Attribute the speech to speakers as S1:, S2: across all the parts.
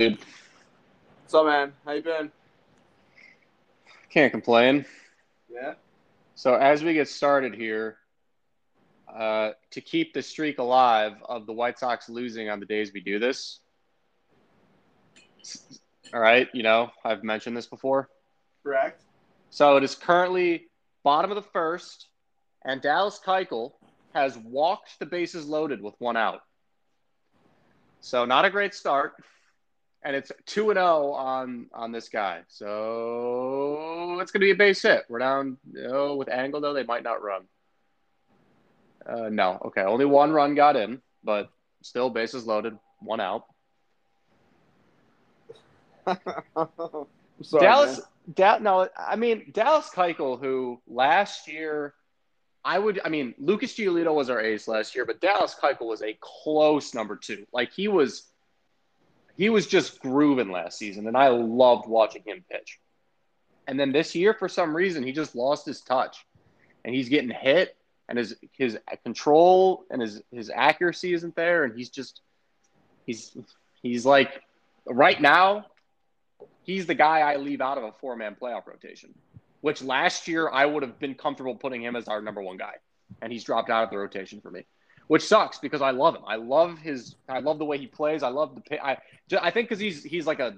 S1: dude.
S2: What's up, man? How you been?
S1: Can't complain.
S2: Yeah.
S1: So as we get started here, uh, to keep the streak alive of the White Sox losing on the days we do this. All right, you know I've mentioned this before.
S2: Correct.
S1: So it is currently bottom of the first, and Dallas Keuchel has walked the bases loaded with one out. So not a great start, and it's two and zero on on this guy. So it's going to be a base hit. We're down. Oh, with Engel though, they might not run. Uh, no, okay, only one run got in, but still bases loaded, one out.
S2: sorry,
S1: Dallas, da- no, I mean Dallas Keuchel, who last year, I would, I mean Lucas Giolito was our ace last year, but Dallas Keuchel was a close number two. Like he was, he was just grooving last season, and I loved watching him pitch. And then this year, for some reason, he just lost his touch, and he's getting hit, and his his control and his his accuracy isn't there, and he's just, he's he's like, right now, he's the guy I leave out of a four man playoff rotation, which last year I would have been comfortable putting him as our number one guy. And he's dropped out of the rotation for me, which sucks because I love him. I love his, I love the way he plays. I love the, I, I think because he's, he's like a,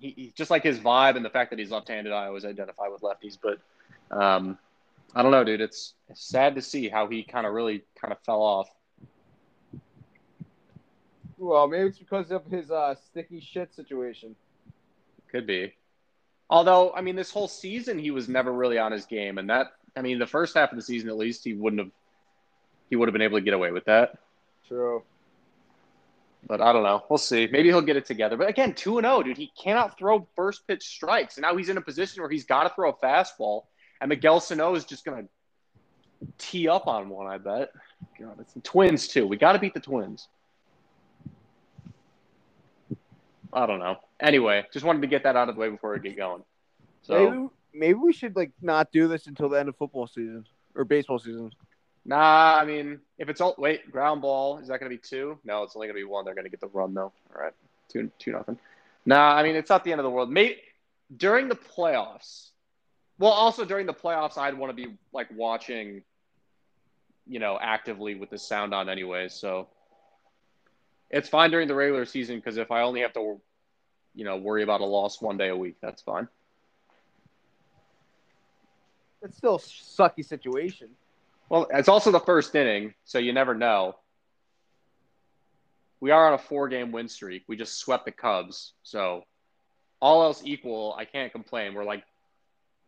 S1: he, he, just like his vibe and the fact that he's left handed, I always identify with lefties. But um, I don't know, dude. It's, it's sad to see how he kind of really kind of fell off.
S2: Well, maybe it's because of his uh, sticky shit situation.
S1: Could be. Although, I mean, this whole season he was never really on his game, and that I mean, the first half of the season at least he wouldn't have he would have been able to get away with that.
S2: True.
S1: But I don't know. We'll see. Maybe he'll get it together. But again, two and zero, dude. He cannot throw first pitch strikes, and now he's in a position where he's got to throw a fastball, and Miguel Sano is just gonna tee up on one. I bet. God, it's the Twins too. We got to beat the Twins. I don't know. Anyway, just wanted to get that out of the way before we get going. So.
S2: maybe maybe we should like not do this until the end of football season or baseball season.
S1: Nah, I mean, if it's all wait, ground ball, is that going to be two? No, it's only going to be one. They're going to get the run though. All right, two, two nothing. Nah, I mean, it's not the end of the world. Maybe during the playoffs. Well, also during the playoffs, I'd want to be like watching, you know, actively with the sound on, anyway. So it's fine during the regular season because if I only have to, you know, worry about a loss one day a week, that's fine.
S2: It's still a sucky situation.
S1: Well, it's also the first inning, so you never know. We are on a four game win streak. We just swept the Cubs. So, all else equal, I can't complain. We're like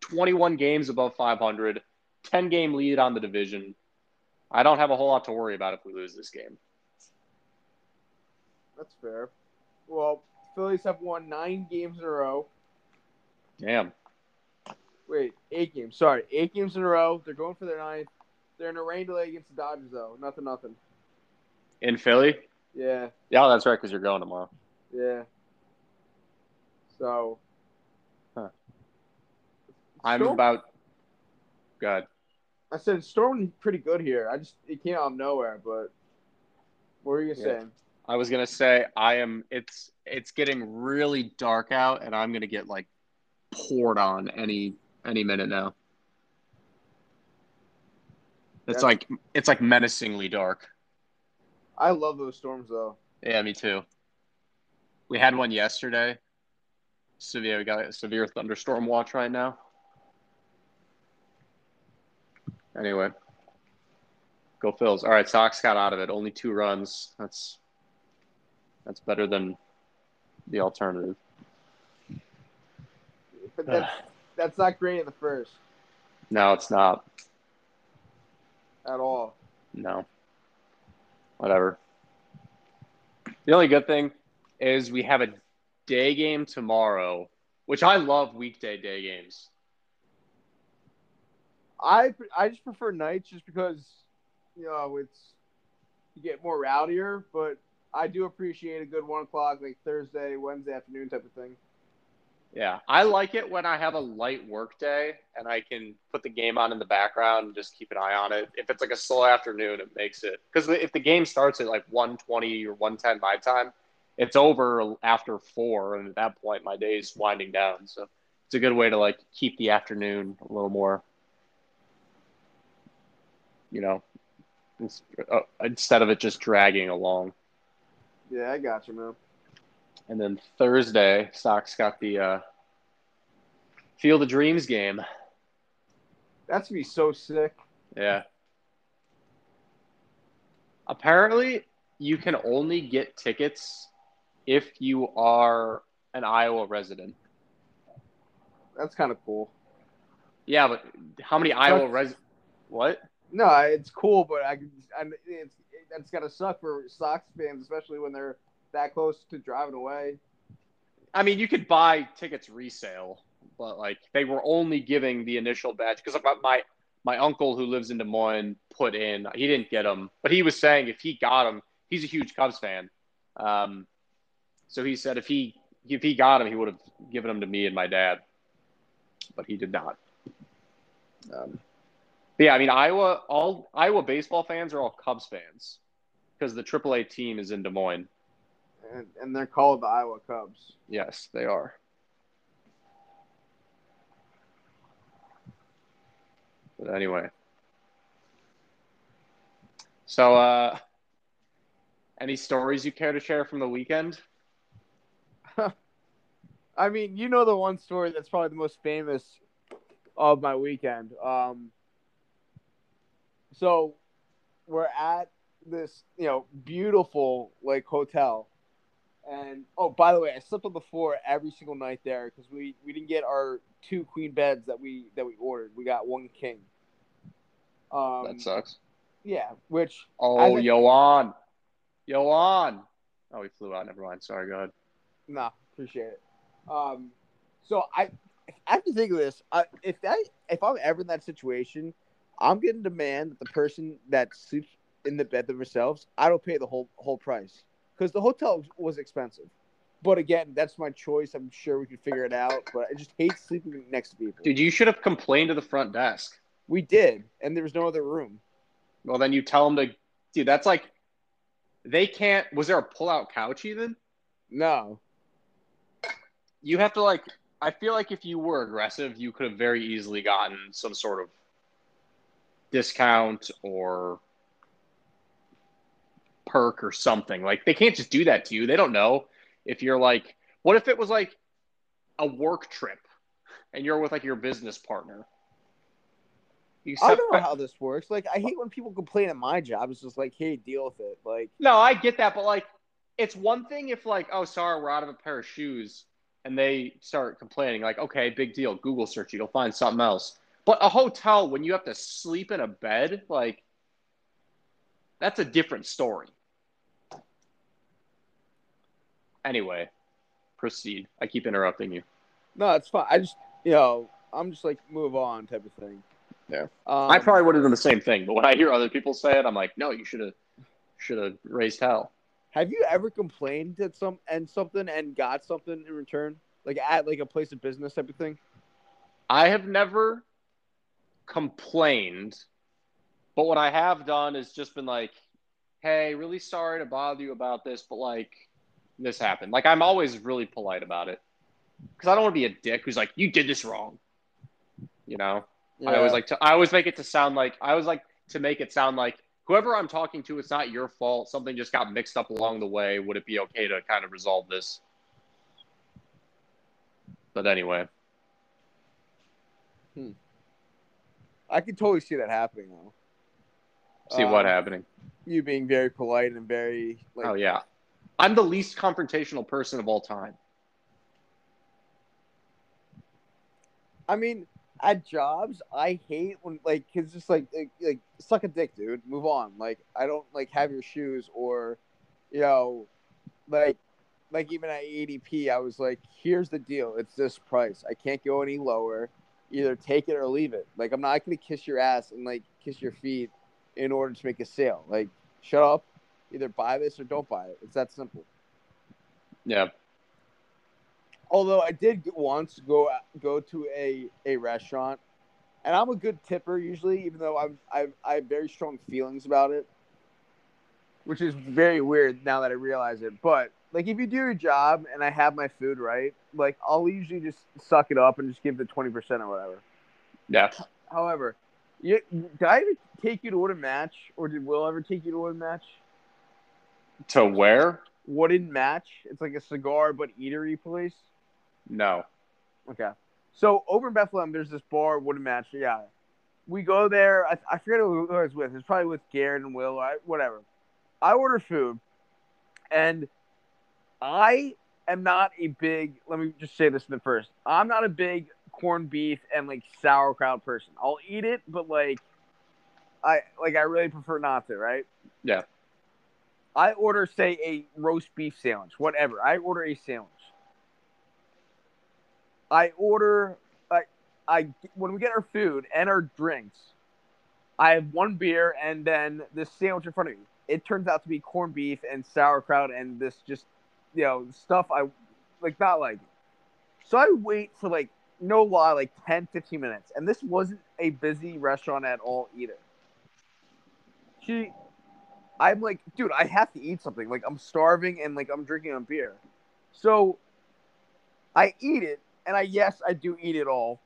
S1: 21 games above 500, 10 game lead on the division. I don't have a whole lot to worry about if we lose this game.
S2: That's fair. Well, Phillies have won nine games in a row.
S1: Damn.
S2: Wait, eight games. Sorry, eight games in a row. They're going for their ninth. They're in a rain delay against the Dodgers, though. Nothing, nothing.
S1: In Philly?
S2: Yeah,
S1: Yeah, that's right, because you're going tomorrow.
S2: yeah. So.
S1: Huh. I'm
S2: Storm-
S1: about. Good.
S2: I said Storm pretty good here. I just it came out of nowhere, but what were you
S1: Yeah.
S2: saying?
S1: I was gonna say I am. It's it's getting really dark out, and I'm gonna get like poured on any any minute now. It's
S2: Yeah.
S1: like it's like menacingly dark.
S2: I love those storms though.
S1: Yeah, me too. We had one yesterday. Severe, we got a severe thunderstorm watch right now. Anyway, go Phils. All right, Sox got out of it. Only two runs. That's that's better than the alternative.
S2: But that's that's not great in the first
S1: No, it's not.
S2: At all.
S1: No. Whatever. The only good thing is we have a day game tomorrow, which I love weekday day games.
S2: I I just prefer nights just because you know it's you get more rowdier, but I do appreciate a good one o'clock like Thursday, Wednesday afternoon type of thing.
S1: Yeah, I like it when I have a light work day and I can put the game on in the background and just keep an eye on it. If it's like a slow afternoon, it makes it because if the game starts at like 120 or 110 my time, it's over after four, and at that point, my day is winding down. So it's a good way to like keep the afternoon a little more, you know, uh, instead of it just dragging along.
S2: Yeah, I got you, man.
S1: And then Thursday, Sox got the uh, Field of Dreams game.
S2: That's gonna be so sick.
S1: Yeah. Apparently, you can only get tickets if you are an Iowa resident.
S2: That's kind of cool.
S1: Yeah, but how many Iowa res? What?
S2: No, it's cool, but I, I it's that's gotta suck for Sox fans, especially when they're that close to driving away.
S1: I mean, you could buy tickets resale, but like they were only giving the initial batch because my my uncle who lives in Des Moines put in. He didn't get them, but he was saying if he got them, he's a huge Cubs fan. Um, so he said if he if he got them, he would have given them to me and my dad, but he did not. Um, yeah, I mean Iowa. All Iowa baseball fans are all Cubs fans because the AAA team is in Des Moines.
S2: And, and they're called the Iowa Cubs.
S1: Yes, they are. But anyway. So, uh, any stories you care to share from the weekend?
S2: I mean, you know the one story that's probably the most famous of my weekend. Um, so we're at this, you know, beautiful like hotel, and oh, by the way, I slept on the floor every single night there because we we didn't get our two queen beds that we that we ordered. We got one king.
S1: Um, that sucks.
S2: Yeah, which
S1: oh, Yoan, Yoan. Oh, he flew out. Never mind. Sorry. Go ahead.
S2: Nah, appreciate it. Um, so I, I have to think of this. I, if I if I'm ever in that situation, I'm going to demand that the person that sleeps in the bed themselves, I don't pay the whole whole price because the hotel was expensive. But again, that's my choice. I'm sure we could figure it out. But I just hate sleeping next to people.
S1: Dude, you should have complained to the front desk.
S2: We did, and there was no other room.
S1: Well, then you tell them to, dude. That's like, they can't. Was there a pull-out couch even?
S2: No.
S1: You have to like. I feel like if you were aggressive, you could have very easily gotten some sort of discount or perk or something. Like they can't just do that to you. They don't know if you're like, what if it was like a work trip and you're with like your business partner?
S2: You I don't know how this works. Like, I hate when people complain at my job. It's just like, hey, deal with it. Like,
S1: no, I get that, but like, it's one thing if like, oh, sorry, we're out of a pair of shoes, and they start complaining. Like, okay, big deal. Google search, you'll find something else. But a hotel, when you have to sleep in a bed, like that's a different story. Anyway, proceed. I keep interrupting you.
S2: No, it's fine. I just, you know, I'm just like move on type of thing.
S1: Yeah. Um, I probably would have done the same thing, but when I hear other people say it, I'm like, no, you should have should have raised hell.
S2: Have you ever complained at some and something and got something in return, like at like a place of business type of thing?
S1: I have never complained, but what I have done is just been like, "Hey, really sorry to bother you about this, but like this happened." Like I'm always really polite about it because I don't want to be a dick who's like, "You did this wrong," you know. Yeah. I always like to. I always make it to sound like I always like to make it sound like whoever I'm talking to, it's not your fault. Something just got mixed up along the way. Would it be okay to kind of resolve this? But anyway.
S2: Hmm. I can totally see that happening though.
S1: See um, what happening?
S2: You being very polite and very
S1: like, Oh yeah. I'm the least confrontational person of all time.
S2: I mean, at jobs, I hate when like kids just like, like like suck a dick, dude. Move on. Like I don't like have your shoes or, you know, like like even at ADP, I was like, here's the deal. It's this price. I can't go any lower either take it or leave it. Like I'm not gonna kiss your ass and like kiss your feet in order to make a sale. Like shut up, either buy this or don't buy it. It's that simple.
S1: Yeah.
S2: Although I did once go go to a a restaurant, and I'm a good tipper usually, even though I'm I I have very strong feelings about it, which is very weird now that I realize it. But like if you do your job and I have my food right, like I'll usually just suck it up and just give the twenty percent or whatever.
S1: Yeah.
S2: However, you, did I ever take you to Wooden Match, or did Will ever take you to Wooden Match?
S1: To where?
S2: Wooden Match. It's like a cigar but eatery place.
S1: No.
S2: Okay. So over in Bethlehem, there's this bar, Wooden Match. Yeah. We go there. I, I forget who I was with. It's probably with Garrett and Will. I, whatever. I order food, and I am not a big. Let me just say this in the first. I'm not a big corned beef and like sauerkraut person. I'll eat it, but like, I like I really prefer not to. Right?
S1: Yeah.
S2: I order say a roast beef sandwich, whatever. I order a sandwich. I order I I when we get our food and our drinks, I have one beer and then this sandwich in front of me. It turns out to be corned beef and sauerkraut and this just you know stuff I like not like. So I wait for like no lie like 10 15 minutes and this wasn't a busy restaurant at all either. She I'm like, dude, I have to eat something. Like I'm starving and like I'm drinking a beer. So I eat it and I yes, I do eat it all.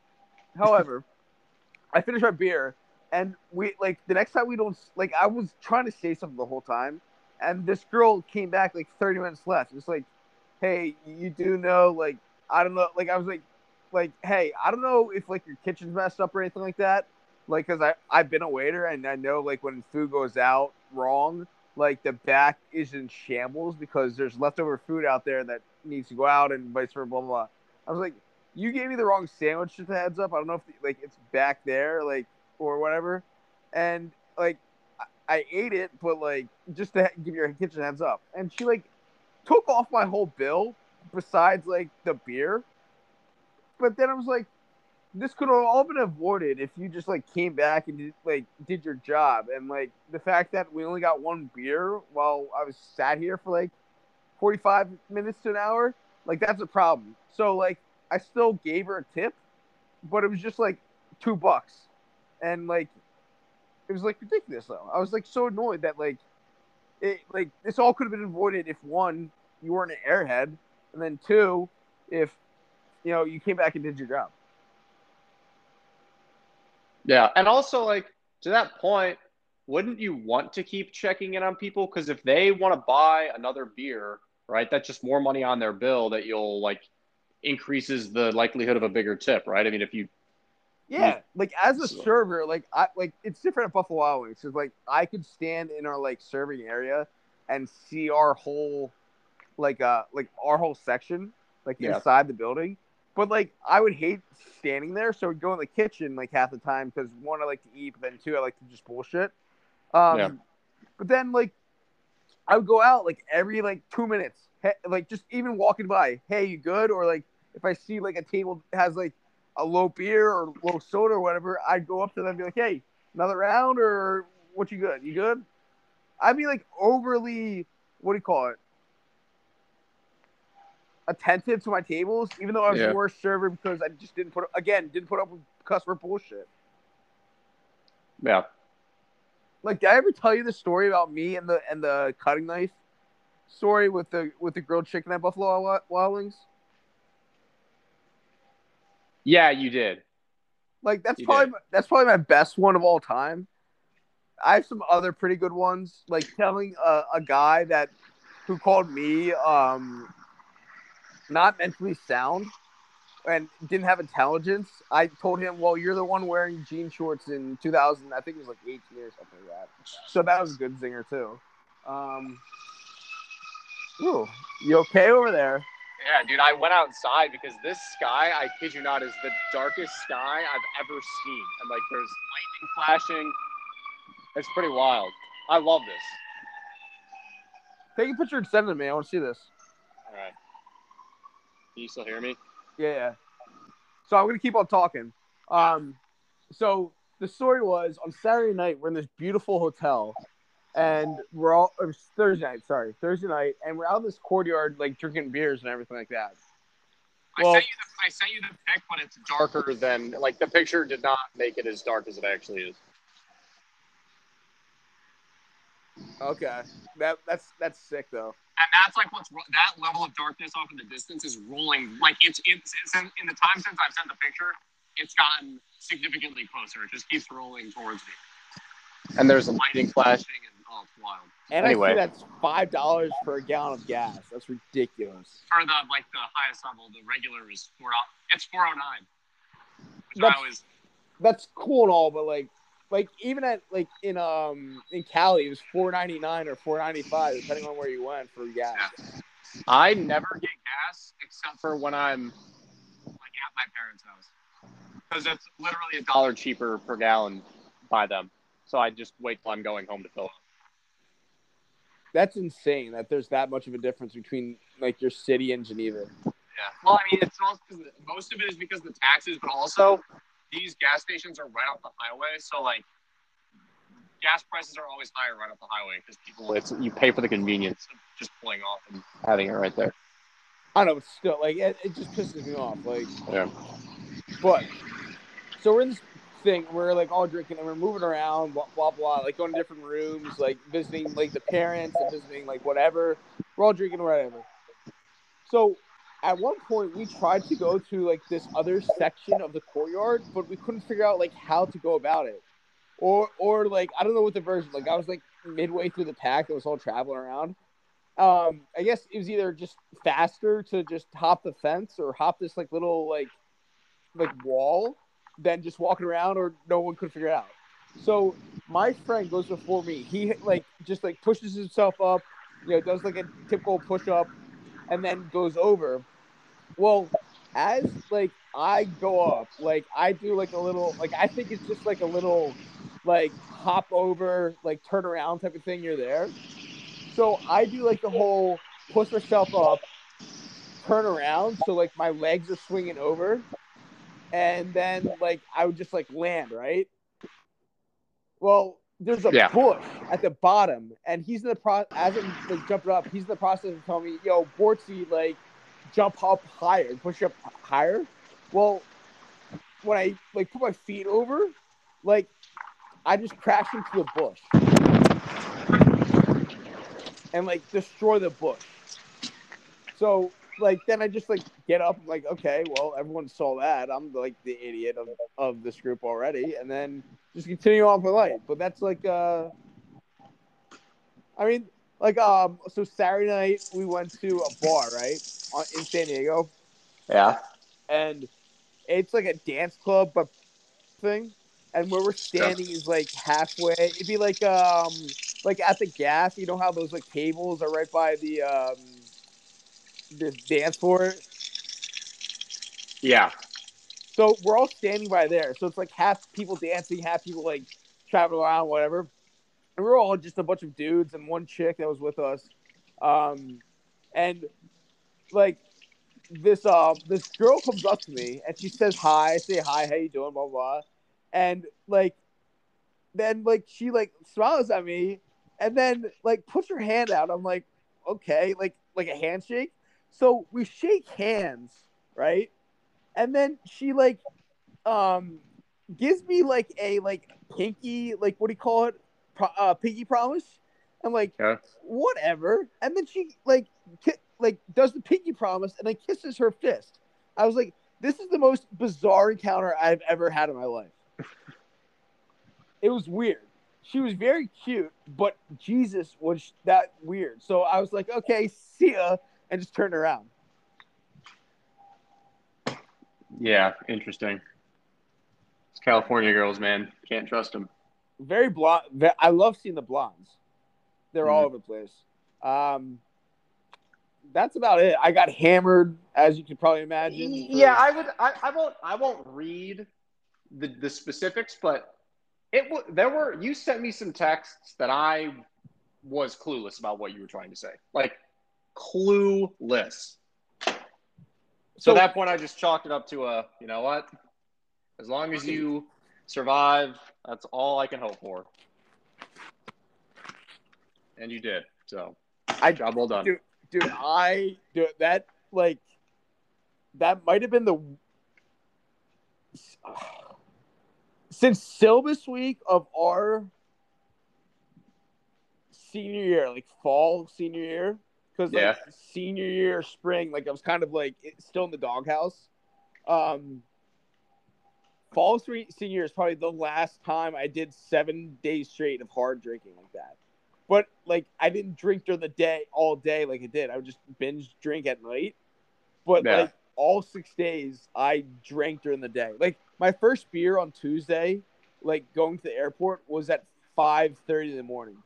S2: However, I finish my beer, and we like the next time we don't like. I was trying to say something the whole time, and this girl came back like thirty minutes left. It's like, hey, you do know like I don't know. Like I was like, like hey, I don't know if like your kitchen's messed up or anything like that. Like, cause I I've been a waiter and I know like when food goes out wrong, like the back is in shambles because there's leftover food out there that needs to go out and vice versa. Blah blah. blah. I was like, you gave me the wrong sandwich. Just a heads up. I don't know if like it's back there, like or whatever. And like I, I ate it, but like just to give your kitchen heads up. And she like took off my whole bill besides like the beer. But then I was like, this could have all been avoided if you just like came back and did, like did your job. And like the fact that we only got one beer while I was sat here for like forty five minutes to an hour, like that's a problem. So like I still gave her a tip, but it was just like two bucks, and like it was like ridiculous though. I was like so annoyed that like it like this all could have been avoided if one you weren't an airhead, and then two if you know you came back and did your job.
S1: Yeah, and also like to that point, wouldn't you want to keep checking in on people? Because if they want to buy another beer, right, that's just more money on their bill that you'll like increases the likelihood of a bigger tip, right? I mean, if you
S2: yeah, like as a server, like I like it's different at Buffalo Wild Wings because like I could stand in our like serving area and see our whole like uh like our whole section like
S1: Yeah.
S2: inside the building. But like I would hate standing there, so I'd go in the kitchen like half the time because one I like to eat, but then two I like to just bullshit. Um,
S1: Yeah.
S2: But then like I would go out like every like two minutes, he- like just even walking by. Hey, you good? Or like if I see like a table has like a low beer or low soda or whatever, I'd go up to them and be like, "Hey, another round or what? You good? You good?" I'd be like overly, what do you call it? Attentive to my tables, even though I was
S1: Yeah.
S2: the worst server because I just didn't put again didn't put up with customer bullshit.
S1: yeah,
S2: Like, did I ever tell you the story about me and the and the cutting knife story with the with the grilled chicken at Buffalo Wild- Wild Wings?
S1: yeah, you did.
S2: Like that's
S1: You
S2: probably my, that's probably my best one of all time. I have some other pretty good ones, like telling a, a guy that who called me um not mentally sound and didn't have intelligence. I told him, "Well, you're the one wearing jean shorts in 2000. I think it was like 18 or something like that." So that was a good zinger too. Um, ooh, you okay over there?
S1: Yeah, dude, I went outside because this sky, I kid you not, is the darkest sky I've ever seen. And like there's lightning flashing. It's pretty wild. I love this.
S2: Take a picture and send it to me. I want to see this.
S1: All right. Can you still hear me?
S2: Yeah, yeah. So I'm gonna keep on talking. Um, so the story was on Saturday night we're in this beautiful hotel, and we're all it was Thursday night. Sorry, Thursday night, and we're out in this courtyard like drinking beers and everything like that. Well-
S1: I sent you the I sent you the pic, but it's darker than like the picture did not make it as dark as it actually is.
S2: Okay, that that's that's sick though.
S1: And that's like what's that level of darkness off in the distance is rolling. Like it's it's, it's in, in the time since I've sent the picture, it's gotten significantly closer. It just keeps rolling towards me. And there's a lightning flashing, and oh, it's wild.
S2: And
S1: Anyway.
S2: I see that's five dollars for a gallon of gas. That's ridiculous.
S1: For the like the highest level, the regular is four. It's four oh nine. Which
S2: That's-
S1: I was
S2: That's cool and all, but like, like even at like in um in Cali, it was four ninety nine or four ninety five, depending on where you went for gas.
S1: I never get gas except for when I'm like at my parents' house because it's literally a dollar cheaper per gallon by them. So I just wait till I'm going home to fill. up.
S2: That's insane that there's that much of a difference between like your city and Geneva.
S1: Yeah. Well, I mean, it's also most of it is because of the taxes, but also these gas stations are right off the highway, so like gas prices are always higher right off the highway because people it's you pay for the convenience of just pulling off and having it right there.
S2: I don't know, but still, like it, it just pisses me off. Like,
S1: Yeah.
S2: but so we're in this thing, we're like all drinking and we're moving around, blah blah blah, like going to different rooms, like visiting like the parents and visiting like whatever. We're all drinking whatever. So at one point we tried to go to like this other section of the courtyard, but we couldn't figure out like how to go about it. Or or like I don't know what the version like I was like midway through the pack that was all traveling around. Um I guess it was either just faster to just hop the fence or hop this like little like like wall than just walking around or no one could figure it out. So my friend goes before me. He like just like pushes himself up, you know, does like a typical push up and then goes over. Well, as like I go up, like I do like a little like I think it's just like a little like hop over, like turn around type of thing, you're there. So I do like the whole push myself up, turn around, so like my legs are swinging over, and then like I would just like land right. Well, there's a
S1: Yeah.
S2: bush at the bottom, and he's in the pro as I'm like jumping up. He's in the process of telling me, "Yo, Bortsy, like jump up higher, push up higher." Well, when I like put my feet over, like I just crash into the bush and like destroy the bush. So like then I just like get up like okay well everyone saw that I'm like the idiot of, of this group already and then just continue on with life but that's like uh I mean like um so Saturday night we went to a bar right on, in San Diego?
S1: Yeah.
S2: and it's like a dance club but thing. And where we're standing is like halfway. It'd be like um like at the gas you know how those like tables are right by the um this dance floor?
S1: Yeah.
S2: so we're all standing by there. So it's like half people dancing half people like traveling around whatever and we're all just a bunch of dudes and one chick that was with us. Um and like this uh this girl comes up to me and she says hi I say hi how you doing blah blah. And like then like she like smiles at me and then like puts her hand out. I'm like okay like like a handshake. So we shake hands right? And then she like um gives me like a like pinky like what do you call it uh pinky promise i'm like
S1: Yeah.
S2: whatever and then she like ki- like does the pinky promise and then kisses her fist i was like this is the most bizarre encounter i've ever had in my life it was weird she was very cute but jesus was that weird so i was like okay see ya and just turned around
S1: Yeah. Interesting. It's California girls, man. Can't trust them.
S2: Very blonde. I love seeing the blondes. They're all
S1: Mhm.
S2: over the place. Um, that's about it. I got hammered, as you can probably imagine. for-
S1: Yeah, I would. I, I won't. I won't read the the specifics, but it w- there were. You sent me some texts that I was clueless about what you were trying to say. Like clueless. So,
S2: So-
S1: at that point, I just chalked it up to a. You know what? As long as you survive, that's all I can hope for. And you did. So,
S2: I-
S1: job well done.
S2: dude, dude. I dude, that like that might have been the since syllabus week of our senior year, like fall senior year. because
S1: Yeah.
S2: like senior year, spring, like I was kind of like still in the doghouse. Um, fall three senior is probably the last time I did seven days straight of hard drinking like that. But like I didn't drink during the day all day like I did. I would just binge drink at night. But
S1: Yeah.
S2: like all six days, I drank during the day. Like my first beer on Tuesday, like going to the airport, was at five thirty in the morning.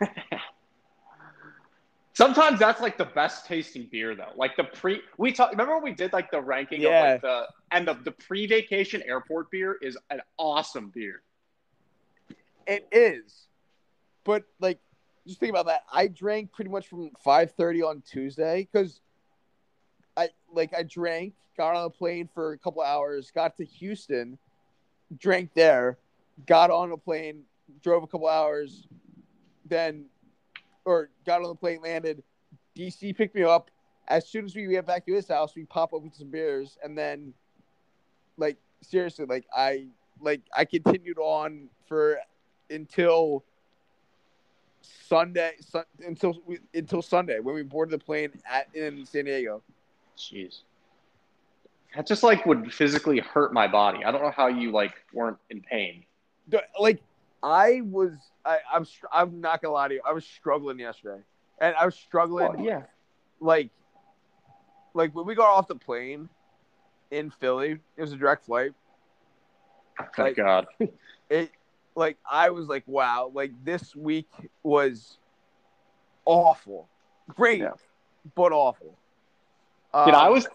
S1: Sometimes that's like the best tasting beer though. Like the pre we talk remember when we did like the ranking
S2: Yeah.
S1: of like the and the, the pre-vacation airport beer is an awesome beer.
S2: It is, but like, just think about that. I drank pretty much from five thirty on Tuesday because I like I drank, got on a plane for a couple hours, got to Houston, drank there, got on a plane, drove a couple hours, then, or got on the plane, landed. DC picked me up. As soon as we get back to his house, we pop up with some beers, and then, like seriously, like I like I continued on for until Sunday, sun, until we, until Sunday when we boarded the plane at in San Diego.
S1: Jeez. That just like would physically hurt my body. I don't know how you like weren't in pain.
S2: Like I was, I, I'm I'm not gonna lie to you, I was struggling yesterday, and I was struggling
S1: yeah.
S2: like, like when we got off the plane in Philly, it was a direct flight.
S1: Thank
S2: Like-
S1: God.
S2: It like I was like, wow, like this week was awful, great,
S1: Yeah.
S2: but awful.
S1: Dude, I
S2: Um,
S1: was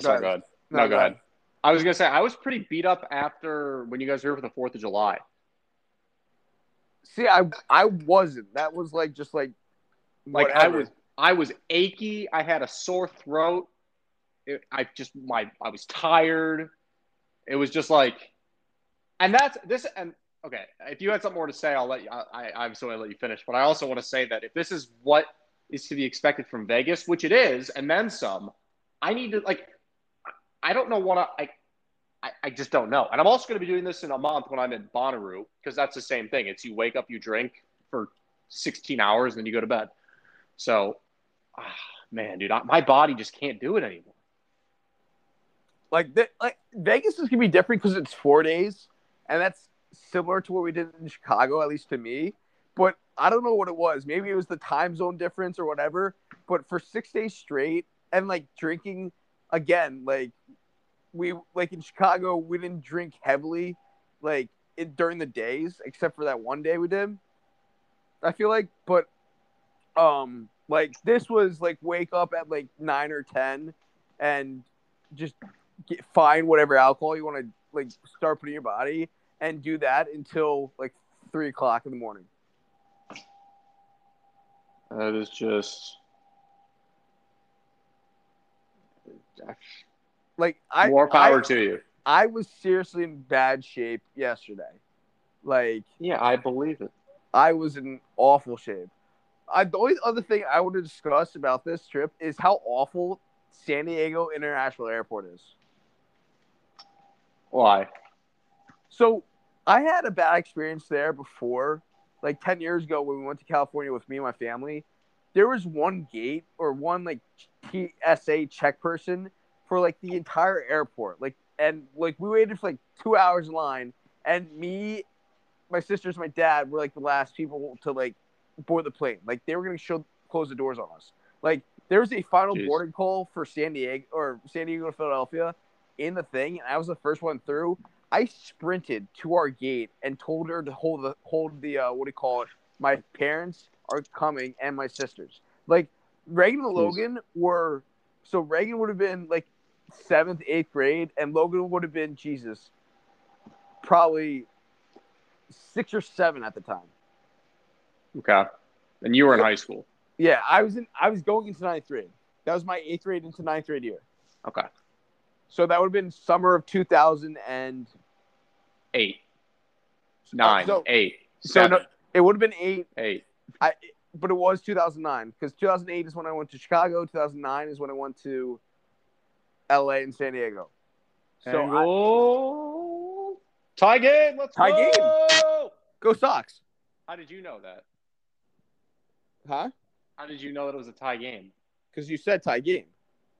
S1: sorry, go
S2: ahead.
S1: good. No, go ahead. I was gonna say I was pretty beat up after when you guys were here for the Fourth of July.
S2: See, I I wasn't. That was like just like
S1: Like I was, I was achy. I had a sore throat. It, I just my I was tired. It was just like, and that's this and okay. If you had something more to say, I'll let you. I, I I'm so gonna let you finish. But I also want to say that if this is what is to be expected from Vegas, which it is, and then some, I need to like. I don't know what I. I I, just don't know. And I'm also going to be doing this in a month when I'm in Bonnaroo because that's the same thing. It's you wake up, you drink for 16 hours, and then you go to bed. So, ah, man, dude, I, my body just can't do it anymore.
S2: like the, like Vegas is gonna be different because it's four days, and that's similar to what we did in Chicago, at least to me. But I don't know what it was. Maybe it was the time zone difference or whatever. But for six days straight, and like drinking again, like we like in Chicago, we didn't drink heavily, like it, during the days, except for that one day we did. I feel like, but um, like this was like wake up at like nine or ten, and just get, find whatever alcohol you want to like start putting in your body and do that until like three o'clock in the morning.
S1: That is just
S2: Like I
S1: more power
S2: I,
S1: to you.
S2: I was seriously in bad shape yesterday. Like
S1: Yeah, I believe it.
S2: I was in awful shape. I, the only other thing I want to discuss about this trip is how awful San Diego International Airport is.
S1: Why?
S2: So I had a bad experience there before, like 10 years ago when we went to California with me and my family. There was one gate or one like TSA check person for like the entire airport. Like, and like we waited for like two hours in line, and me, my sisters, my dad were like the last people to like board the plane. Like they were gonna show close the doors on us. Like there was a final
S1: Jeez.
S2: boarding call for San Diego or San Diego to Philadelphia in the thing, and I was the first one through. I sprinted to our gate and told her to hold the hold the uh, what do you call it? My parents are coming and my sisters. Like Reagan and
S1: Jeez.
S2: Logan were so Reagan would have been like seventh, eighth grade, and Logan would have been Jesus, probably six or seven at the time.
S1: Okay. And you were in high school.
S2: Yeah, I was in. I was going into ninth grade. That was my eighth grade into ninth grade year.
S1: Okay.
S2: So that would have been summer of two thousand and
S1: Eight, nine,
S2: so-
S1: eight,
S2: so no- it would have been eight.
S1: eight.
S2: I but it was 2009 because 2008 is when I went to Chicago. 2009 is when I went to LA and San Diego. So I,
S1: tie game. Let's
S2: Tie
S1: go.
S2: go Sox,
S1: How did you know that?
S2: huh?
S1: How did you know that it was a tie game?
S2: Because you said tie game.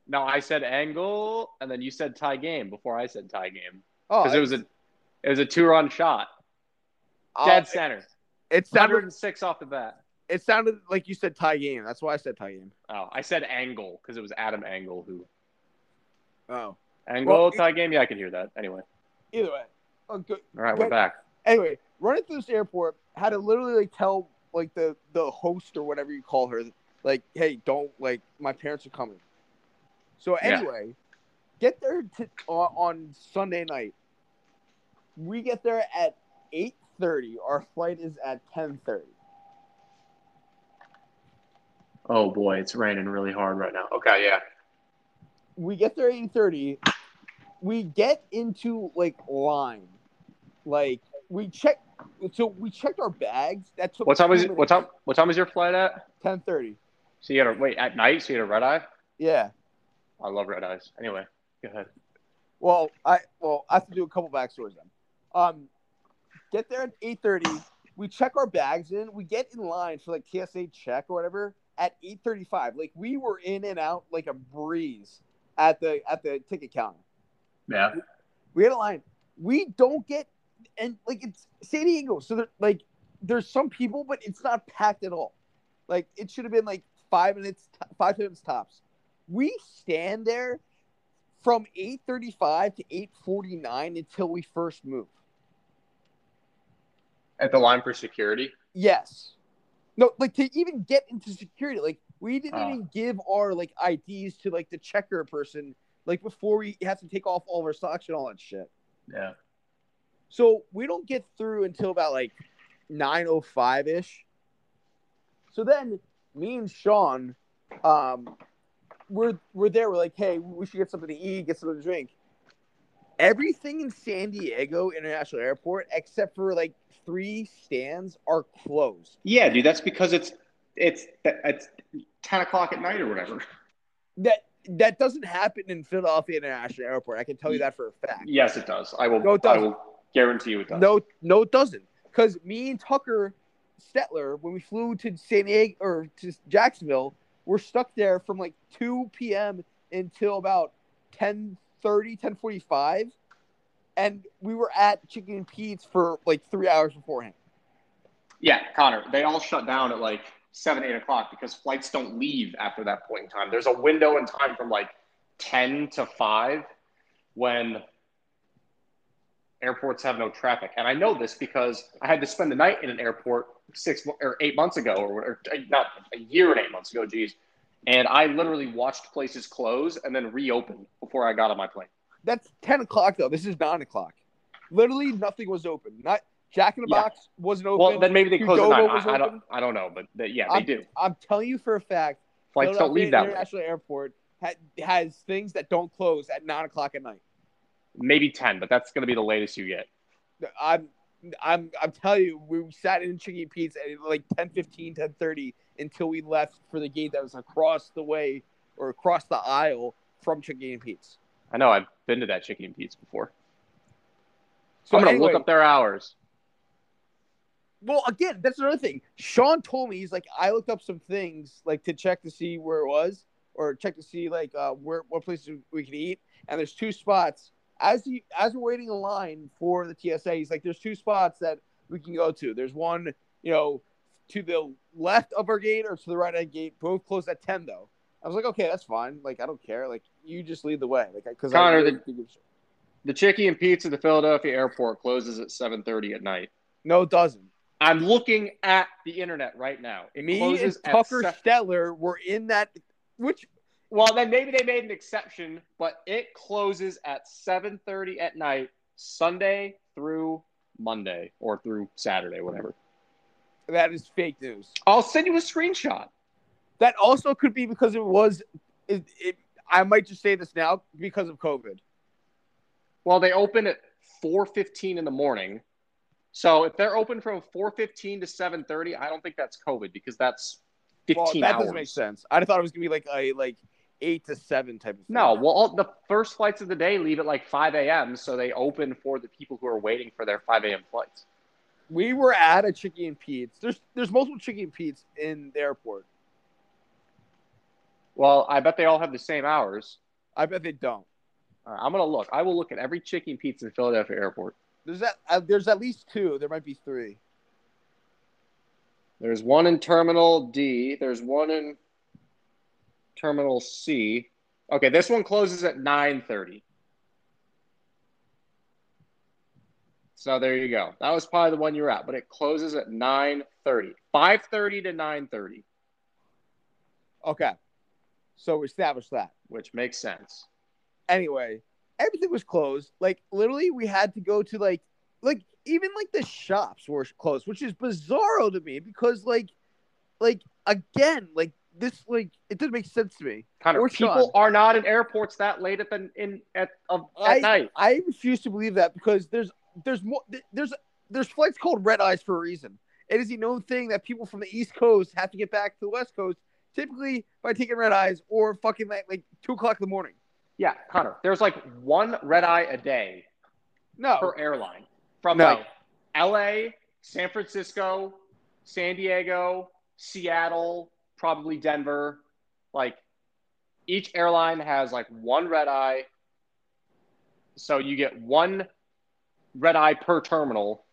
S1: No, I said Engel, and then you said tie game before I said tie game
S2: Oh,
S1: because it was a it was a two run shot,
S2: oh,
S1: dead
S2: it-
S1: center,
S2: It sounded
S1: 106 off the bat.
S2: it sounded like you said tie game. That's why I said tie game.
S1: Oh, I said Engel because it was Adam Engel who
S2: Oh.
S1: Engel
S2: Well,
S1: tie game. Yeah, I can hear that. Anyway,
S2: Either way. Oh, good.
S1: all right, we're back.
S2: Anyway, running through this airport, had to literally like tell like the the host or whatever you call her, like, hey, don't like my parents are coming. So
S1: Yeah.
S2: anyway, get there to, on, on Sunday night. We get there at eight thirty. Our flight is at ten thirty.
S1: Oh boy, it's raining really hard right now. Okay, yeah.
S2: We get there at eight thirty. We get into like line, like we check. So we checked our bags. That took
S1: What time was it? What time? What time was your flight at?
S2: Ten thirty.
S1: So you had a wait at night. So you had a red eye.
S2: Yeah.
S1: I love red eyes. Anyway, go ahead.
S2: Well, I well I have to do a couple backstories then. Um, get there at eight thirty. We check our bags in. We get in line for like TSA check or whatever at eight thirty five. Like we were in and out like a breeze at the at the ticket counter.
S1: Yeah.
S2: We had a line. We don't get and like it's San Diego, so there, like there's some people, but it's not packed at all. Like it should have been like five minutes, five minutes tops. We stand there from eight thirty-five to eight forty-nine until we first move.
S1: At the line for security.
S2: Yes. No, like to even get into security, like we didn't
S1: Oh.
S2: even give our like IDs to like the checker person, like before we have to take off all of our socks and all that shit.
S1: Yeah.
S2: So we don't get through until about like nine oh five ish. So then me and Sean, um, we're we're there. We're like, hey, we should get something to eat, get something to drink. Everything in San Diego International Airport, except for like three stands, are closed.
S1: Yeah, dude. That's because it's it's it's ten o'clock at night or whatever.
S2: That that doesn't happen in Philadelphia International Airport. I can tell you that for a fact.
S1: Yes, it does. I will.
S2: No, it
S1: I
S2: doesn't.
S1: will guarantee you it does.
S2: No, no, it doesn't. Because me and Tucker Stetler, when we flew to San Diego or to Jacksonville, we're stuck there from like 2 p.m. until about 10 10:45, and we were at Chickie's and Pete's for like three hours beforehand.
S1: Yeah, Connor. They all shut down at like seven, eight o'clock because flights don't leave after that point in time. There's a window in time from like ten to five when airports have no traffic. And I know this because I had to spend the night in an airport six or eight months ago, or, or eh, not a year and eight months ago, geez. And I literally watched places close and then reopen before I got on my plane.
S2: That's 10 o'clock though. This is 9 o'clock. Literally nothing was open. Not Jack in the
S1: Yeah.
S2: Box wasn't open.
S1: Well, then maybe they close at nine. I, I don't. I don't know, but they, yeah, they do.
S2: I'm telling you for a fact.
S1: Flights don't leave that way.
S2: International Airport ha- has things that don't close at nine o'clock at night.
S1: Maybe ten, but that's going to be the latest you get.
S2: I'm, I'm, I'm telling you, we sat in Chicken Pete's at like 10, 15, 10, 30 until we left for the gate that was across the way or across the aisle from Chickie's and Pete's.
S1: I know. I've been to that Chickie's and Pete's before.
S2: So
S1: I'm gonna
S2: anyway,
S1: look up their hours.
S2: Well, again, that's another thing. Sean told me he's like, I looked up some things like to check to see where it was, or check to see like uh, where what places we can eat. And there's two spots. As he as we're waiting in line for the TSA, he's like, there's two spots that we can go to. There's one, you know, to the left of our gate or to the right of the gate. Both closed at ten though. I was like, okay, that's fine. Like, I don't care. Like, you just lead the way. Like, because
S1: Connor,
S2: I
S1: the-
S2: really
S1: The Chickie's and Pete's, at the Philadelphia airport closes at 7:30 at night.
S2: no, it doesn't.
S1: I'm looking at the internet right now. It
S2: Me and Tucker Stetler were in that. Which
S1: well, then maybe they made an exception, but it closes at 7:30 at night, Sunday through Monday or through Saturday, whatever.
S2: that is fake news.
S1: I'll send you a screenshot.
S2: That also could be because it was. It, it, I might just say this now because of COVID.
S1: Well, they open at 4:15 in the morning. So if they're open from 4:15 to 7:30, I don't think that's COVID because that's 15
S2: Well, that
S1: hours.
S2: doesn't make sense. I thought it was gonna be like a like eight to seven type of thing.
S1: No, well, all, the first flights of the day leave at like 5 a.m., so they open for the people who are waiting for their 5 a.m. flights.
S2: we were at a Chickie's and Pete's. There's there's multiple Chickie's and Pete's in the airport.
S1: Well, I bet they all have the same hours.
S2: I bet they don't.
S1: All right, I'm gonna look. I will look at every chicken pizza in Philadelphia Airport.
S2: There's that. Uh, there's at least two. There might be three.
S1: There's one in Terminal D. There's one in Terminal C. Okay, this one closes at 9:30. So there you go. That was probably the one you were at, but it closes at 9:30. 5:30 to 9:30,
S2: Okay. So we established that.
S1: which makes sense.
S2: Anyway, everything was closed. Like literally, we had to go to like like even like the shops were closed, which is bizarro to me because like like again like this like it doesn't make sense to me.
S1: Kind
S2: Or
S1: of people
S2: Sean.
S1: are not in airports that late at the in at of, at
S2: I
S1: night.
S2: I refuse to believe that because there's there's more there's there's flights called red eyes for a reason. It is a known thing that people from the East Coast have to get back to the West Coast, typically by taking red eyes or fucking like, like two o'clock in the morning.
S1: Yeah, Connor. There's like one red eye a day
S2: No,
S1: per airline from
S2: No.
S1: like L.A., San Francisco, San Diego, Seattle, probably Denver. Like each airline has like one red eye, so you get one red eye per terminal.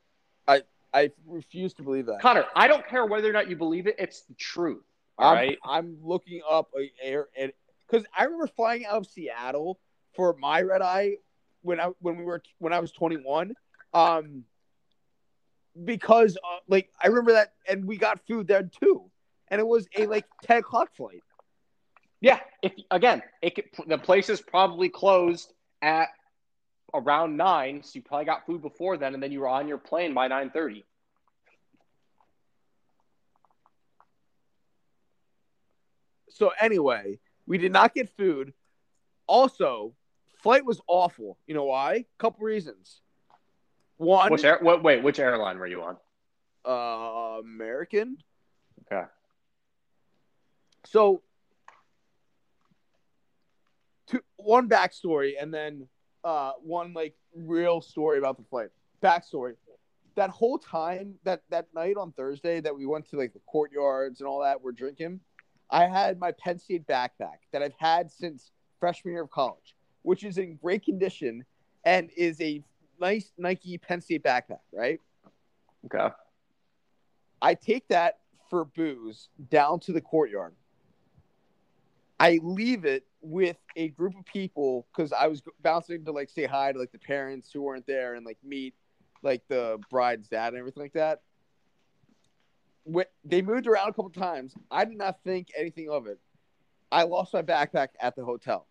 S2: I I refuse to believe that.
S1: Connor, I don't care whether or not you believe it; it's the truth. All
S2: I'm,
S1: right.
S2: I'm looking up a air and because I remember flying out of Seattle for my red eye when I when we were when I was 21. Um, because uh, like I remember that, and we got food there too, and it was a like 10 o'clock flight.
S1: Yeah. If again, it could, the place is probably closed at around nine, so you probably got food before then, and then you were on your plane by nine thirty.
S2: So anyway, we did not get food. Also, flight was awful. You know why? Couple reasons. One,
S1: Which air, what, wait, which airline were you on?
S2: uh, American.
S1: Okay.
S2: So, two, one backstory and then uh, one like real story about the flight. Backstory: that whole time that that night on Thursday that we went to like the courtyards and all that, we're drinking. I had my Penn State backpack that I've had since freshman year of college, which is in great condition and is a nice Nike Penn State backpack, right?
S1: Okay.
S2: I take that for booze down to the courtyard. I leave it with a group of people because I was bouncing to like say hi to like the parents who weren't there and like meet like the bride's dad and everything like that. They moved around a couple times. I did not think anything of it. I lost my backpack at the hotel.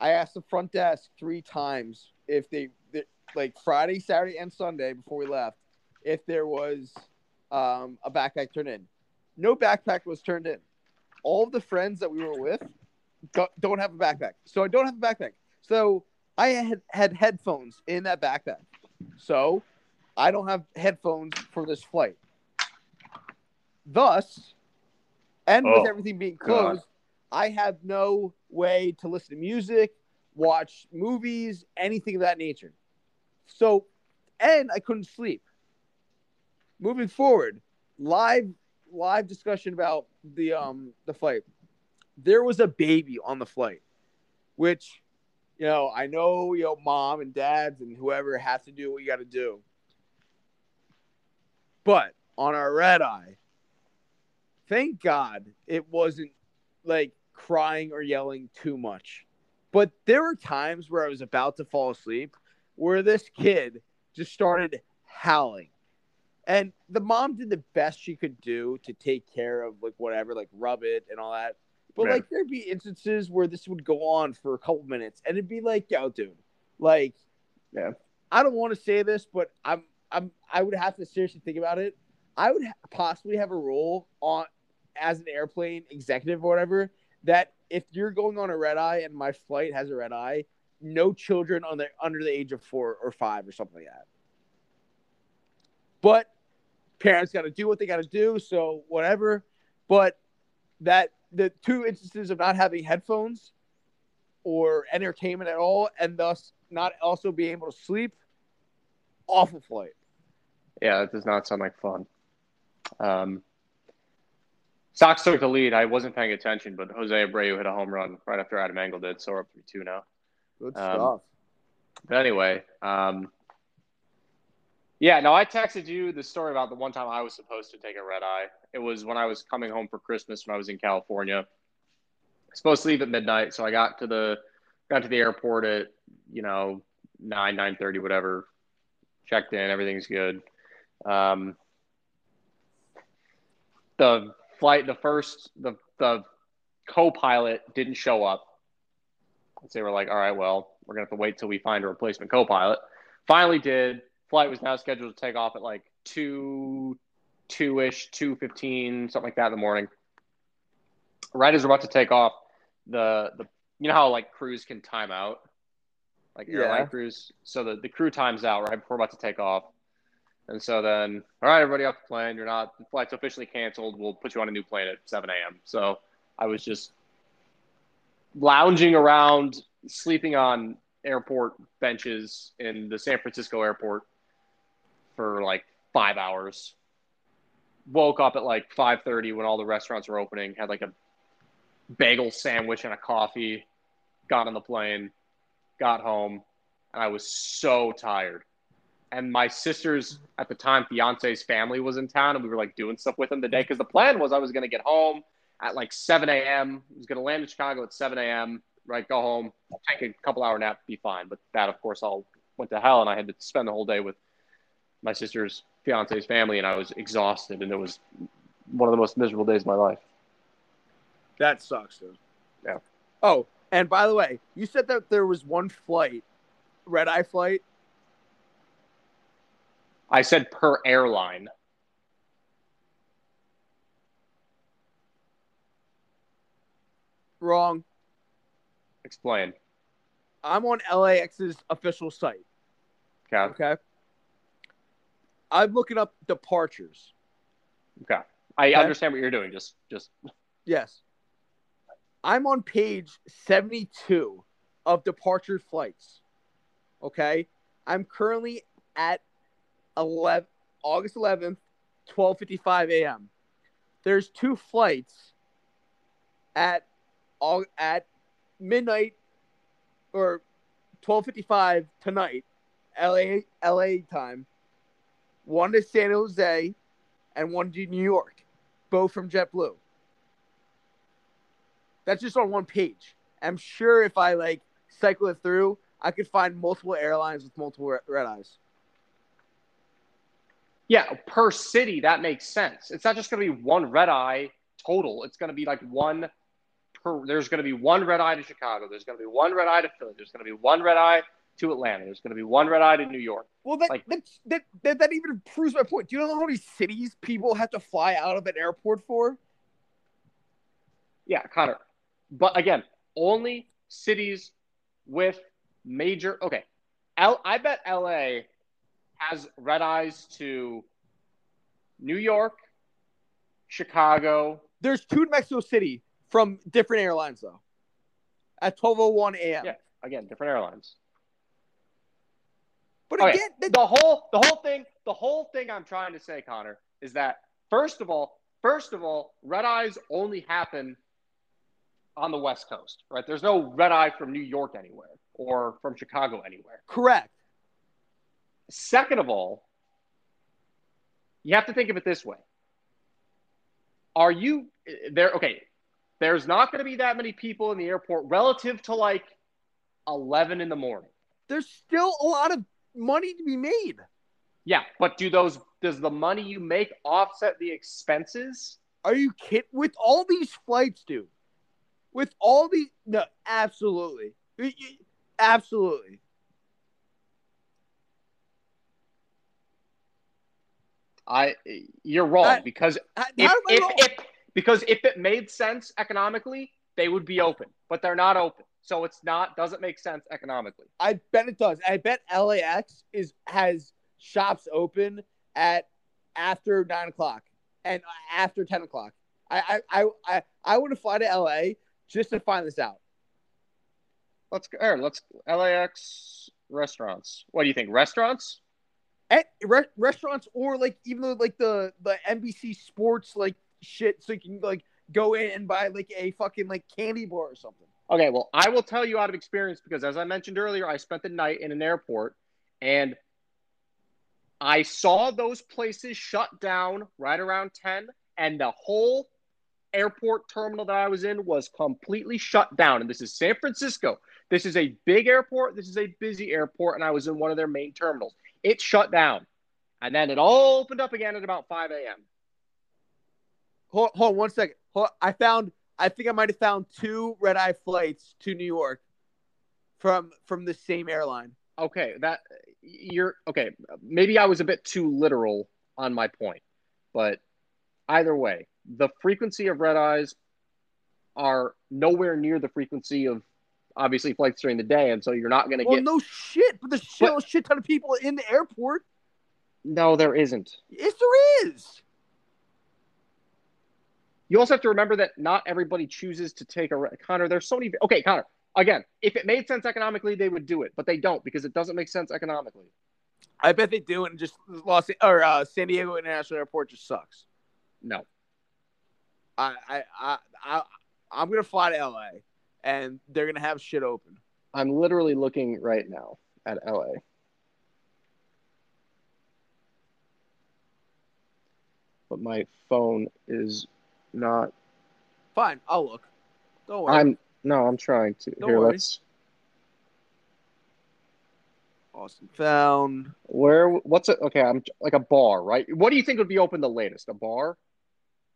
S2: I asked the front desk three times if they, they like Friday, Saturday, and Sunday before we left if there was um, a backpack turned in. No backpack was turned in. All of the friends that we were with don't, don't have a backpack. So I don't have a backpack. So I had had headphones in that backpack. So I don't have headphones for this flight. Thus, and
S1: Oh,
S2: with everything being
S1: God.
S2: closed, I have no way to listen to music, watch movies, anything of that nature. So, and I couldn't sleep. Moving forward, live live discussion about the um the flight. There was a baby on the flight, which you know I know you know mom and dads and whoever has to do what you got to do. But on our red eye, thank God it wasn't like crying or yelling too much. But there were times where I was about to fall asleep where this kid just started howling. And the mom did the best she could do to take care of like whatever, like rub it and all that. But
S1: Yeah.
S2: like there'd be instances where this would go on for a couple minutes and it'd be like, yo, dude, like
S1: Yeah.
S2: I don't want to say this, but I'm I'm I would have to seriously think about it. I would ha- possibly have a role on as an airplane executive or whatever that if you're going on a red eye and my flight has a red eye, no children on the under the age of four or five or something like that. But parents got to do what they got to do, so whatever. But that the two instances of not having headphones or entertainment at all, and thus not also being able to sleep, awful flight.
S1: Yeah, that does not sound like fun. Um, Sox took the lead. I wasn't paying attention, but Jose Abreu hit a home run right after Adam Engel did, so we're up three two now.
S2: Good
S1: Um,
S2: stuff.
S1: But anyway, um, yeah, no, I texted you the story about the one time I was supposed to take a red eye. It was when I was coming home for Christmas when I was in California. Supposed to leave at midnight, so I got to the got to the airport at you know nine nine thirty whatever. Checked in, everything's good. Um, the flight, the first, the the co-pilot didn't show up. So they were like, all right, well, we're gonna have to wait till we find a replacement co-pilot. Finally, did. Flight was now scheduled to take off at like two, two ish, two fifteen, something like that in the morning. Right as we're about to take off, the the you know how like crews can time out, like airline
S2: Yeah.
S1: crews. So the the crew times out right before we're about to take off. And so then, all right, everybody off the plane. You're not, the flight's officially canceled. We'll put you on a new plane at 7 a.m. So I was just lounging around, sleeping on airport benches in the San Francisco airport for like five hours. Woke up at like 5:30 when all the restaurants were opening. Had like a bagel sandwich and a coffee. Got on the plane, got home, and I was so tired. And my sister's at the time fiance's family was in town, and we were like doing stuff with them the day because the plan was I was gonna get home at like 7 a.m. I was gonna land in Chicago at 7 a.m. Right, go home, take a couple hour nap, be fine. But that, of course, all went to hell, and I had to spend the whole day with my sister's fiance's family, and I was exhausted, and it was one of the most miserable days of my life.
S2: That sucks, dude.
S1: Yeah.
S2: Oh, and by the way, you said that there was one flight, red eye flight.
S1: I said per airline.
S2: Wrong.
S1: Explain.
S2: I'm on LAX's official site.
S1: Okay.
S2: Okay. I'm looking up departures.
S1: Okay. I
S2: Okay.
S1: understand what you're doing. Just, just
S2: Yes. I'm on page 72 of departure flights. Okay. I'm currently at 11, August 11th, 12:55 a.m. There's two flights at at midnight or 12:55 tonight, LA LA time. One to San Jose and one to New York, both from JetBlue. That's just on one page. I'm sure if I like cycle it through, I could find multiple airlines with multiple red eyes.
S1: Yeah, per city that makes sense. It's not just going to be one red eye total. It's going to be like one per. There's going to be one red eye to Chicago. There's going to be one red eye to Philly. There's going to be one red eye to Atlanta. There's going to be one red eye to New York.
S2: Well, that
S1: Like-
S2: that's, that, that that even proves my point. Do you know how many cities people have to fly out of an airport for?
S1: Yeah, Connor. But again, only cities with major. Okay, L. I bet L.A. has red eyes to New York, Chicago.
S2: There's two in Mexico City from different airlines though. At 12:01 a.m.
S1: Yeah, again, different airlines.
S2: But
S1: Okay,
S2: again, that,
S1: the whole the whole thing the whole thing I'm trying to say, Connor, is that first of all, first of all, red eyes only happen on the West Coast, right? There's no red eye from New York anywhere or from Chicago anywhere.
S2: correct.
S1: Second of all, you have to think of it this way. Are you there? Okay, there's not going to be that many people in the airport relative to like 11 in the morning.
S2: There's still a lot of money to be made.
S1: Yeah, but do those does the money you make offset the expenses?
S2: Are you kidding? With all these flights, dude. With all these, no, absolutely, absolutely.
S1: I you're wrong
S2: I-
S1: because
S2: I-
S1: if,
S2: how am I
S1: if,
S2: wrong?
S1: if because if it made sense economically, they would be open, but they're not open. So it's not doesn't make sense economically.
S2: I bet it does. I bet LAX is has shops open at after nine o'clock and after ten o'clock. I I I I, I want to fly to LA just to find this out.
S1: Let's go. Let's LAX restaurants. What do you think? Restaurants?
S2: At re- restaurants or like even though like the the NBC Sports like shit, so you can like go in and buy like a fucking like candy bar or something.
S1: Okay, well, I will tell you out of experience because as I mentioned earlier, I spent the night in an airport and I saw those places shut down right around 10 and the whole airport terminal that I was in was completely shut down. And this is San Francisco. This is a big airport. This is a busy airport. And I was in one of their main terminals. It shut down. And then it all opened up again at about 5 a.m.
S2: Hold, hold on one second. Hold, I found. I think I might have found two red eye flights to New York from from the same airline.
S1: Okay, that you're okay. Maybe I was a bit too literal on my point, but either way, the frequency of red eyes are nowhere near the frequency of obviously flights during the day, and so you're not going to get
S2: Well,
S1: get.
S2: no shit, but there's still a shit ton of people in the airport.
S1: no, there isn't.
S2: Yes, there is.
S1: You also have to remember that not everybody chooses to take a re- Connor. There's so many. Okay, Connor. Again, if it made sense economically, they would do it, but they don't because it doesn't make sense economically.
S2: I bet they do, and just Los or uh, San Diego International Airport just sucks.
S1: No.
S2: I I I, I I'm gonna fly to LA, and they're gonna have shit open.
S1: I'm literally looking right now at LA. But my phone is not.
S2: Fine, I'll look. Don't worry.
S1: I'm no, I'm trying to.
S2: Don't
S1: Here,
S2: worry.
S1: let's.
S2: Austin found.
S1: Where? What's it? Okay, I'm like a bar, right? What do you think would be open the latest? A bar?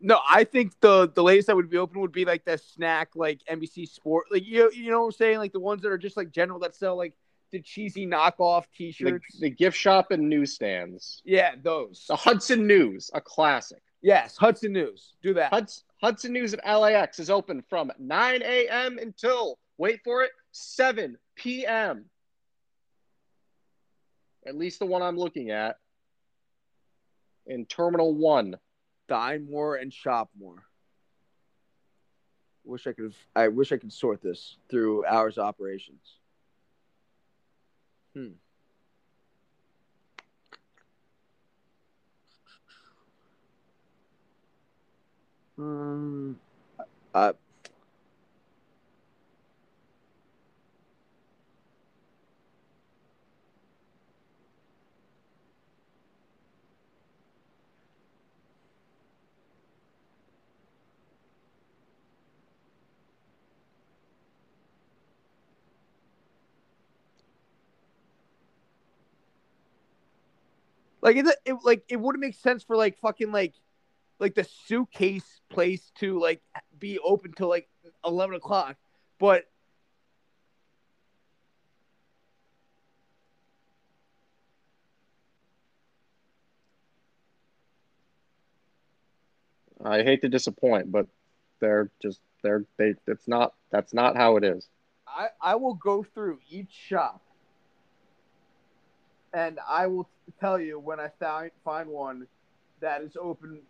S2: No, I think the the latest that would be open would be like the snack, like NBC Sport, like you you know what I'm saying, like the ones that are just like general that sell like the cheesy knockoff T-shirts.
S1: the gift shop and newsstands.
S2: yeah, those.
S1: The Hudson News, a classic.
S2: Yes, Hudson News. Do that.
S1: Huds- Hudson News at LAX is open from 9 a.m. until, wait for it, 7 p.m. At least the one I'm looking at in Terminal 1.
S2: Dine more and shop more. Wish I could. I wish I could sort this through hours of operations. Hmm. Um. Uh. Like it, it like it wouldn't make sense for like fucking like like the suitcase place to like be open till like eleven o'clock, but
S1: I hate to disappoint, but they're just they're they it's not that's not how it is.
S2: I I will go through each shop, and I will tell you when I find find one that is open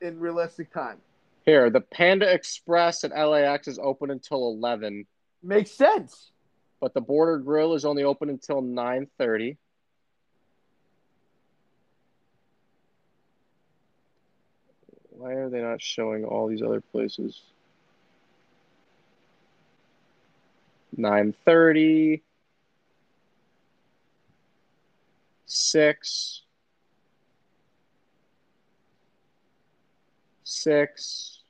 S2: in realistic time.
S1: Here, the Panda Express at LAX is open until 11,
S2: Makes sense.
S1: but the Border Grill is only open until 9:30. Why are they not showing all these other places? 9:30 6 6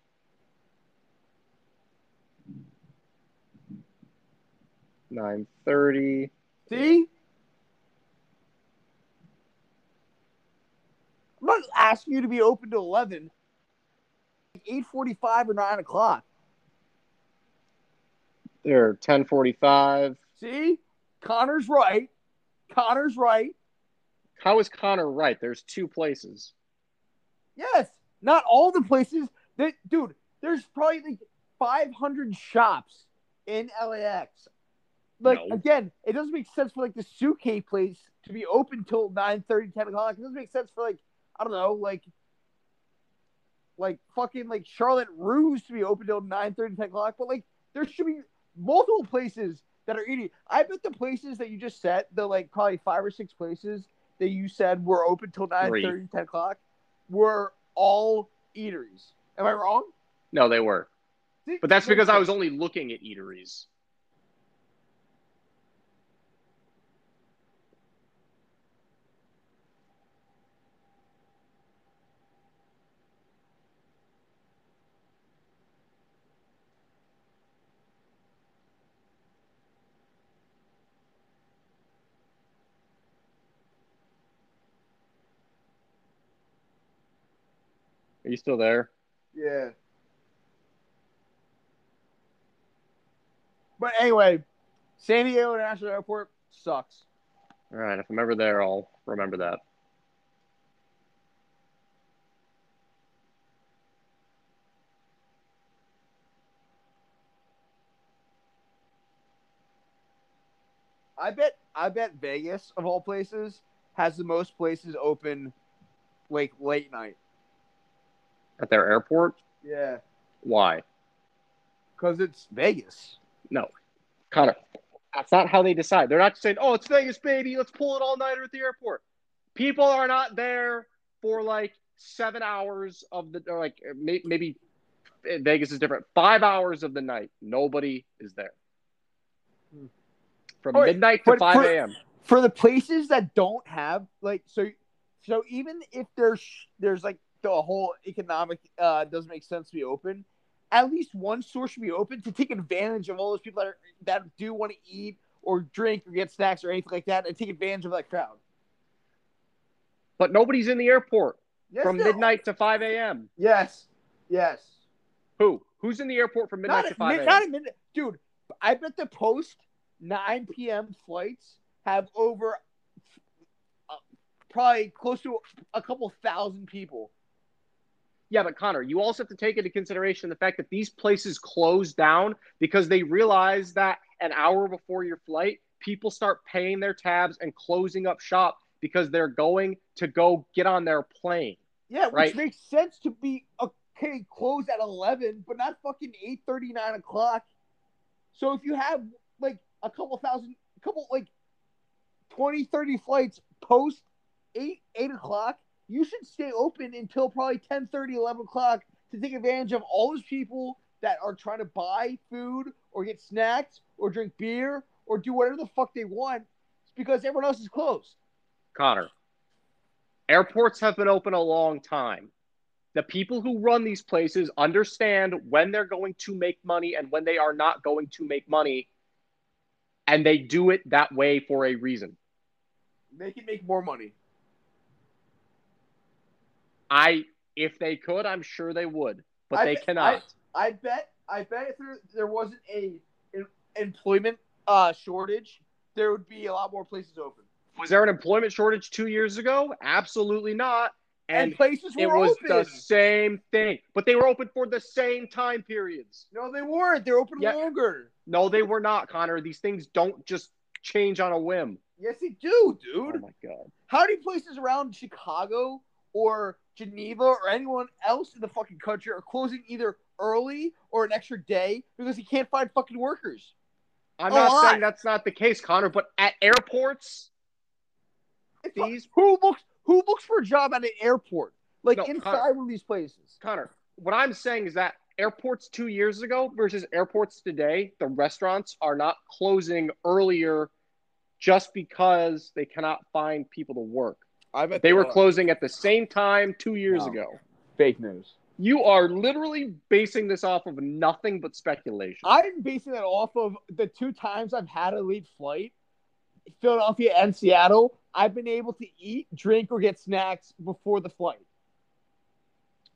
S1: 9:30
S2: See? I'm not asking you to be open to 11. 8.45 or 9 o'clock.
S1: There, 10:45.
S2: See? Connor's right. Connor's right.
S1: How is Connor right? There's two places.
S2: Yes. Not all the places. That, dude, there's probably like 500 shops in LAX. Like,
S1: No.
S2: again, it doesn't make sense for like the suitcase place to be open till 9 30, 10 o'clock. It doesn't make sense for like, I don't know, like, like fucking like Charlotte Russe to be open till 9 30, 10 o'clock. But like, there should be multiple places that are eating. I bet the places that you just said, the like probably five or six places that you said were open till 9
S1: Three.
S2: 10 o'clock, were all eateries. Am I wrong?
S1: No, they were.
S2: See,
S1: But that's because I was only looking at eateries. Are you still there?
S2: Yeah. But anyway, San Diego International Airport sucks.
S1: All right. If I'm ever there, I'll remember that.
S2: I bet I bet Vegas of all places has the most places open like late night.
S1: At their airport?
S2: Yeah.
S1: Why?
S2: Cause it's Vegas.
S1: No, Connor, that's not how they decide. They're not saying, oh, it's Vegas, baby. Let's pull it all nighter at the airport. People are not there for like seven hours of the, or like maybe Vegas is different. Five hours of the night. Nobody is there. From
S2: right,
S1: midnight to 5 a.m.
S2: For the places that don't have like so so even if there's there's like the whole economic uh doesn't make sense to be open, at least one store should be open to take advantage of all those people that are, that do want to eat or drink or get snacks or anything like that and take advantage of that crowd.
S1: But nobody's in the airport
S2: Yes,
S1: from
S2: there-
S1: midnight to 5 a.m.
S2: Yes. Yes.
S1: Who? Who's in the airport from midnight
S2: Not,
S1: to 5 a.m.?
S2: not a minute, dude. I bet the post 9 p.m. flights have over uh, probably close to a couple thousand people.
S1: Yeah, but Connor, you also have to take into consideration the fact that these places close down because they realize that an hour before your flight, people start paying their tabs and closing up shop because they're going to go get on their plane.
S2: Yeah, which
S1: Right.
S2: makes sense to be okay closed at 11, but not fucking 8 9 o'clock. So if you have like a couple thousand, a couple like 20, 30 flights post 8 8 o'clock, you should stay open until probably 10 11 o'clock to take advantage of all those people that are trying to buy food or get snacks or drink beer or do whatever the fuck they want it's because everyone else is closed.
S1: Connor, airports have been open a long time. The people who run these places understand when they're going to make money and when they are not going to make money. And they do it that way for a reason.
S2: They can make more money.
S1: I, if they could, I'm sure they would, but
S2: I
S1: they
S2: bet-
S1: cannot.
S2: I bet I bet if there, there wasn't a em- employment uh, shortage, there would be a lot more places open.
S1: Was there an employment shortage two years ago? Absolutely not.
S2: And,
S1: And,
S2: places were
S1: it was
S2: open.
S1: the same thing, but they were open for the same time periods.
S2: No, they weren't. They're open
S1: Yeah.
S2: longer.
S1: No, they were not, Connor. These things don't just change on a whim.
S2: Yes, they do, dude.
S1: Oh my god.
S2: How many places around Chicago or Geneva or anyone else in the fucking country are closing either early or an extra day because you can't find fucking workers?
S1: I'm
S2: A
S1: not
S2: lot.
S1: saying that's not the case, Connor, but at airports,
S2: It's
S1: These-
S2: like, who looks who looks for a job at an airport? Like
S1: No,
S2: inside
S1: Connor.
S2: one of these places.
S1: Connor, what I'm saying is that airports two years ago versus airports today, the restaurants are not closing earlier just because they cannot find people to work.
S2: I bet
S1: They were
S2: are.
S1: closing at the same time two years
S2: No.
S1: ago.
S2: Fake news.
S1: You are literally basing this off of nothing but speculation.
S2: I'm basing that off of the two times I've had a late flight, Philadelphia and Seattle. I've been able to eat, drink, or get snacks before the flight.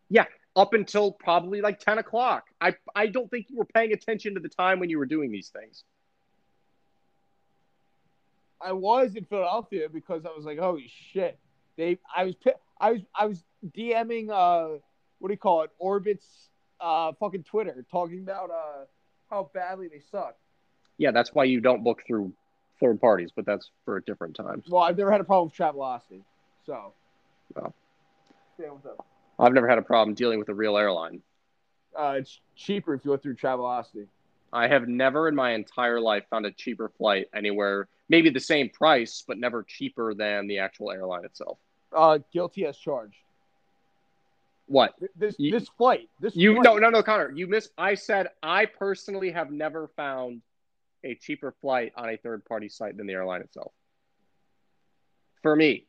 S1: Yeah, up until probably like 10 o'clock. I, I don't think you were paying attention to the time when you were doing these things.
S2: I was in Philadelphia because I was like, "Holy shit!" They, I was, I was, I was DMing, uh, what do you call it, Orbitz, uh, fucking Twitter, talking about uh how badly they suck.
S1: Yeah, that's why you don't book through third parties, but that's for a different time.
S2: Well, I've never had a problem with Travelocity, so. Yeah, what's up?
S1: I've never had a problem dealing with a real airline.
S2: Uh, it's cheaper if you go through Travelocity.
S1: I have never in my entire life found a cheaper flight anywhere, maybe the same price, but never cheaper than the actual airline itself.
S2: Uh, guilty as charged.
S1: What?
S2: This
S1: You-
S2: this flight. This
S1: You
S2: flight.
S1: no no no Connor. You missed. I said I personally have never found a cheaper flight on a third party site than the airline itself. For me,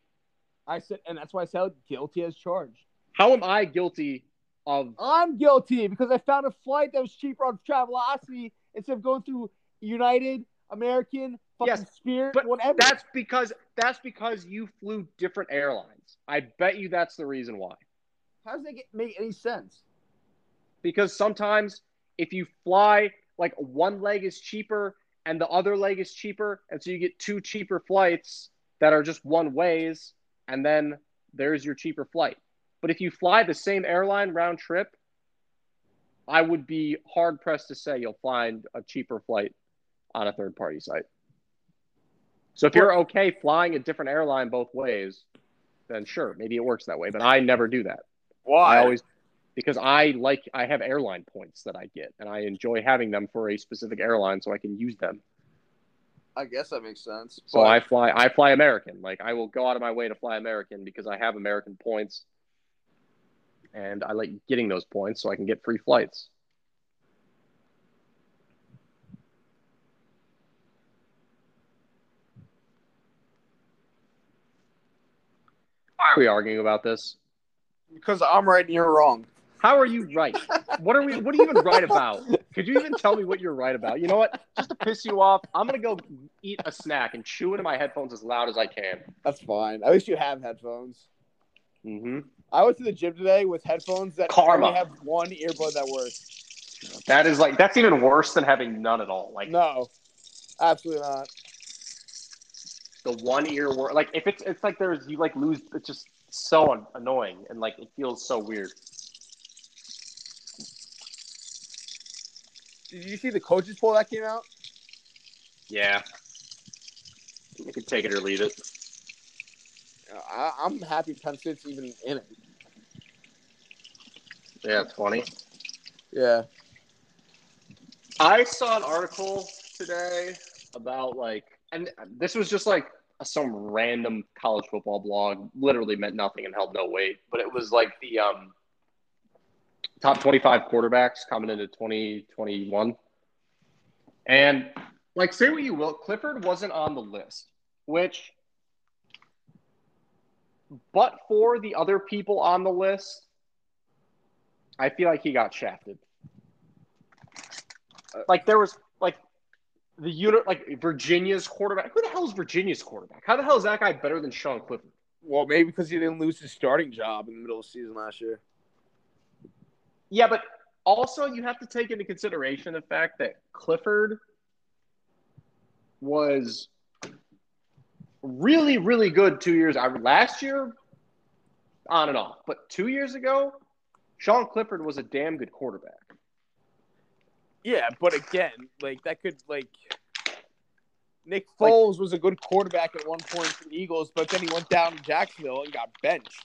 S2: I said, and that's why I said guilty as charged.
S1: how am I guilty of?
S2: I'm guilty because I found a flight that was cheaper on Travelocity instead of going through United, American, fucking
S1: Yes,
S2: Spirit,
S1: but
S2: whatever.
S1: That's because that's because you flew different airlines. I bet you that's the reason why.
S2: How does that get, make any sense?
S1: Because sometimes if you fly like one leg is cheaper and the other leg is cheaper, and so you get two cheaper flights that are just one ways, and then there's your cheaper flight. But if you fly the same airline round trip, I would be hard pressed to say you'll find a cheaper flight on a third party site. So if you're okay flying a different airline both ways, then sure, maybe it works that way. But I never do that.
S2: Why?
S1: I always because I like I have airline points that I get and I enjoy having them for a specific airline so I can use them.
S2: I guess that makes sense.
S1: So I fly I fly American. Like I will go out of my way to fly American because I have American points. And I like getting those points so I can get free flights. Why are we arguing about this?
S2: because I'm right and you're wrong.
S1: How are you right? What are we? What are you even right about? Could you even tell me what you're right about? You know what? Just to piss you off, I'm gonna go eat a snack and chew into my headphones as loud as I can.
S2: That's fine. At least you have headphones.
S1: Hmm
S2: I went to the gym today with headphones that
S1: Karma.
S2: only have one earbud that works.
S1: That is like that's even worse than having none at all. Like
S2: No, absolutely not.
S1: the one ear work. Like if it's it's like there's you like lose. It's just so an- annoying and like it feels so weird.
S2: Did you see the coaches poll that came out?
S1: Yeah. You can take it or leave it.
S2: I, I'm happy Penn State's even in it.
S1: Yeah, it's funny.
S2: Yeah.
S1: I saw an article today about like, and this was just like some random college football blog, literally meant nothing and held no weight, but it was like the um, top 25 quarterbacks coming into 2021. And like, say what you will, Clifford wasn't on the list, which, but for the other people on the list, I feel like he got shafted uh, like there was like the unit like Virginia's quarterback. Who the hell is Virginia's quarterback? How the hell is that guy better than Sean Clifford?
S2: Well, maybe because he didn't lose his starting job in the middle of the season last year.
S1: Yeah, but also you have to take into consideration the fact that Clifford was really, really good two years. I last year, on and off, but two years ago, Sean Clifford was a damn good quarterback.
S2: Yeah, but again, like that could like Nick
S1: Like-
S2: Foles was a good quarterback at one point for the Eagles, but then he went down to Jacksonville and got benched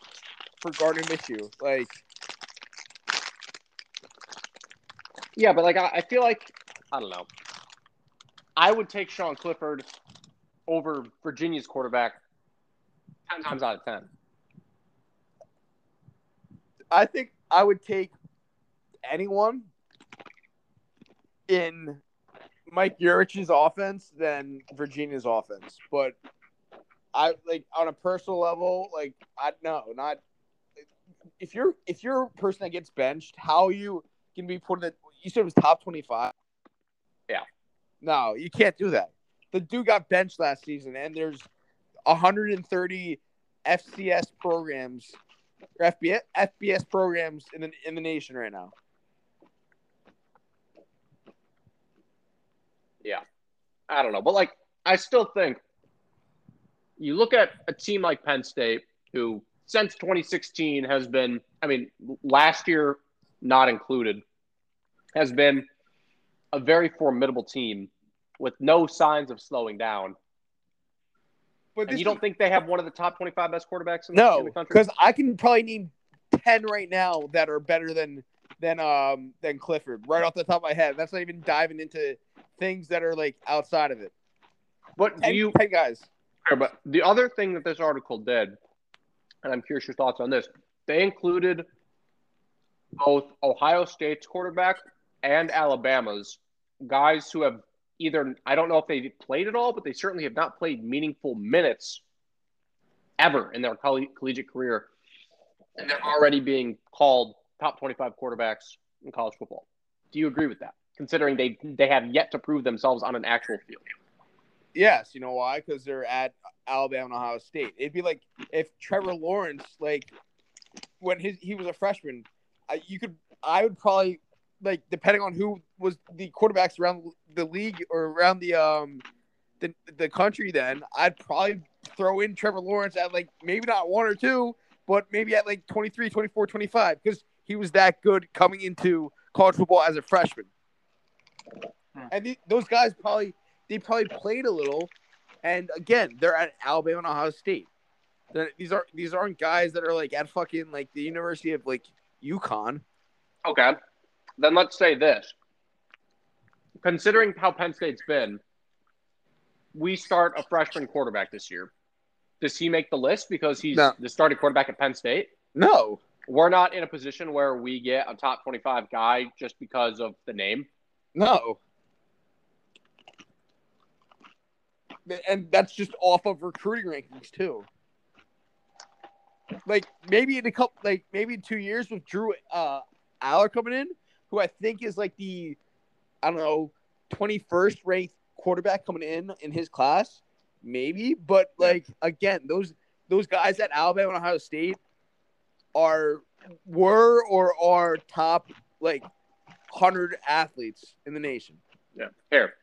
S2: for Gardner Minshew. Like,
S1: Yeah, but like I, I feel like I don't know. I would take Sean Clifford over Virginia's quarterback ten times out of ten.
S2: I think I would take anyone in Mike Yurcich's offense than Virginia's offense. But I like on a personal level, like I no, not if you're if you're a person that gets benched, how you can be put in the you said it was top twenty five.
S1: Yeah.
S2: No, you can't do that. The dude got benched last season, and there's 130 FCS programs or FBS, FBS programs in the in the nation right now. Yeah.
S1: I don't know, but like I still think you look at a team like Penn State, who since 2016 has been, I mean, last year not included, has been a very formidable team with no signs of slowing down.
S2: But
S1: And you don't think they have one of the top 25 best quarterbacks in the, in
S2: no,
S1: the country?
S2: because I can probably name ten right now that are better than than um than Clifford right off the top of my head. That's not even diving into things that are like outside of it.
S1: But do you
S2: 10 guys.
S1: Sure, but the other thing that this article did, and I'm curious your thoughts on this, they included both Ohio State's quarterback and Alabama's guys who have either I don't know if they played at all, but they certainly have not played meaningful minutes ever in their coll- collegiate career, and they're already being called top 25 quarterbacks in college football. Do you agree with that? Considering they they have yet to prove themselves on an actual field.
S2: Yes, you know why? Because they're at Alabama and Ohio State. It'd be like if Trevor Lawrence, like when his he was a freshman, I, you could I would probably like depending on who was the quarterbacks around the league or around the um the the country. Then I'd probably throw in Trevor Lawrence at like maybe not one or two, but maybe at like 23, 24, 25 because he was that good coming into college football as a freshman.
S1: Hmm.
S2: And the, those guys probably they probably played a little, and again they're at Alabama and Ohio State. They're, these are these aren't guys that are like at fucking like the University of like UConn.
S1: Okay. Then let's say this. Considering how Penn State's been, we start a freshman quarterback this year. Does he make the list because he's
S2: No.
S1: the starting quarterback at Penn State?
S2: No,
S1: We're not in a position where we get a top 25 guy just because of the name.
S2: no. And that's just off of recruiting rankings too. Like maybe in a couple, like maybe in two years with Drew uh, Allar coming in, who I think is like the, I don't know, twenty first ranked quarterback coming in in his class, maybe. But like again, those those guys at Alabama and Ohio State are were or are top like hundred athletes in the nation.
S1: Yeah. Here.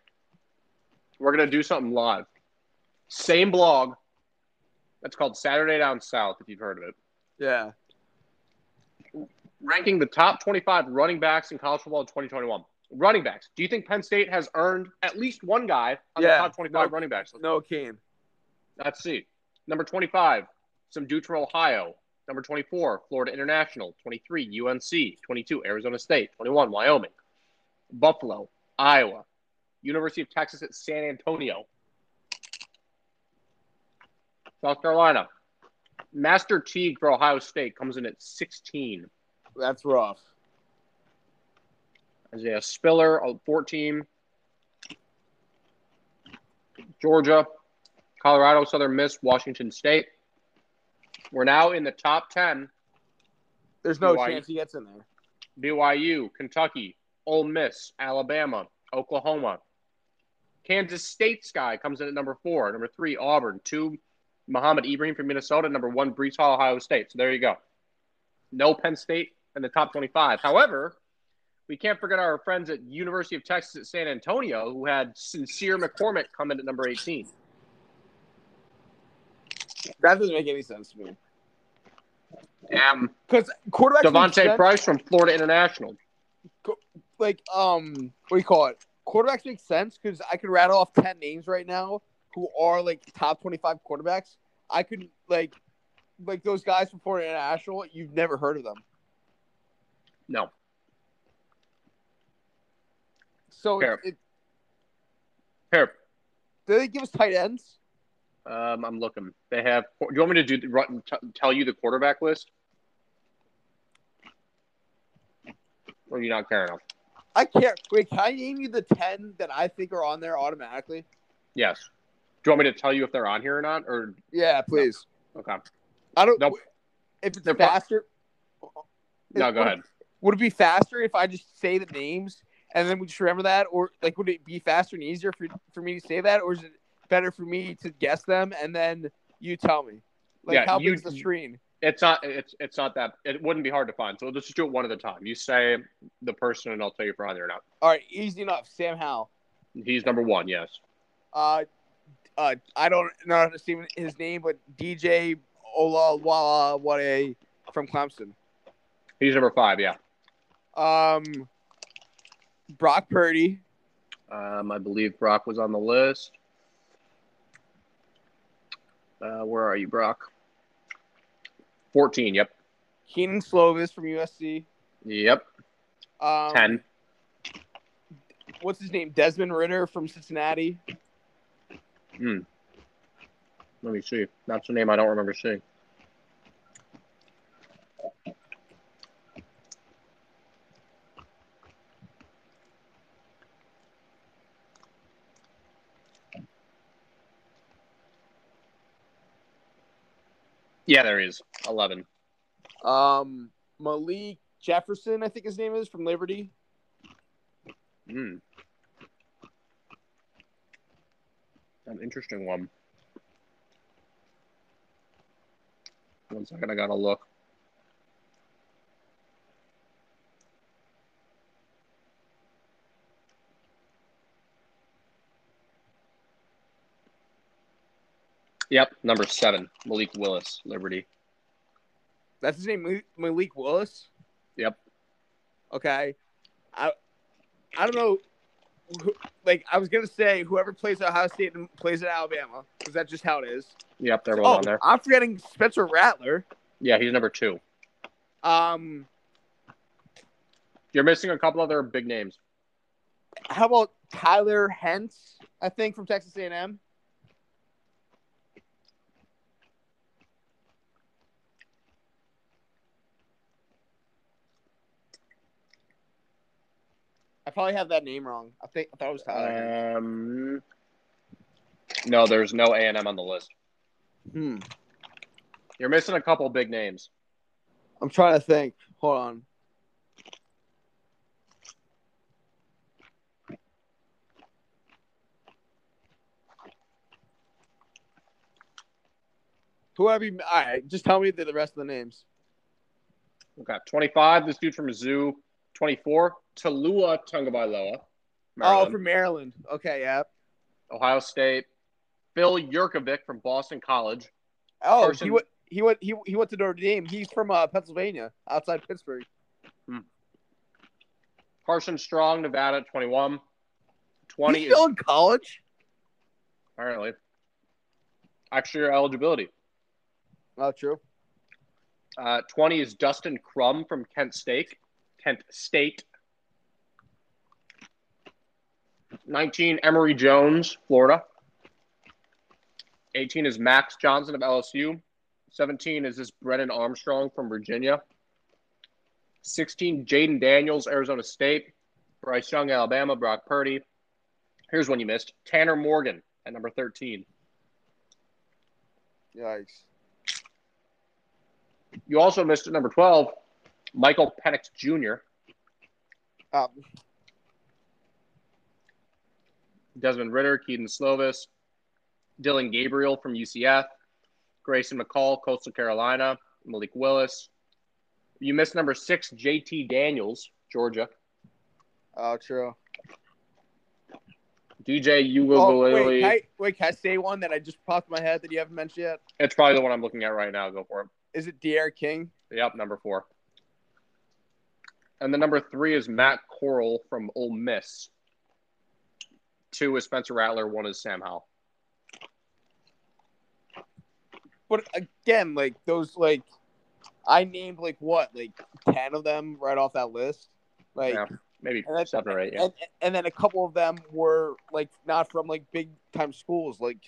S1: We're going to do something live. Same blog. That's called Saturday Down South, if you've heard of it.
S2: Yeah.
S1: Ranking the top 25 running backs in college football in 2021. Running backs. Do you think Penn State has earned at least one guy on
S2: Yeah.
S1: the top 25
S2: No.
S1: running backs? list?
S2: No Kane.
S1: Let's see. Number 25, some dude from Ohio. Number 24, Florida International. 23, UNC. 22, Arizona State. 21, Wyoming. Buffalo, Iowa. University of Texas at San Antonio. South Carolina. Master Teague for Ohio State comes in at 16.
S2: That's rough.
S1: Isaiah Spiller, uh, 14. Georgia, Colorado, Southern Miss, Washington State. We're now in the top 10.
S2: There's no
S1: BYU.
S2: chance he gets in there.
S1: BYU, Kentucky, Ole Miss, Alabama, Oklahoma. Kansas State's guy comes in at number four. Number three, Auburn. Two, Mohamed Ibrahim from Minnesota. Number one, Breece Hall, Ohio State. So there you go. No Penn State in the top 25. However, we can't forget our friends at University of Texas at San Antonio who had Sincere McCormick come in at number 18.
S2: That doesn't make any sense to me.
S1: Um,
S2: Because quarterbacks make
S1: D'Vonte
S2: sense-
S1: Price from Florida International.
S2: like um, what do you call it? Quarterbacks make sense because I could rattle off ten names right now who are like top twenty-five quarterbacks. I could like, like those guys from Florida International. You've never heard of them,
S1: No.
S2: so
S1: Fair.
S2: it,
S1: Here,
S2: do they give us tight ends?
S1: Um, I'm looking. They have. Do you want me to do tell you the quarterback list? Or are you not caring enough?
S2: I can't. Wait, can I name you the ten that I think are on there automatically?
S1: Yes. Do you want me to tell you if they're on here or not? Or
S2: Yeah, please.
S1: okay.
S2: I don't.
S1: Nope.
S2: If it's
S1: They're pro-
S2: faster,
S1: No, go ahead.
S2: Would it be faster if I just say the names and then we just remember that, or like would it be faster and easier for for me to say that, or is it better for me to guess them and then you tell me? Like
S1: Yeah,
S2: how
S1: you-
S2: big's the screen?
S1: It's not. It's it's not that. It wouldn't be hard to find. So let's just do it one at a time. You say the person, and I'll tell you if on there or not.
S2: All right, easy enough. Sam Howell.
S1: He's number one. Yes.
S2: Uh, uh, I don't know how to say his name, but DJ Ola Olawale Wade from Clemson.
S1: He's number five. Yeah.
S2: Um, Brock Purdy.
S1: Um, I believe Brock was on the list. Uh, where are you, Brock? Fourteen. Yep.
S2: Keenan Slovis from USC.
S1: Yep.
S2: Um,
S1: Ten.
S2: What's his name? Desmond Ridder from Cincinnati.
S1: Hmm. Let me see. That's a name I don't remember seeing. Yeah, there he is. Eleven.
S2: Um, Malik Jefferson, I think his name is from Liberty.
S1: Hmm. An interesting one. One second, I gotta look. Yep, number seven, Malik Willis, Liberty.
S2: That's his name, Malik- Willis.
S1: Yep.
S2: Okay, I I don't know. who- Like I was gonna say, whoever plays at Ohio State and plays at Alabama, because that's just how it is.
S1: Yep, they're both
S2: Oh,
S1: on there.
S2: I'm forgetting Spencer Rattler.
S1: Yeah, he's number two.
S2: Um,
S1: You're missing a couple other big names.
S2: how about Tyler Hentz? I think from Texas A&M. Probably have that name wrong. I think I thought it was Tyler.
S1: Um, no, there's no A and M on the list.
S2: Hmm.
S1: You're missing a couple big names.
S2: I'm trying to think. Hold on. Whoever you, all right, just tell me the, the rest of the names.
S1: Okay, 25. This dude from Mizzou. 24. Taulia Tagovailoa.
S2: Oh, from Maryland. Okay, yeah.
S1: Ohio State. Phil Jurkovec from Boston College.
S2: Oh,
S1: Carson-
S2: he went. He went. He, he went to Notre Dame. He's from uh, Pennsylvania, outside Pittsburgh.
S1: Carson Strong, Nevada, 21. 20
S2: He's
S1: is
S2: still in college.
S1: apparently extra year eligibility.
S2: Not true.
S1: Uh, 20 is Dustin Crum from Kent State. Kent State. 19, Emory Jones, Florida. 18 is Max Johnson of LSU. 17 is this Brennan Armstrong from Virginia. 16, Jayden Daniels, Arizona State. Bryce Young, Alabama. Brock Purdy. Here's one you missed Tanner Morgan at number 13.
S2: Yikes.
S1: You also missed at number 12, Michael Penix Jr.
S2: Um,
S1: Desmond Ridder, Kedon Slovis, Dillon Gabriel from UCF, Grayson McCall, Coastal Carolina, Malik Willis. You missed number six, JT Daniels, Georgia.
S2: oh, true.
S1: DJ
S2: Oh, wait, can I, wait, can I say one that I just popped in my head that you haven't mentioned yet?
S1: it's probably the one I'm looking at right now. Go for it.
S2: Is it D'Eriq King?
S1: Yep, number four. And the number three is Matt Corral from Ole Miss. Two is Spencer Rattler. One is Sam Howell.
S2: But again, like those, like I named like what, like ten of them right off that list. Like,
S1: Yeah, maybe
S2: And that's-
S1: seven or eight. Yeah.
S2: and, and then a couple of them were like not from like big time schools, like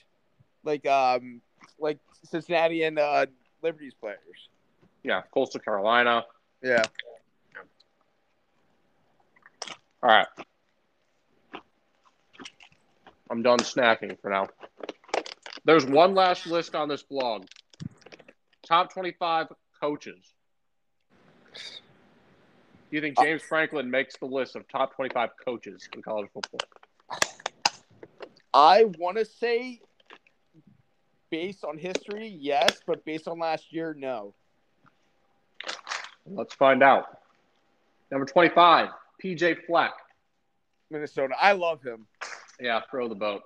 S2: like um like Cincinnati and uh Liberty's players.
S1: yeah, Coastal Carolina.
S2: Yeah.
S1: All right. I'm done snacking for now. There's one last list on this blog. Top 25 coaches. Do you think uh, James Franklin makes the list of top 25 coaches in college football?
S2: I want to say based on history, yes, but based on last year, no.
S1: Let's find out. Number 25, PJ Fleck.
S2: Minnesota. I love him.
S1: Yeah, throw the boat.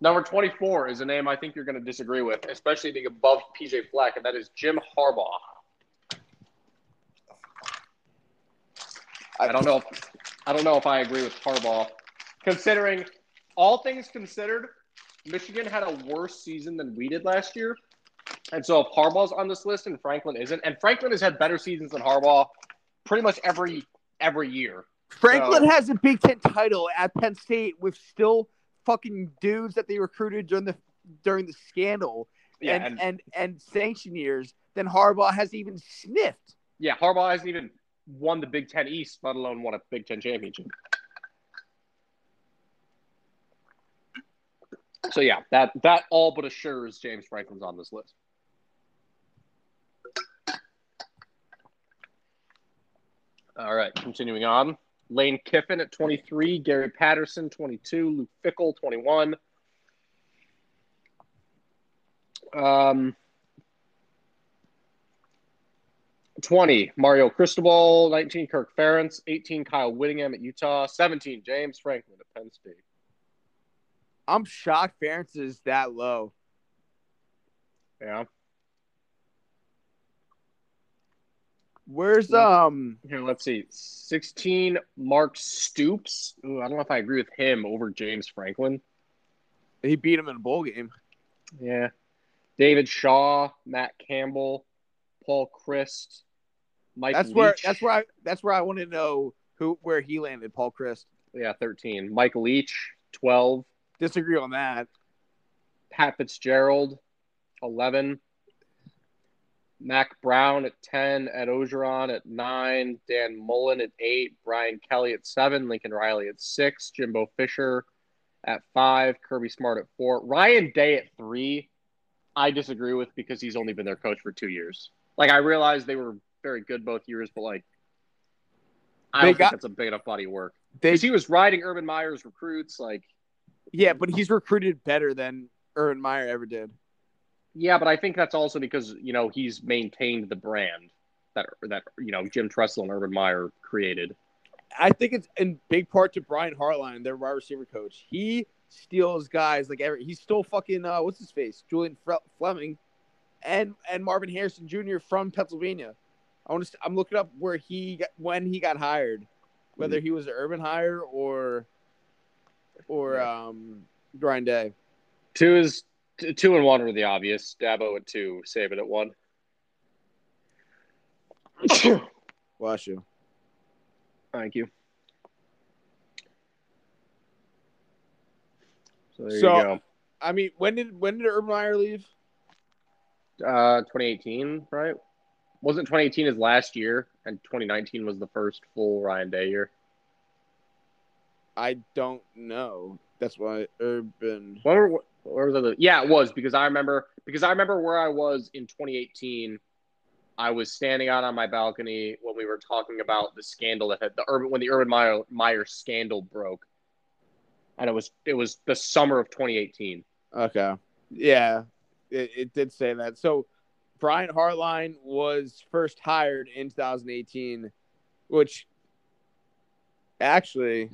S1: Number 24 is a name I think you're going to disagree with, especially being above PJ Fleck, and that is Jim Harbaugh. I don't know. If, I don't know if I agree with Harbaugh, considering all things considered, Michigan had a worse season than we did last year, and so if Harbaugh's on this list and Franklin isn't, and Franklin has had better seasons than Harbaugh, pretty much every every year.
S2: Franklin
S1: so.
S2: has a Big Ten title at Penn State with still fucking dudes that they recruited during the during the scandal
S1: yeah,
S2: and,
S1: and,
S2: and and sanction years than Harbaugh has even sniffed.
S1: Yeah, Harbaugh hasn't even won the Big Ten East, let alone won a Big Ten championship. So yeah, that that all but assures James Franklin's on this list. All right, continuing on. Lane Kiffin at 23, Gary Patterson 22, Luke Fickell 21. Um, 20, Mario Cristobal, 19, Kirk Ferentz, 18, Kyle Whittingham at Utah, 17, James Franklin at Penn State.
S2: I'm shocked Ferentz is that low.
S1: Yeah.
S2: Where's um
S1: Here, let's see. 16, Mark Stoops. Ooh, I don't know if I agree with him over James Franklin.
S2: he beat him in a bowl game?
S1: Yeah. David Shaw, Matt Campbell, Paul Chryst, Mike
S2: That's where that's where I that's where I want to know who where he landed, Paul Chryst.
S1: Yeah, 13. Mike Leach, 12.
S2: Disagree on that.
S1: Pat Fitzgerald, 11. Mack Brown at 10. Ed Orgeron at 9. Dan Mullen at 8. Brian Kelly at 7. Lincoln Riley at 6. Jimbo Fisher at 5. Kirby Smart at 4. Ryan Day at 3. I disagree with because he's only been their coach for two years. Like, I realized they were very good both years, but, like, I don't
S2: got-
S1: think that's a big enough body of work.
S2: They
S1: Because he was riding Urban Meyer's recruits, like,
S2: yeah, but he's recruited better than Urban Meyer ever did.
S1: Yeah, but I think that's also because you know he's maintained the brand that that you know Jim Tressel and Urban Meyer created.
S2: I think it's in big part to Brian Hartline, their wide receiver coach. He steals guys like every. He stole fucking uh, what's his face, Julian Fleming, and and Marvin Harrison Jr. from Pennsylvania. I want to. I'm looking up where he got, when he got hired, whether he was an urban hire or or um Brian Day.
S1: Two is t- two and one are the obvious. Dabo at two, Saban at one.
S2: Bless you.
S1: Thank you. So there
S2: So-
S1: you
S2: I mean, when did when did Urban Meyer leave?
S1: Uh, 2018, right? Wasn't 2018 his last year, and 2019 was the first full Ryan Day year.
S2: I don't know. That's why Urban.
S1: Where, where was the? Yeah, it was because I remember because I remember where I was in 2018. I was standing out on my balcony when we were talking about the scandal that had the urban when the Urban Meyer, Meyer scandal broke, and it was it was the summer of 2018.
S2: Okay. Yeah, it, it did say that. So Brian Hartline was first hired in 2018, which actually,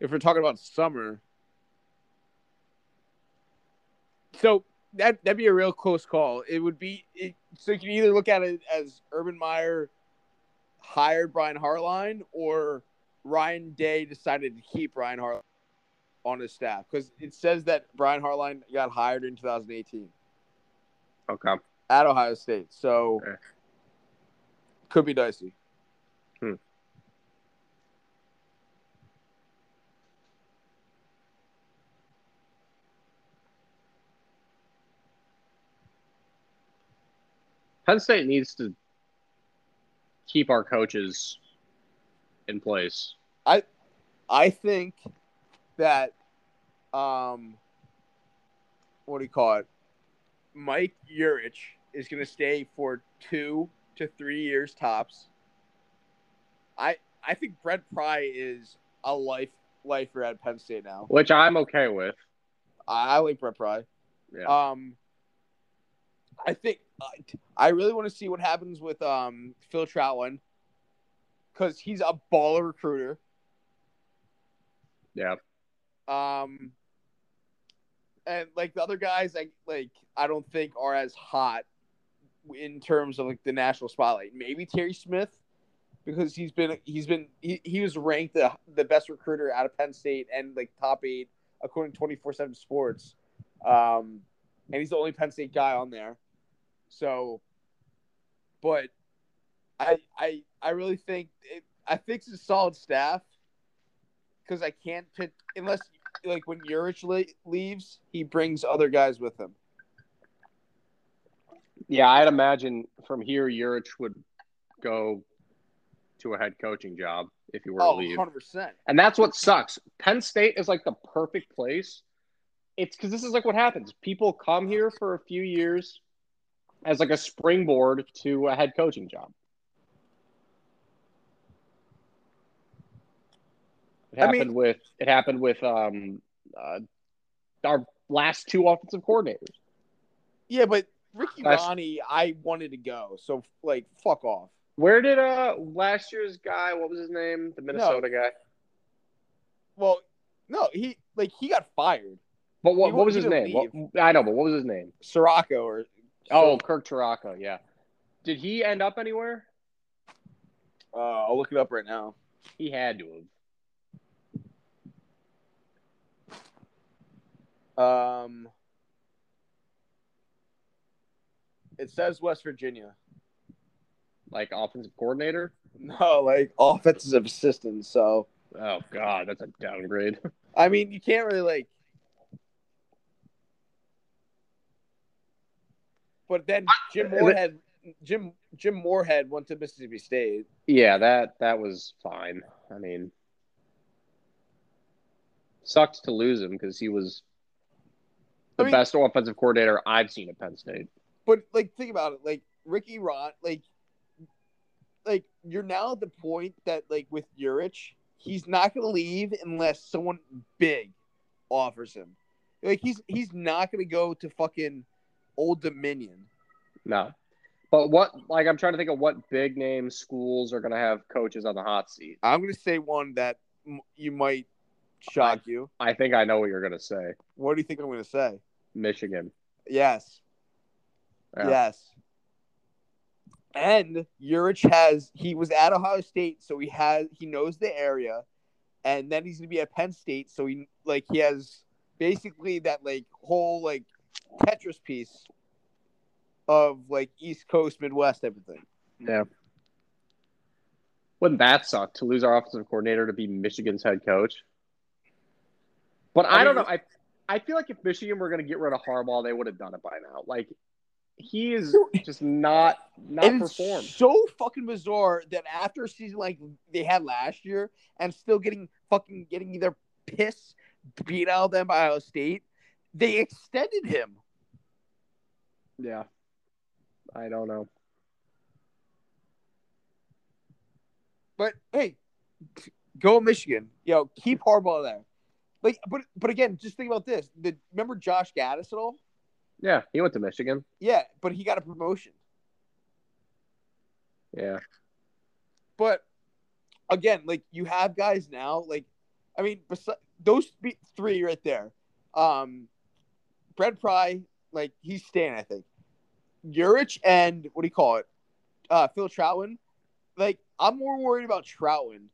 S2: if we're talking about summer, so that that'd be a real close call. It would be it, so you can either look at it as Urban Meyer hired Brian Hartline or Ryan Day decided to keep Brian Hartline on his staff because it says that Brian Hartline got hired in 2018
S1: Okay.
S2: at Ohio State. So
S1: Okay.
S2: could be dicey.
S1: Penn State needs to keep our coaches in place.
S2: I I think that um what do you call it? Mike Yurcich is going to stay for 2 to 3 years tops. I I think Brent Pry is a life lifer at Penn State now.
S1: Which I'm okay with.
S2: I, I like Brent Pry.
S1: Yeah.
S2: Um, I think I really want to see what happens with um Phil Troutman because he's a baller recruiter.
S1: yeah.
S2: Um, and like the other guys, like like I don't think are as hot in terms of like the national spotlight. Maybe Terry Smith because he's been he's been he, he was ranked the the best recruiter out of Penn State and like top eight according to twenty four seven Sports. Um, and he's the only Penn State guy on there. So, but I I I really think it, I think it's a solid staff because I can't pick unless like when Yurcich le- leaves, he brings other guys with him.
S1: Yeah, I'd imagine from here Yurcich would go to a head coaching job if he were
S2: Oh,
S1: to leave.
S2: 100 percent.
S1: And that's what sucks. Penn State is like the perfect place. It's because this is like what happens. People come here for a few years as like a springboard to a head coaching job. It
S2: I mean-
S1: happened with it happened with um uh, our last two offensive coordinators.
S2: Yeah, but Ricky
S1: That's-
S2: Ronnie, I wanted to go, so like, fuck off.
S1: Where did uh last year's guy? What was his name? The Minnesota guy.
S2: Well, no, he like he got fired.
S1: But what, what was his name? What, I know, but what was his name?
S2: Ciarrocca or
S1: Oh, Kirk Ciarrocca. Yeah. Did he end up anywhere?
S2: uh, I'll look it up right now.
S1: He had to have.
S2: Um, it says West Virginia.
S1: Like offensive coordinator.
S2: No, like offensive assistant. So
S1: Oh God, that's a downgrade.
S2: I mean, you can't really like. But then Jim Moorhead, Jim Jim Moorhead went to Mississippi State.
S1: yeah, that that was fine. I mean, sucked to lose him because he was the
S2: I mean-
S1: best offensive coordinator I've seen at Penn State.
S2: But like, think about it. Like Ricky Ron, like, like you're now at the point that like with Yurcich, he's not going to leave unless someone big offers him. Like he's he's not going to go to fucking Old Dominion.
S1: No. But what, like, I'm trying to think of what big name schools are going to have coaches on the hot seat.
S2: I'm going to say one that m- you might shock you.
S1: I think I know what you're going to say.
S2: What do you think I'm going to say?
S1: Michigan.
S2: Yes.
S1: Yeah.
S2: Yes. And Yurcich has he was at Ohio State, so he has he knows the area, and then he's gonna be at Penn State, so he like he has basically that like whole like Tetris piece of like East Coast Midwest everything.
S1: Yeah. Wouldn't that suck to lose our offensive coordinator to be Michigan's head coach? But I,
S2: I
S1: don't know. I I feel like if Michigan were going to get rid of Harbaugh, they would have done it by now. Like he is just not not performed.
S2: so fucking bizarre that after a season like they had last year and still getting fucking getting either piss beat out of them by Ohio State, they extended him.
S1: Yeah. I don't know.
S2: But hey, go Michigan. Yo, keep Harbaugh there. Like, but but again, just think about this. The, remember Josh Gaddis at all?
S1: Yeah, he went to Michigan.
S2: Yeah, but he got a promotion.
S1: Yeah.
S2: But again, like you have guys now. Like, I mean, besi- those three right there. Um, Brent Pry, like he's staying. I think. Yurcich and what do you call it? Uh, Phil Troutman. Like, I'm more worried about Troutman,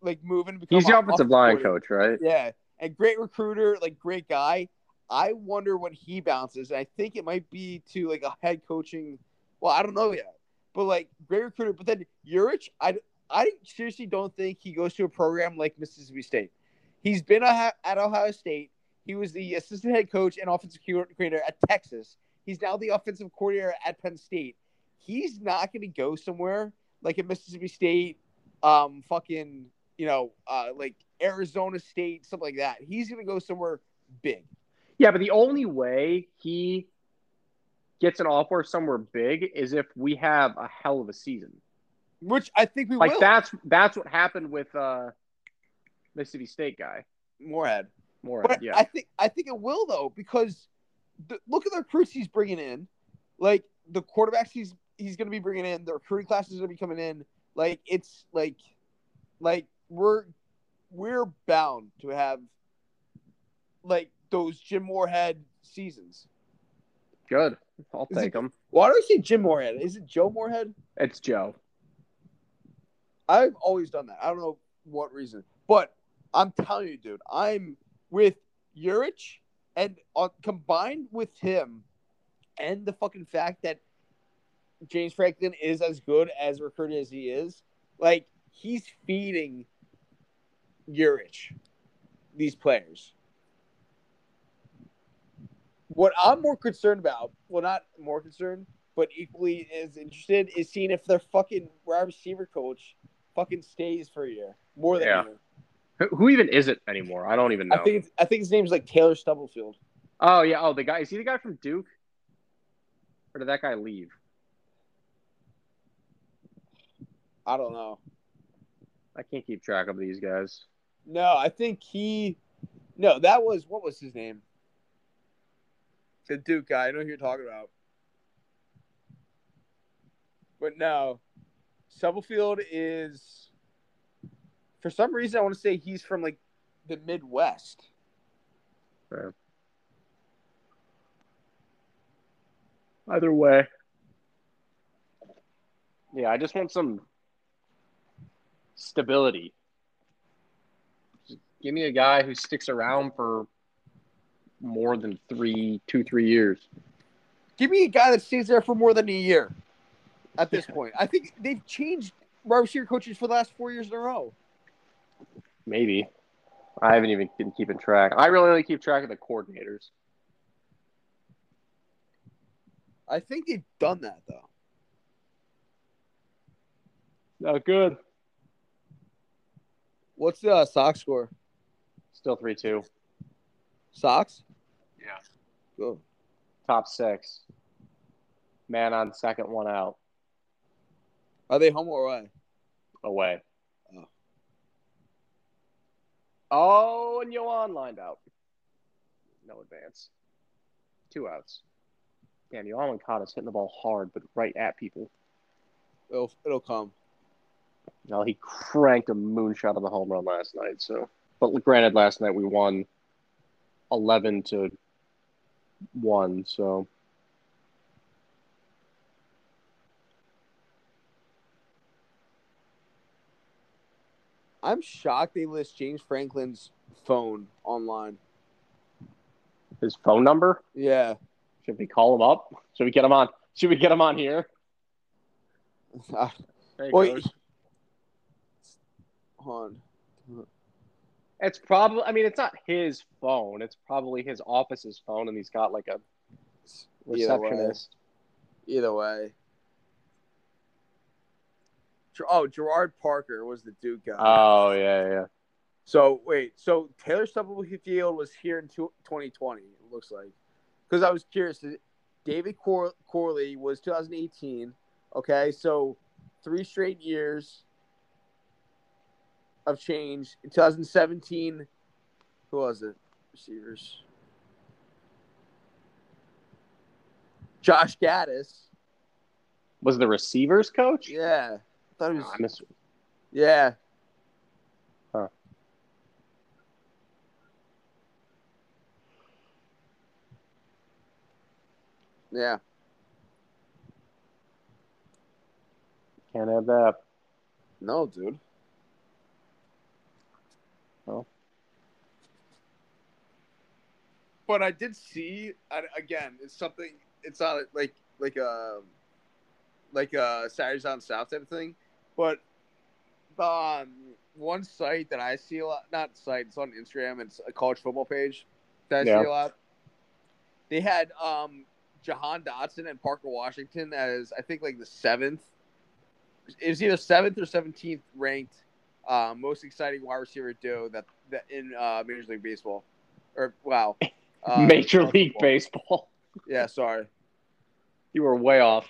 S2: like moving.
S1: He's the offensive line coach, right?
S2: Yeah, and great recruiter, like great guy. I wonder when he bounces. I think it might be to like a head coaching. Well, I don't know yet, but like great recruiter. But then Yurcich, I I seriously don't think he goes to a program like Mississippi State. He's been at Ohio State. He was the assistant head coach and offensive coordinator at Texas. He's now the offensive coordinator at Penn State. He's not going to go somewhere like at Mississippi State, um, fucking, you know, uh, like Arizona State, something like that. He's going to go somewhere big.
S1: Yeah, but the only way he gets an offer somewhere big is if we have a hell of a season.
S2: Which I think we
S1: Like
S2: will.
S1: that's that's what happened with uh Mississippi State guy.
S2: Moorhead.
S1: More
S2: But
S1: yeah.
S2: I think I think it will though because the, look at the recruits he's bringing in, like the quarterbacks he's he's going to be bringing in, the recruiting classes are going to be coming in. Like it's like, like we're we're bound to have like those Jim Moorhead seasons.
S1: Good. I'll
S2: Is
S1: take him.
S2: Why do I say Jim Moorhead? Is it Joe Moorhead?
S1: It's Joe.
S2: I've always done that. I don't know what reason, but I'm telling you, dude, I'm with Yurcich and uh, combined with him and the fucking fact that James Franklin is as good as recruited as he is, like he's feeding Yurcich these players. What I'm more concerned about, well, not more concerned, but equally as interested, is seeing if their fucking wide receiver coach fucking stays for a year, more than
S1: Yeah.
S2: a year.
S1: Who, even is it anymore? I don't even know.
S2: I think I think his name's like Taylor Stubblefield.
S1: oh yeah. Oh, the guy is he the guy from Duke? Or did that guy leave?
S2: I don't know.
S1: I can't keep track of these guys.
S2: No, I think he. No, that was what was his name? The Duke guy. I know who you're talking about. But no, Stubblefield is. For some reason, I want to say he's from like the Midwest.
S1: Fair. Either way. Yeah, I just want some stability. Just give me a guy who sticks around for more than three, two, three years.
S2: Give me a guy that stays there for more than a year. At this point, I think they've changed wide receiver coaches for the last four years in a row.
S1: Maybe. I haven't even been keeping track. I really only keep track of the coordinators.
S2: I think they've done that though.
S1: Not good.
S2: What's the uh, Sox score?
S1: Still 3 2.
S2: Sox?
S1: Yeah.
S2: Good.
S1: Top six. Man on second, one out.
S2: Are they home or away?
S1: Away.
S2: Oh.
S1: Oh, and Yoan lined out. No advance. Two outs. Damn, Yoan Moncada's hitting the ball hard, but right at people.
S2: It'll it'll come.
S1: Well, he cranked a moonshot of the home run last night. So, but granted, last night we won eleven to one. So,
S2: I'm shocked they list James Franklin's phone online.
S1: his phone number.
S2: Yeah.
S1: Should we call him up? Should we get him on? Should we get him on here?
S2: Ah,
S1: There he
S2: Well,
S1: goes.
S2: hold on.
S1: It's probably. I mean, it's not his phone. It's probably his office's phone, and he's got like a
S2: Either way.
S1: receptionist.
S2: Either way. Oh, Gerard Parker was the Duke guy.
S1: Oh yeah, yeah.
S2: So wait, so Taylor Stubblefield was here in two- 2020. It looks like, because I was curious. Uh, David Cor- Corley was 2018. Okay, so three straight years of change. In 2017, who was it? Receivers. Josh Gaddis.
S1: Was the receivers coach?
S2: Yeah, thought it was.
S1: Ah, I miss-
S2: Yeah.
S1: Huh.
S2: Yeah.
S1: Can't have that.
S2: No, dude.
S1: Well.
S2: But I did see I, again. It's something. It's not like like a like a Saturdays on South type of thing, but um, one site that I see a lot. Not site. It's on Instagram. It's a college football page that I
S1: Yeah.
S2: see a lot. They had um Jahan Dotson and Parker Washington as I think like the seventh. It was either seventh or seventeenth ranked uh, most exciting wide receiver duo that, that in uh, Major League Baseball, or wow, uh,
S1: Major League. Baseball.
S2: Yeah, sorry.
S1: You were way off.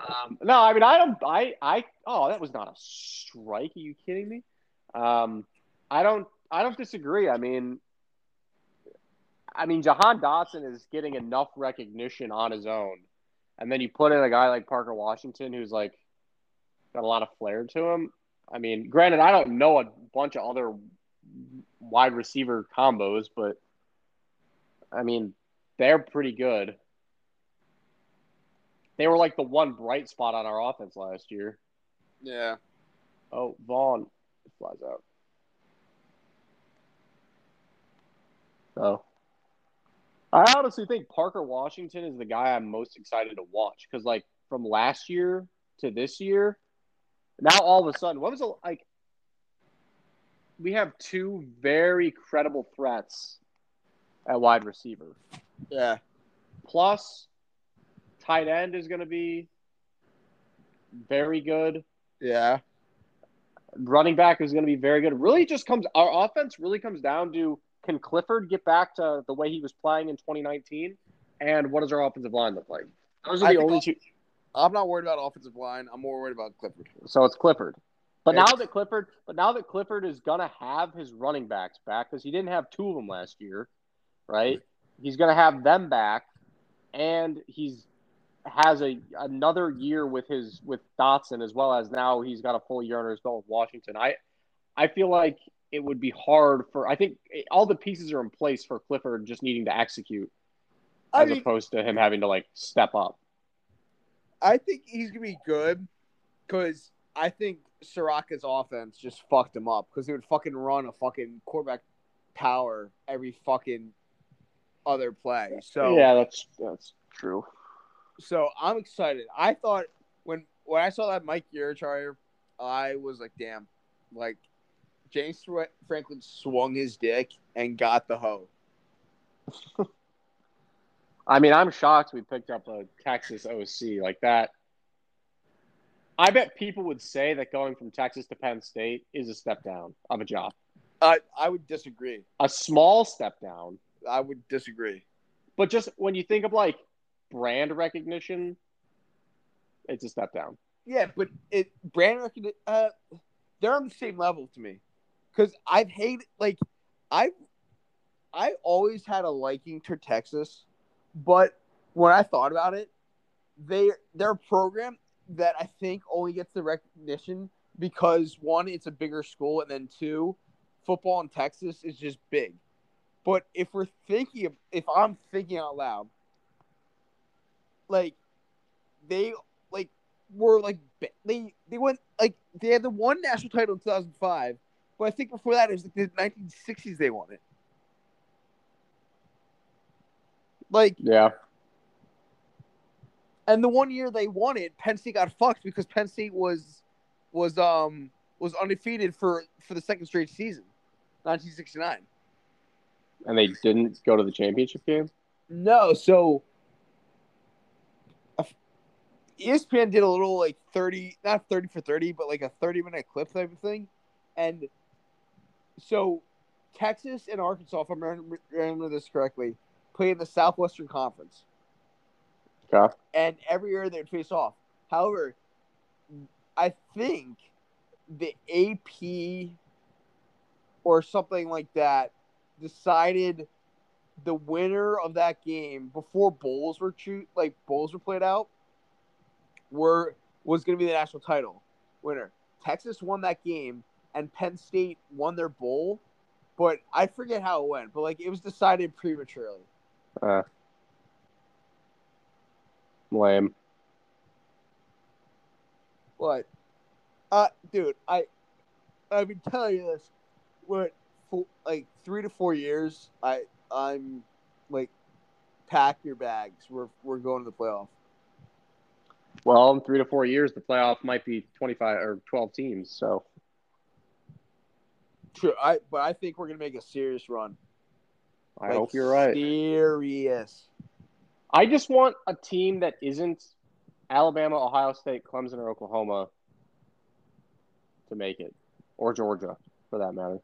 S1: Um, no, I mean I don't. I I oh that was not a strike. Are you kidding me? Um, I don't. I don't disagree. I mean, I mean Jahan Dotson is getting enough recognition on his own, and then you put in a guy like Parker Washington who's like got a lot of flair to him. I mean, granted, I don't know a bunch of other wide receiver combos, but I mean they're pretty good. They were like the one bright spot on our offense last year.
S2: Yeah,
S1: Oh, Vaughn flies out. So, I honestly think Parker Washington is the guy I'm most excited to watch because, like, from last year to this year, now all of a sudden, what was it like? We have two very credible threats at wide receiver.
S2: yeah,
S1: Plus, tight end is going to be very good.
S2: yeah,
S1: running back is going to be very good. Really just comes our offense really comes down to can Clifford get back to the way he was playing in 2019, and what does our offensive line look like? Those are the only two.
S2: I'm not worried about offensive line. I'm more worried about Clifford.
S1: So it's Clifford, But now that Clifford, but now that Clifford is gonna have his running backs back because he didn't have two of them last year, right? He's gonna have them back, and he's has a another year with his with Dotson as well as now he's got a full year under his belt with Washington. I I feel like it would be hard for I think all the pieces are in place for Clifford just needing to execute
S2: I
S1: as
S2: mean,
S1: opposed to him having to like step up.
S2: I think he's gonna be good because I think Ciarrocca's offense just fucked him up because they would fucking run a fucking quarterback power every fucking other play. So
S1: yeah, that's that's true.
S2: So I'm excited. I thought when when I saw that Mike Yurcich hire, I was like, damn, like James Franklin swung his dick and got the hoe.
S1: I mean, I'm shocked we picked up a Texas OC like that. I bet people would say that going from Texas to Penn State is a step down of a job.
S2: I I would disagree.
S1: A small step down,
S2: I would disagree.
S1: but just when you think of like brand recognition, it's a step down.
S2: Yeah, but it brand recognition. Uh, they're on the same level to me because I've hated like I I always had a liking to Texas, but when I thought about it, they their program that I think only gets the recognition because one, it's a bigger school, and then two, football in Texas is just big. But if we're thinking, of, if I'm thinking out loud, like they like were like they they went like they had the one national title in 2005, but I think before that it was like the 1960s they won it. Like,
S1: Yeah.
S2: and the one year they won it, Penn State got fucked because Penn State was was um was undefeated for for the second straight season, 1969.
S1: And they didn't go to the championship game?
S2: No, so ESPN did a little like 30, not 30 for 30, but like a 30 minute clip type of thing. And so Texas and Arkansas, if I remember, remember this correctly, play in the Southwestern Conference.
S1: Okay.
S2: And every year they'd face off. However, I think the AP or something like that decided the winner of that game before bowls were shoot like bowls were played out were was going to be the national title winner. Texas won that game and Penn State won their bowl, but I forget how it went. But like it was decided prematurely.
S1: Uh, lame.
S2: What? uh, dude, I I've been telling you this. What, for, like three to four years, I I'm like, pack your bags. We're we're going to the playoff.
S1: Well, in three to four years, the playoff might be 25 or 12 teams. So,
S2: True, I but I think we're gonna make a serious run.
S1: I
S2: Like,
S1: hope you're right.
S2: Serious.
S1: I just want a team that isn't Alabama, Ohio State, Clemson, or Oklahoma to make it, or Georgia, for that matter.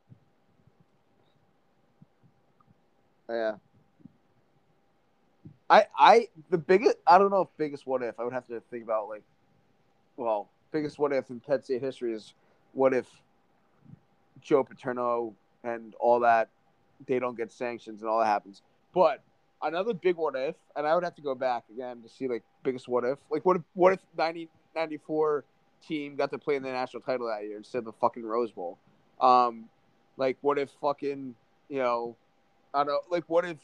S2: Yeah. I I the biggest I don't know if biggest what if I would have to think about like well biggest what if in Penn State history is what if Joe Paterno and all that they don't get sanctions and all that happens. But another big what if, and I would have to go back again to see like biggest what if. Like what if what if 90, 94 team got to play in the national title that year instead of the fucking Rose Bowl? Um like what if fucking you know I don't know like what if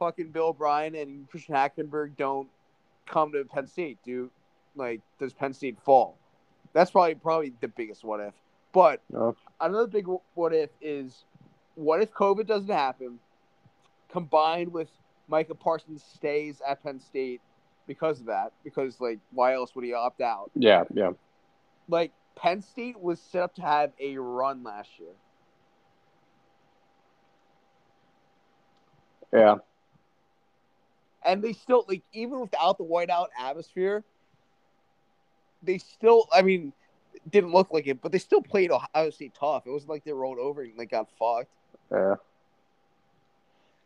S2: fucking Bill O'Brien and Christian Hackenberg don't come to Penn State? Do like does Penn State fall? That's probably probably the biggest what if. But
S1: No.
S2: another big what if is what if COVID doesn't happen, combined with Micah Parsons stays at Penn State because of that? Because like, why else would he opt out?
S1: Yeah, yeah.
S2: Like Penn State was set up to have a run last year.
S1: Yeah.
S2: And they still like even without the whiteout atmosphere, they still. I mean, didn't look like it, but they still played Ohio State tough. It wasn't like they rolled over and like got fucked.
S1: Yeah.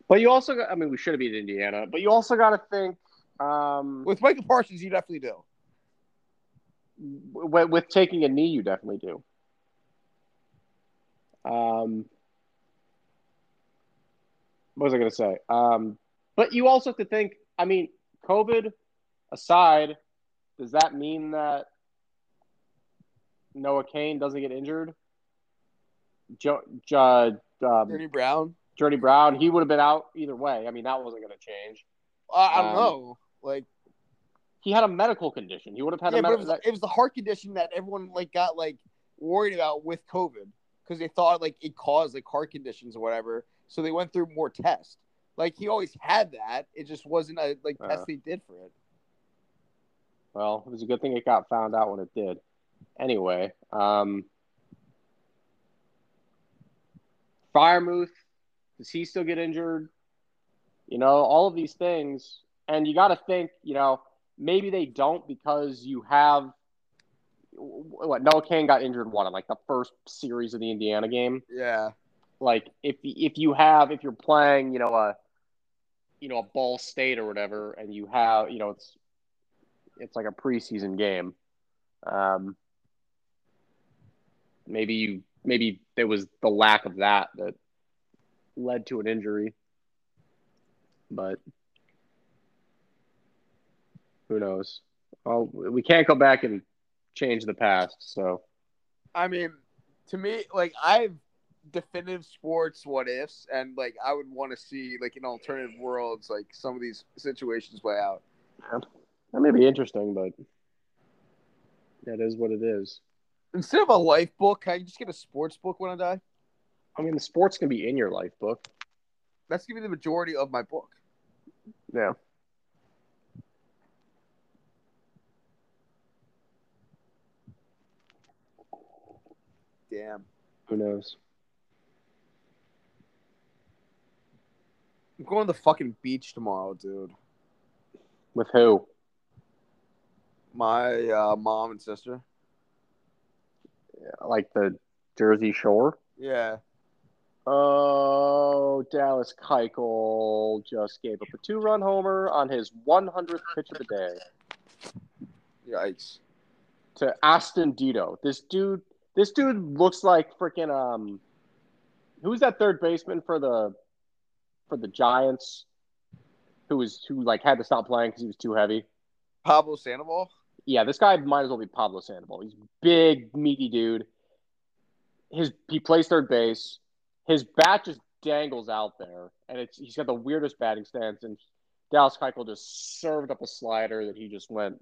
S1: But you also got, I mean, we should have beat Indiana, but you also got to think um,
S2: With Michael Parsons, you definitely do.
S1: with, with taking a knee, you definitely do. Um, what was I going to say? Um, but you also have to think. I mean, COVID aside, does that mean that Noah Cain doesn't get injured? Jo- jo- um,
S2: Brown.
S1: Journey Brown, he would have been out either way. I mean, that wasn't going to change.
S2: Uh, I don't
S1: Um,
S2: know. Like,
S1: He had a medical condition. He would have had
S2: yeah,
S1: a
S2: it
S1: medical.
S2: was, it was the heart condition that everyone like got like worried about with COVID because they thought like it caused like heart conditions or whatever. So they went through more tests. Like he always had that. It just wasn't a like
S1: Uh.
S2: test they did for it.
S1: Well, it was a good thing it got found out when it did. Anyway, um, Freiermuth, does he still get injured? You know, all of these things, and you got to think, you know, maybe they don't because you have what Noah Cain got injured one in like the first series of the Indiana game.
S2: Yeah.
S1: Like if if you have if you're playing, you know, a you know a Ball State or whatever, and you have you know it's it's like a preseason game. Um, maybe you maybe it was the lack of that that led to an injury, but who knows? Well, we can't go back and change the past, so
S2: I mean, to me, like I've definitive sports what ifs, and like I would want to see like in alternative worlds, like some of these situations play out.
S1: that may be interesting, but that is what it is.
S2: Instead of a life book, can I just get a sports book when I die?
S1: I mean, the sports can be in your life book.
S2: That's gonna be the majority of my book.
S1: Yeah.
S2: Damn.
S1: Who knows?
S2: I'm going to the fucking beach tomorrow, dude.
S1: With who?
S2: My uh, mom and sister.
S1: Like the Jersey Shore?
S2: Yeah.
S1: Oh, Dallas Keuchel just gave up a two-run homer on his 100th pitch of the day
S2: Yikes.
S1: to Aston Dito. This dude, this dude looks like freaking um, who's that third baseman for the for the Giants? Who was who like had to stop playing because he was too heavy.
S2: Pablo Sandoval.
S1: Yeah, this guy might as well be Pablo Sandoval. He's big, meaty dude. His he plays third base. His bat just dangles out there, and it's he's got the weirdest batting stance. And Dallas Keuchel just served up a slider that he just went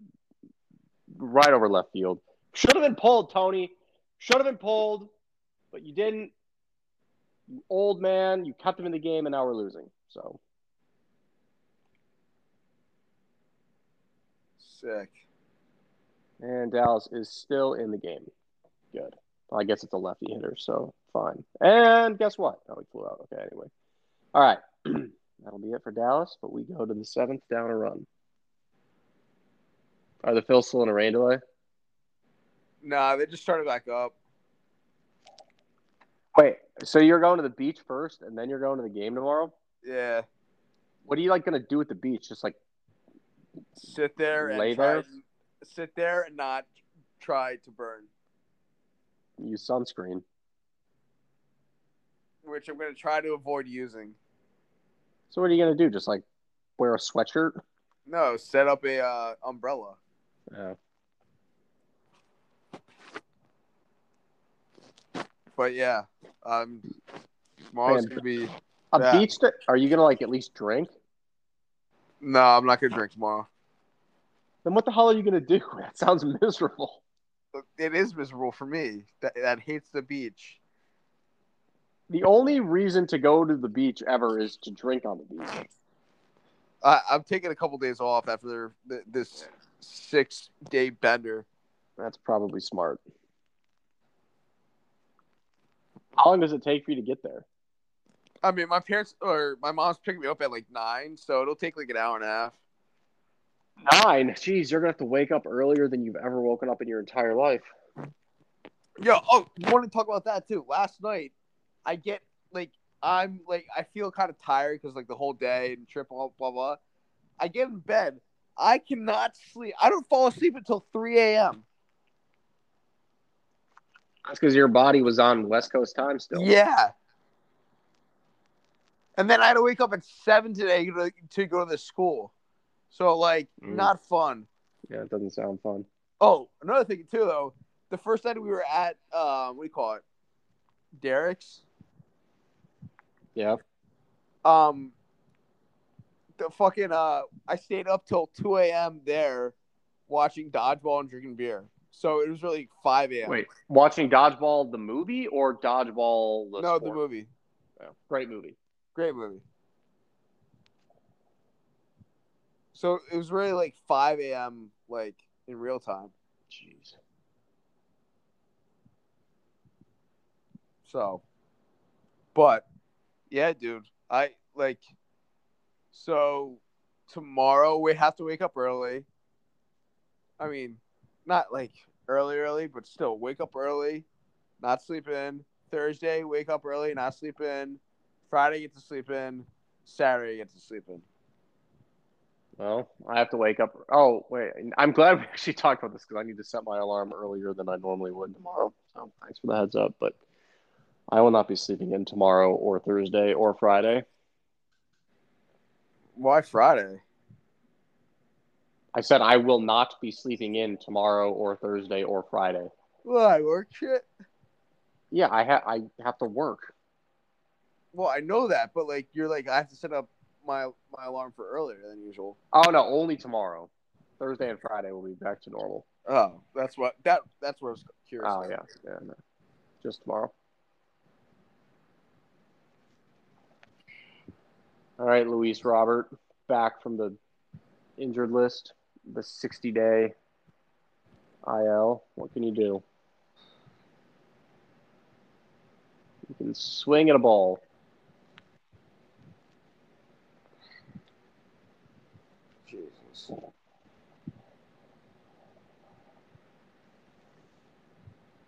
S1: right over left field. Should have been pulled, Tony. Should have been pulled, but you didn't. You old man, you kept him in the game, and now we're losing. So
S2: Sick.
S1: And Dallas is still in the game. Good. Well, I guess it's a lefty hitter, so fine. And guess what? Oh, he flew out. Okay, anyway. All right. That'll be it for Dallas, but we go to the seventh down a run. Are the Phils still in a rain delay?
S2: Nah, they just started back up.
S1: Wait, so you're going to the beach first, and then you're going to the game tomorrow?
S2: Yeah.
S1: What are you like going to do at the beach? Just like
S2: Sit there and
S1: Lay
S2: try
S1: there?
S2: and- sit there and not try to burn,
S1: use sunscreen?
S2: which I'm going to try to avoid using.
S1: So what are you going to do? Just like wear a sweatshirt?
S2: No, set up a uh, umbrella.
S1: Yeah.
S2: But yeah, um, tomorrow's
S1: Man,
S2: gonna be.
S1: a
S2: Yeah.
S1: beach? That, are you going to like at least drink?
S2: No, I'm not gonna drink tomorrow.
S1: Then what the hell are you going to do? That sounds miserable.
S2: It is miserable for me. That that hates the beach.
S1: The only reason to go to the beach ever is to drink on the beach.
S2: I, I'm taking a couple days off after this six day bender.
S1: That's probably smart. How long does it take for you to get there?
S2: I mean, my parents or my mom's picking me up at like nine, so it'll take like an hour and a half.
S1: Nine. Jeez, you're gonna have to wake up earlier than you've ever woken up in your entire life.
S2: Yo, oh, want to talk about that too? Last night, I get like I'm like I feel kind of tired because like the whole day and trip blah blah blah. I get in bed. I cannot sleep. I don't fall asleep until three a.m.
S1: That's because your body was on West Coast time still.
S2: Yeah. And then I had to wake up at seven today to, to go to the school. So like
S1: Mm.
S2: not fun.
S1: Yeah, it doesn't sound fun.
S2: Oh, another thing too though. The first night we were at um what do you call it? Derek's.
S1: Yeah.
S2: Um the fucking uh I stayed up till two AM there watching dodgeball and drinking beer. So it was really five AM.
S1: Wait, watching Dodgeball the movie or Dodgeball the
S2: no,
S1: sport?
S2: the movie.
S1: Yeah, Great movie.
S2: Great movie. So it was really like five AM like in real time.
S1: Jeez.
S2: So, but yeah, dude, I like. So tomorrow we have to wake up early. I mean, not like early, early, but still wake up early, not sleep in. Thursday, wake up early, not sleep in. Friday, get to sleep in. Saturday, get to sleep in.
S1: Well, I have to wake up. Oh, wait. I'm glad we actually talked about this because I need to set my alarm earlier than I normally would tomorrow. So thanks for the heads up. But I will not be sleeping in tomorrow or Thursday or Friday.
S2: Why Friday?
S1: I said I will not be sleeping in tomorrow or Thursday or Friday.
S2: Well, I work shit.
S1: Yeah, I have I have to work.
S2: Well, I know that, but like you're like I have to set up my my alarm for earlier than usual.
S1: Oh no, only tomorrow. Thursday and Friday will be back to normal.
S2: Oh, that's what that that's what I was curious.
S1: Oh
S2: about.
S1: yeah, yeah, no. just tomorrow. All right, Luis Robert, back from the injured list, the 60 day IL. What can you do? You can swing at a ball.
S2: Jesus.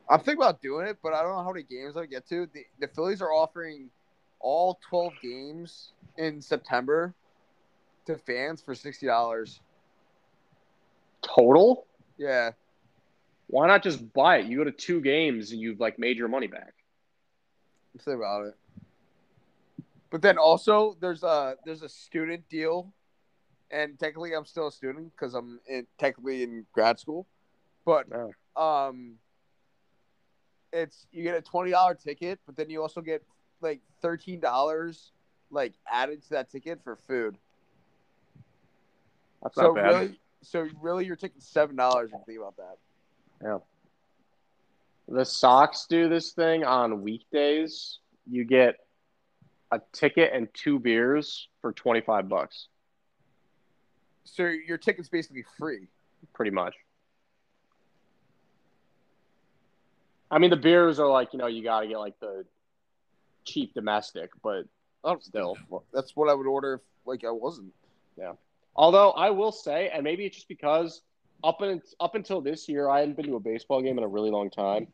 S2: I'm thinking about doing it, but I don't know how many games I get to. The, the Phillies are offering all 12 games in September to fans for sixty dollars.
S1: Total?
S2: Yeah,
S1: Why not just buy it? You go to two games and you've like made your money back.
S2: I'm about it. But then also there's a there's a student deal, and technically I'm still a student because I'm in, technically in grad school, but
S1: Oh.
S2: um, it's you get a twenty dollar ticket, but then you also get like thirteen dollars like added to that ticket for food.
S1: That's
S2: so
S1: not bad.
S2: really, so really, you're taking seven dollars if you think about that.
S1: Yeah. The Sox do this thing on weekdays. You get a ticket and two beers for 25 bucks,
S2: So your ticket's basically free.
S1: pretty much. I mean, the beers are like, you know, you got to get like the cheap domestic, but
S2: Oh,
S1: still.
S2: That's what I would order if like I wasn't.
S1: Although I will say, and maybe it's just because up and up until this year, I hadn't been to a baseball game in a really long time.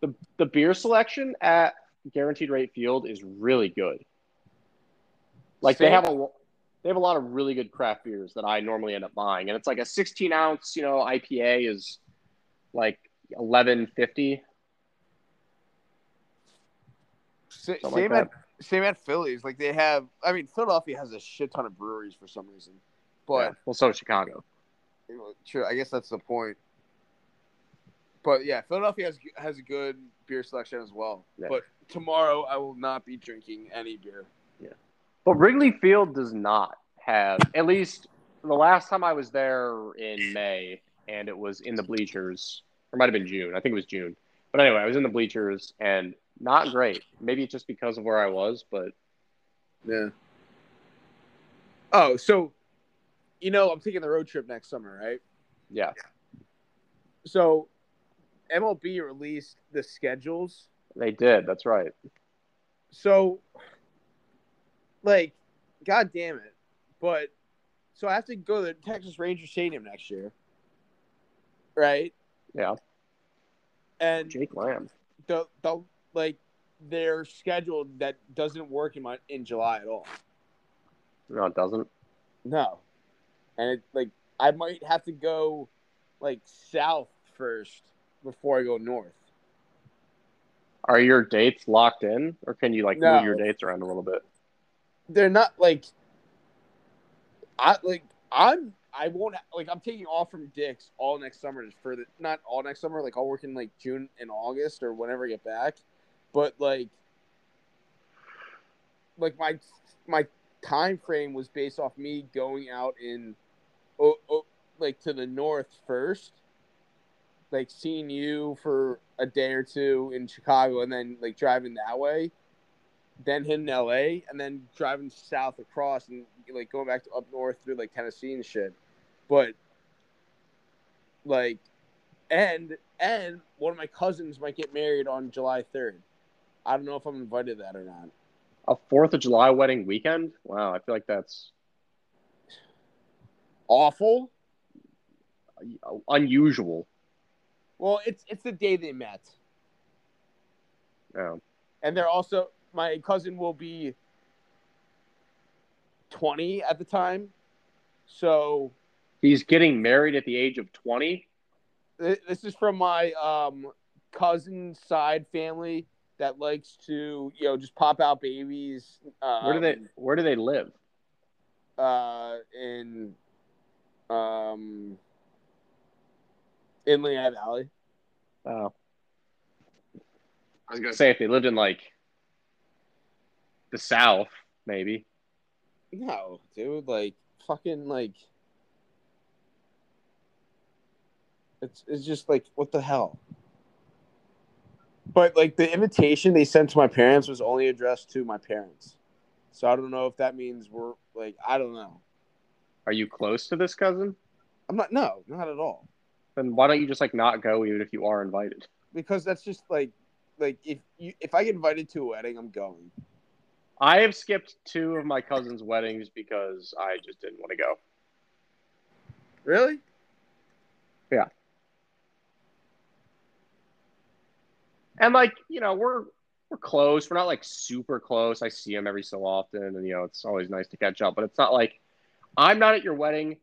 S1: The the beer selection at Guaranteed Rate Field is really good. Like they have a they have a lot of really good craft beers that I normally end up buying, and it's like a 16 ounce, you know, IPA is like 1150.
S2: Sa-
S1: Something
S2: same
S1: like
S2: at same at Phillies. Like they have. I mean, Philadelphia has a shit ton of breweries for some reason. But
S1: Yeah. well, so does Chicago.
S2: Sure, I guess that's the point. But yeah, Philadelphia has has a good beer selection as well.
S1: Yeah.
S2: But tomorrow I will not be drinking any beer.
S1: Yeah, but Wrigley Field does not have, at least the last time I was there in May, and it was in the bleachers, or it might have been June. I think it was June. But anyway, I was in the bleachers and not great. Maybe just because of where I was, but
S2: Yeah. Oh, so you know I'm taking the road trip next summer, right?
S1: yeah,
S2: So MLB released the schedules.
S1: they did. That's right.
S2: So like, god damn it. But so I have to go to the Texas Ranger Stadium next year. Right?
S1: Yeah.
S2: And
S1: Jake Lamb.
S2: the the like their schedule that doesn't work in my in July at all.
S1: No, it doesn't.
S2: No, and it, like I might have to go like south first before I go north.
S1: Are your dates locked in, or can you like
S2: No.
S1: move your dates around a little bit?
S2: they're not like I like I'm I won't like I'm taking off from Dick's all next summer just for the not all next summer like I'll work in like June and August or whenever I get back, but like like my my time frame was based off me going out in oh, oh like to the north first like seeing you for a day or two in Chicago and then like driving that way then hitting LA and then driving south across and like going back to up north through like Tennessee and shit. But like and and one of my cousins might get married on July 3rd. I don't know if I'm invited to that or not.
S1: A Fourth of July wedding weekend? Wow, I feel like that's
S2: Awful.
S1: unusual.
S2: Well, it's it's the day they met.
S1: Yeah.
S2: And they're also my cousin will be 20 at the time. So
S1: He's getting married at the age of twenty.
S2: This is from my um, cousin side family that likes to, you know, just pop out babies. Um,
S1: Where do they Where do they live?
S2: Uh, in um, in Lehigh Valley.
S1: Oh, I was gonna say if they lived in like the South, maybe.
S2: No, dude, like fucking like. It's it's just like what the hell. But like the invitation they sent to my parents was only addressed to my parents, so I don't know if that means we're like I don't know.
S1: Are you close to this cousin?
S2: I'm not. No, not at all.
S1: Then why don't you just like not go even if you are invited?
S2: Because that's just like, like if you if I get invited to a wedding, I'm going.
S1: I have skipped two of my cousin's weddings because I just didn't want to go.
S2: Really?
S1: And like, you know, we're we're close. We're not like super close. I see him every so often, and you know, it's always nice to catch up. But it's not like I'm not at your wedding.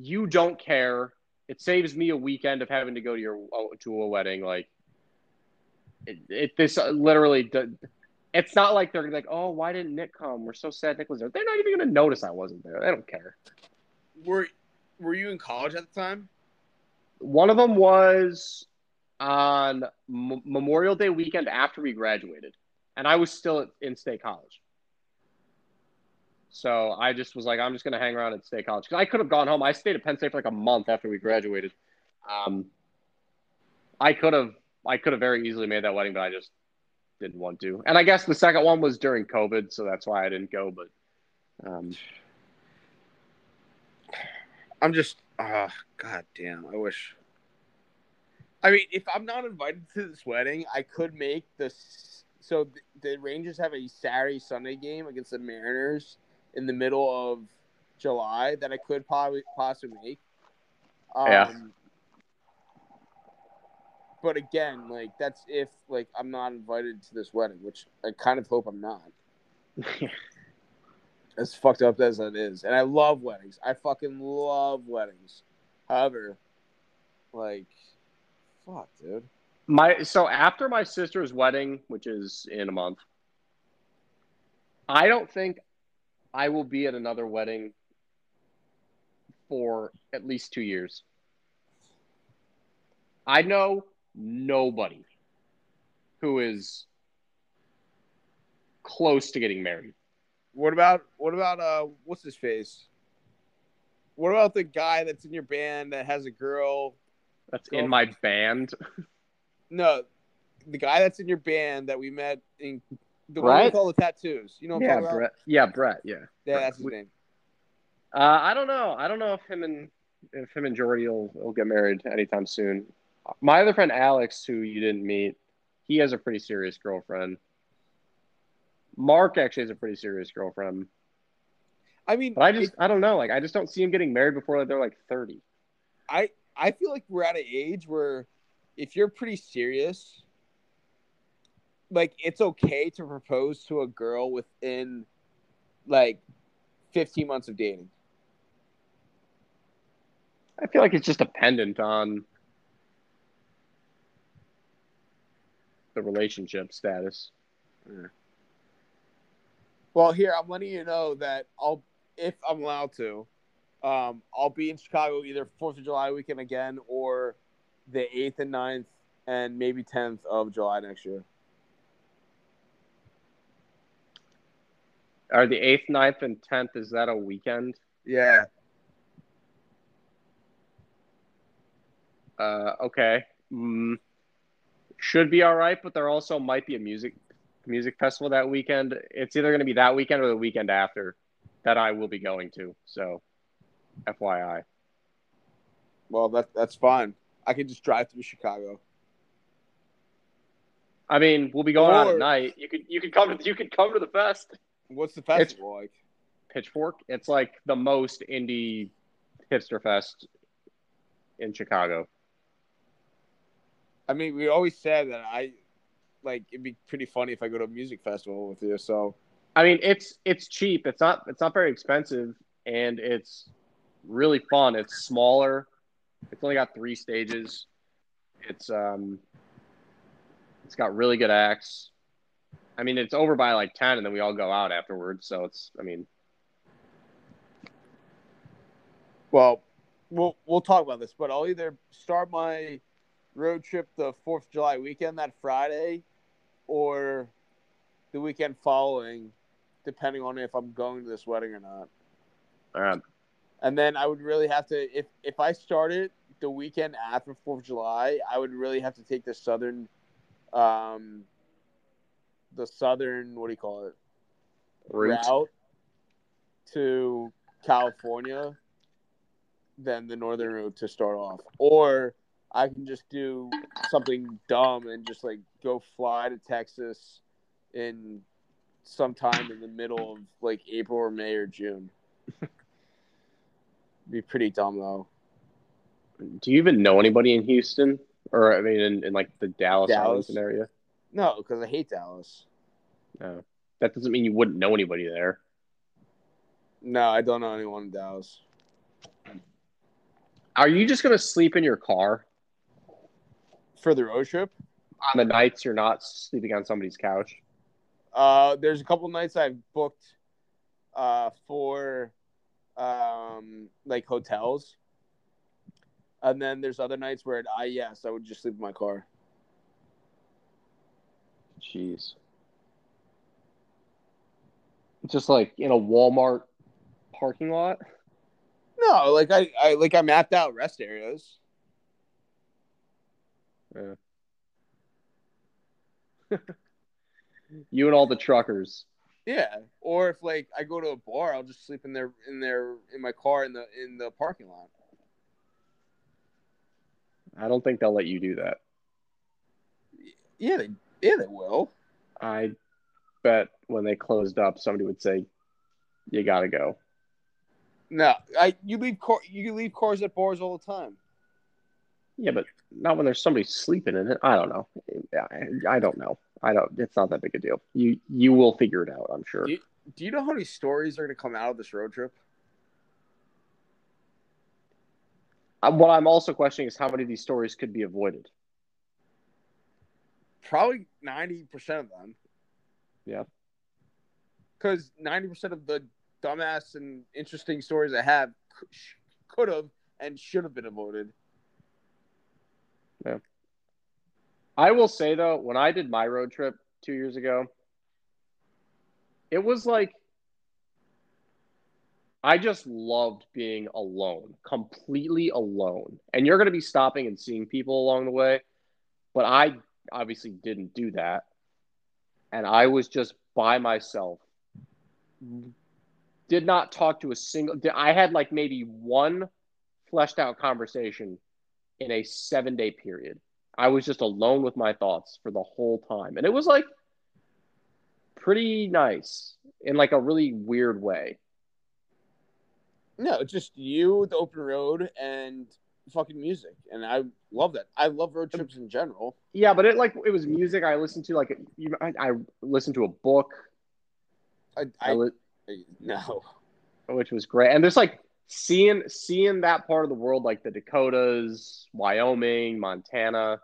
S1: You don't care. It saves me a weekend of having to go to your oh, to a wedding. Like, it, it this uh, literally. It's not like they're like, oh, why didn't Nick come? We're so sad Nick was there. They're not even gonna notice I wasn't there. They don't care.
S2: Were Were you in college at the time?
S1: One of them was on M- Memorial Day weekend after we graduated, and I was still at, in State College. So I just was like, I'm just gonna hang around at State College because I could have gone home. I stayed at Penn State for like a month after we graduated. Um, I could have, I could have very easily made that wedding, but I just didn't want to. And I guess the second one was during COVID, so that's why I didn't go. But um,
S2: I'm just, ah, god damn. I wish. I mean, if I'm not invited to this wedding, I could make this. So the Rangers have a Saturday Sunday game against the Mariners in the middle of July that I could probably possibly make. Um,
S1: Yeah.
S2: But again, like that's if like I'm not invited to this wedding, which I kind of hope I'm not. as fucked up as that is. And I love weddings. I fucking love weddings. However, like, fuck, dude.
S1: My so after my sister's wedding, which is in a month, I don't think I will be at another wedding for at least two years. I know nobody who is close to getting married.
S2: What about what about uh what's his face? What about the guy that's in your band that has a girl?
S1: That's in my band.
S2: No, the guy that's in your band that we met in the one
S1: Brett?
S2: with all the tattoos. You know what I'm
S1: Yeah,
S2: talking about?
S1: Brett. Yeah, Brett. Yeah.
S2: Yeah, that's his
S1: We-
S2: name.
S1: Uh, I don't know. I don't know if him and if him and Jordy will, will get married anytime soon. My other friend Alex, who you didn't meet, he has a pretty serious girlfriend. Mark actually has a pretty serious girlfriend,
S2: I mean,
S1: but I just I don't know. Like I just don't see him getting married before they're like thirty.
S2: I I feel like we're at an age where if you're pretty serious, like it's okay to propose to a girl within like 15 months of dating.
S1: I feel like it's just dependent on the relationship status.
S2: Well, here I'm letting you know that I'll, if I'm allowed to, um, I'll be in Chicago either Fourth of July weekend again or the eighth and 9th and maybe tenth of July next year.
S1: Are the eighth, 9th, and tenth? Is that a weekend?
S2: Yeah.
S1: Uh, okay. Mm, should be all right, but there also might be a music music festival that weekend. It's either going to be that weekend or the weekend after that I will be going to. So, FYI.
S2: Well, that that's fine. I can just drive through Chicago.
S1: I mean, we'll be going out
S2: Or-
S1: at night. You could you could come to you could come to the fest.
S2: What's the festival like?
S1: Pitchfork. It's like the most indie hipster fest in Chicago.
S2: I mean, we always said that I like it'd be pretty funny if I go to a music festival with you. So
S1: I mean, it's it's cheap. It's not it's not very expensive, and it's really fun. It's smaller. It's only got three stages. It's um, it's got really good acts. I mean, it's over by like ten, and then we all go out afterwards. So it's, I mean,
S2: Well, we'll we'll talk about this, but I'll either start my road trip the Fourth of July weekend that Friday, or the weekend following, depending on if I'm going to this wedding or not.
S1: uh,
S2: And then I would really have to if if I started the weekend after Fourth of July, I would really have to take the southern, um, the southern what do you call it
S1: route.
S2: route to California than the northern route to start off. Or I can just do something dumb and just like go fly to Texas in sometime in the middle of like April or May or June. Be pretty dumb though.
S1: Do you even know anybody in Houston, or I mean, in, in like the Dallas,
S2: Dallas.
S1: Arlington area?
S2: No, because I hate Dallas.
S1: No, that doesn't mean you wouldn't know anybody there.
S2: No, I don't know anyone in Dallas.
S1: Are you just gonna sleep in your car
S2: For the road trip,
S1: on the nights you're not sleeping on somebody's couch?
S2: Uh, there's a couple nights I've booked uh, for um, like hotels, and then there's other nights where I yes I would just sleep in my car.
S1: Jeez. Just like in a Walmart parking lot.
S2: No, like I, I like I mapped out rest areas. Yeah.
S1: You and all the truckers.
S2: Yeah, or if like I go to a bar, I'll just sleep in there in there in my car in the in the parking lot.
S1: I don't think they'll let you do that.
S2: Yeah, they yeah they will.
S1: I bet when they closed up, somebody would say, "You gotta go."
S2: No, I you leave car you leave cars at bars all the time.
S1: Yeah, but not when there's somebody sleeping in it. I don't know. I, I don't know. I don't. It's not that big a deal. You you will figure it out. I'm sure.
S2: Do you, do you know how many stories are going to come out of this road trip?
S1: Uh, What I'm also questioning is how many of these stories could be avoided.
S2: Probably ninety percent of them.
S1: Yeah.
S2: Because ninety percent of the dumbass and interesting stories I have could have and should have been avoided.
S1: I will say though, when I did my road trip two years ago, it was like I just loved being alone, completely alone. And you're going to be stopping and seeing people along the way, but I obviously didn't do that. And I was just by myself. Did not talk to a single I had like maybe one fleshed out conversation in a 7-day period. I was just alone with my thoughts for the whole time. And it was like pretty nice in like a really weird way.
S2: No, just you, the open road, and fucking music, and I love that. I love road trips in general.
S1: Yeah, but it like it was music I listened to like I, I listened to a book
S2: I,
S1: I
S2: I
S1: li-
S2: no.
S1: which was great. And there's like seeing seeing that part of the world like the Dakotas, Wyoming, Montana.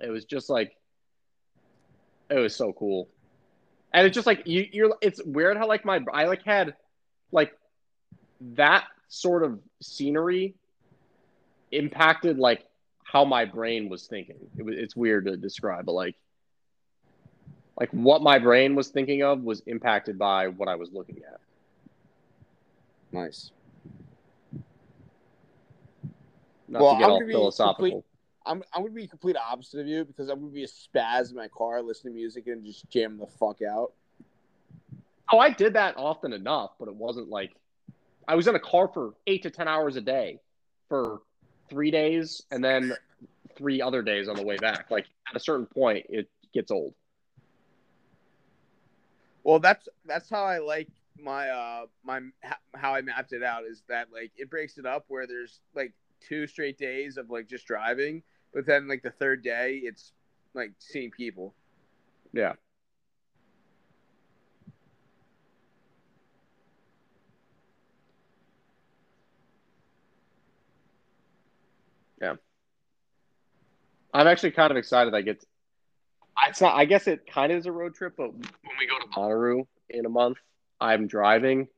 S1: It was just like it was so cool. And it's just like you you're it's weird how like my I like had like that sort of scenery impacted like how my brain was thinking. It was, it's weird to describe, but like like what my brain was thinking of was impacted by what I was looking at.
S2: Nice.
S1: Not
S2: Well,
S1: to get
S2: I'm
S1: all
S2: be
S1: philosophical.
S2: complete- I'm I'm gonna be the complete opposite of you because I'm gonna be a spaz in my car, listening to music and just jam the fuck out.
S1: Oh, I did that often enough, but it wasn't like I was in a car for eight to ten hours a day for three days, and then three other days on the way back. Like at a certain point, it gets old.
S2: Well, that's that's how I like my uh my how I mapped it out is that like it breaks it up where there's like two straight days of like just driving, but then like the third day it's like seeing people.
S1: Yeah. Yeah. I'm actually kind of excited. I get. It's not. I guess it kind of is a road trip, but when we go to Bonnaroo in a month, I'm driving.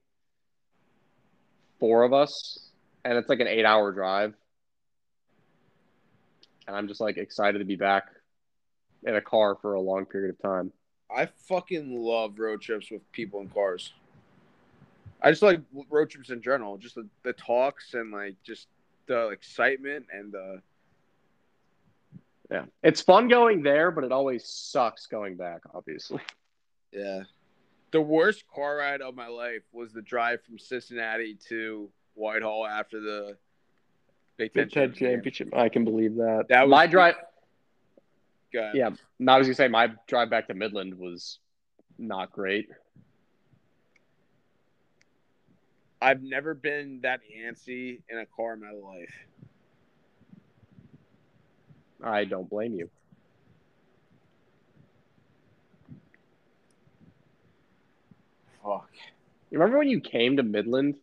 S1: Four of us, and it's like an eight-hour drive, and I'm just like excited to be back in a car for a long period of time.
S2: I fucking love road trips with people in cars. I just like road trips in general, just the, the talks and like just the excitement and the
S1: Yeah, it's fun going there, but it always sucks going back. Obviously.
S2: yeah. The worst car ride of my life was the drive from Cincinnati to Whitehall after the Big Ten
S1: Big Ten
S2: championship.
S1: championship. I can believe that.
S2: That was
S1: my drive. Yeah, no, I was gonna say my drive back to Midland was not great.
S2: I've never been that antsy in a car in my life.
S1: I don't blame you.
S2: Fuck.
S1: You remember when you came to Midland?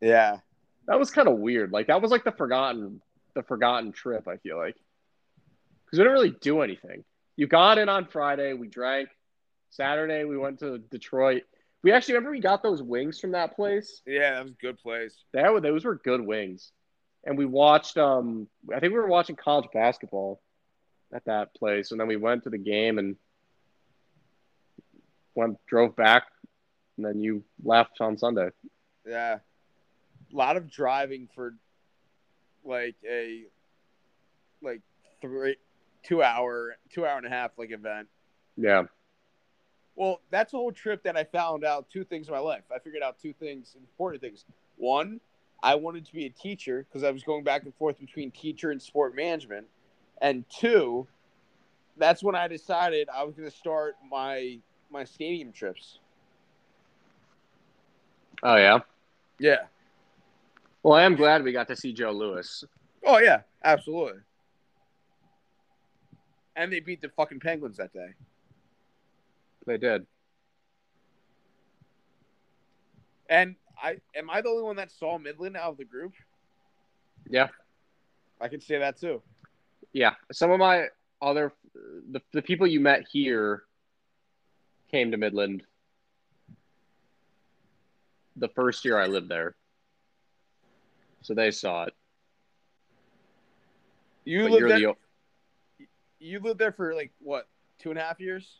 S2: Yeah.
S1: That was kind of weird. Like that was like the forgotten, the forgotten trip. I feel like because we didn't really do anything. You got in on Friday. We drank. Saturday we went to Detroit. We actually remember we got those wings from that place.
S2: Yeah, that was a good place.
S1: That were those were good wings, and we watched. Um, I think we were watching college basketball at that place, and then we went to the game and went drove back, and then you left on Sunday.
S2: Yeah. A lot of driving for like a like three two hour two hour and a half like event.
S1: Yeah,
S2: Well, that's a whole trip that I found out two things in my life. I figured out two things, important things. One, I wanted to be a teacher because I was going back and forth between teacher and sport management. And two, that's when I decided I was going to start my my stadium trips.
S1: Oh yeah.
S2: Yeah.
S1: Well, I am glad we got to see Joe Louis.
S2: Oh yeah, absolutely. And they beat the fucking Penguins that day.
S1: They did.
S2: And I am I the only one that saw Midland out of the group?
S1: Yeah.
S2: I can say that too.
S1: Yeah. Some of my other the the people you met here came to Midland the first year I lived there. So they saw it.
S2: You
S1: But
S2: lived there.
S1: the
S2: You lived there for like what two and a half years?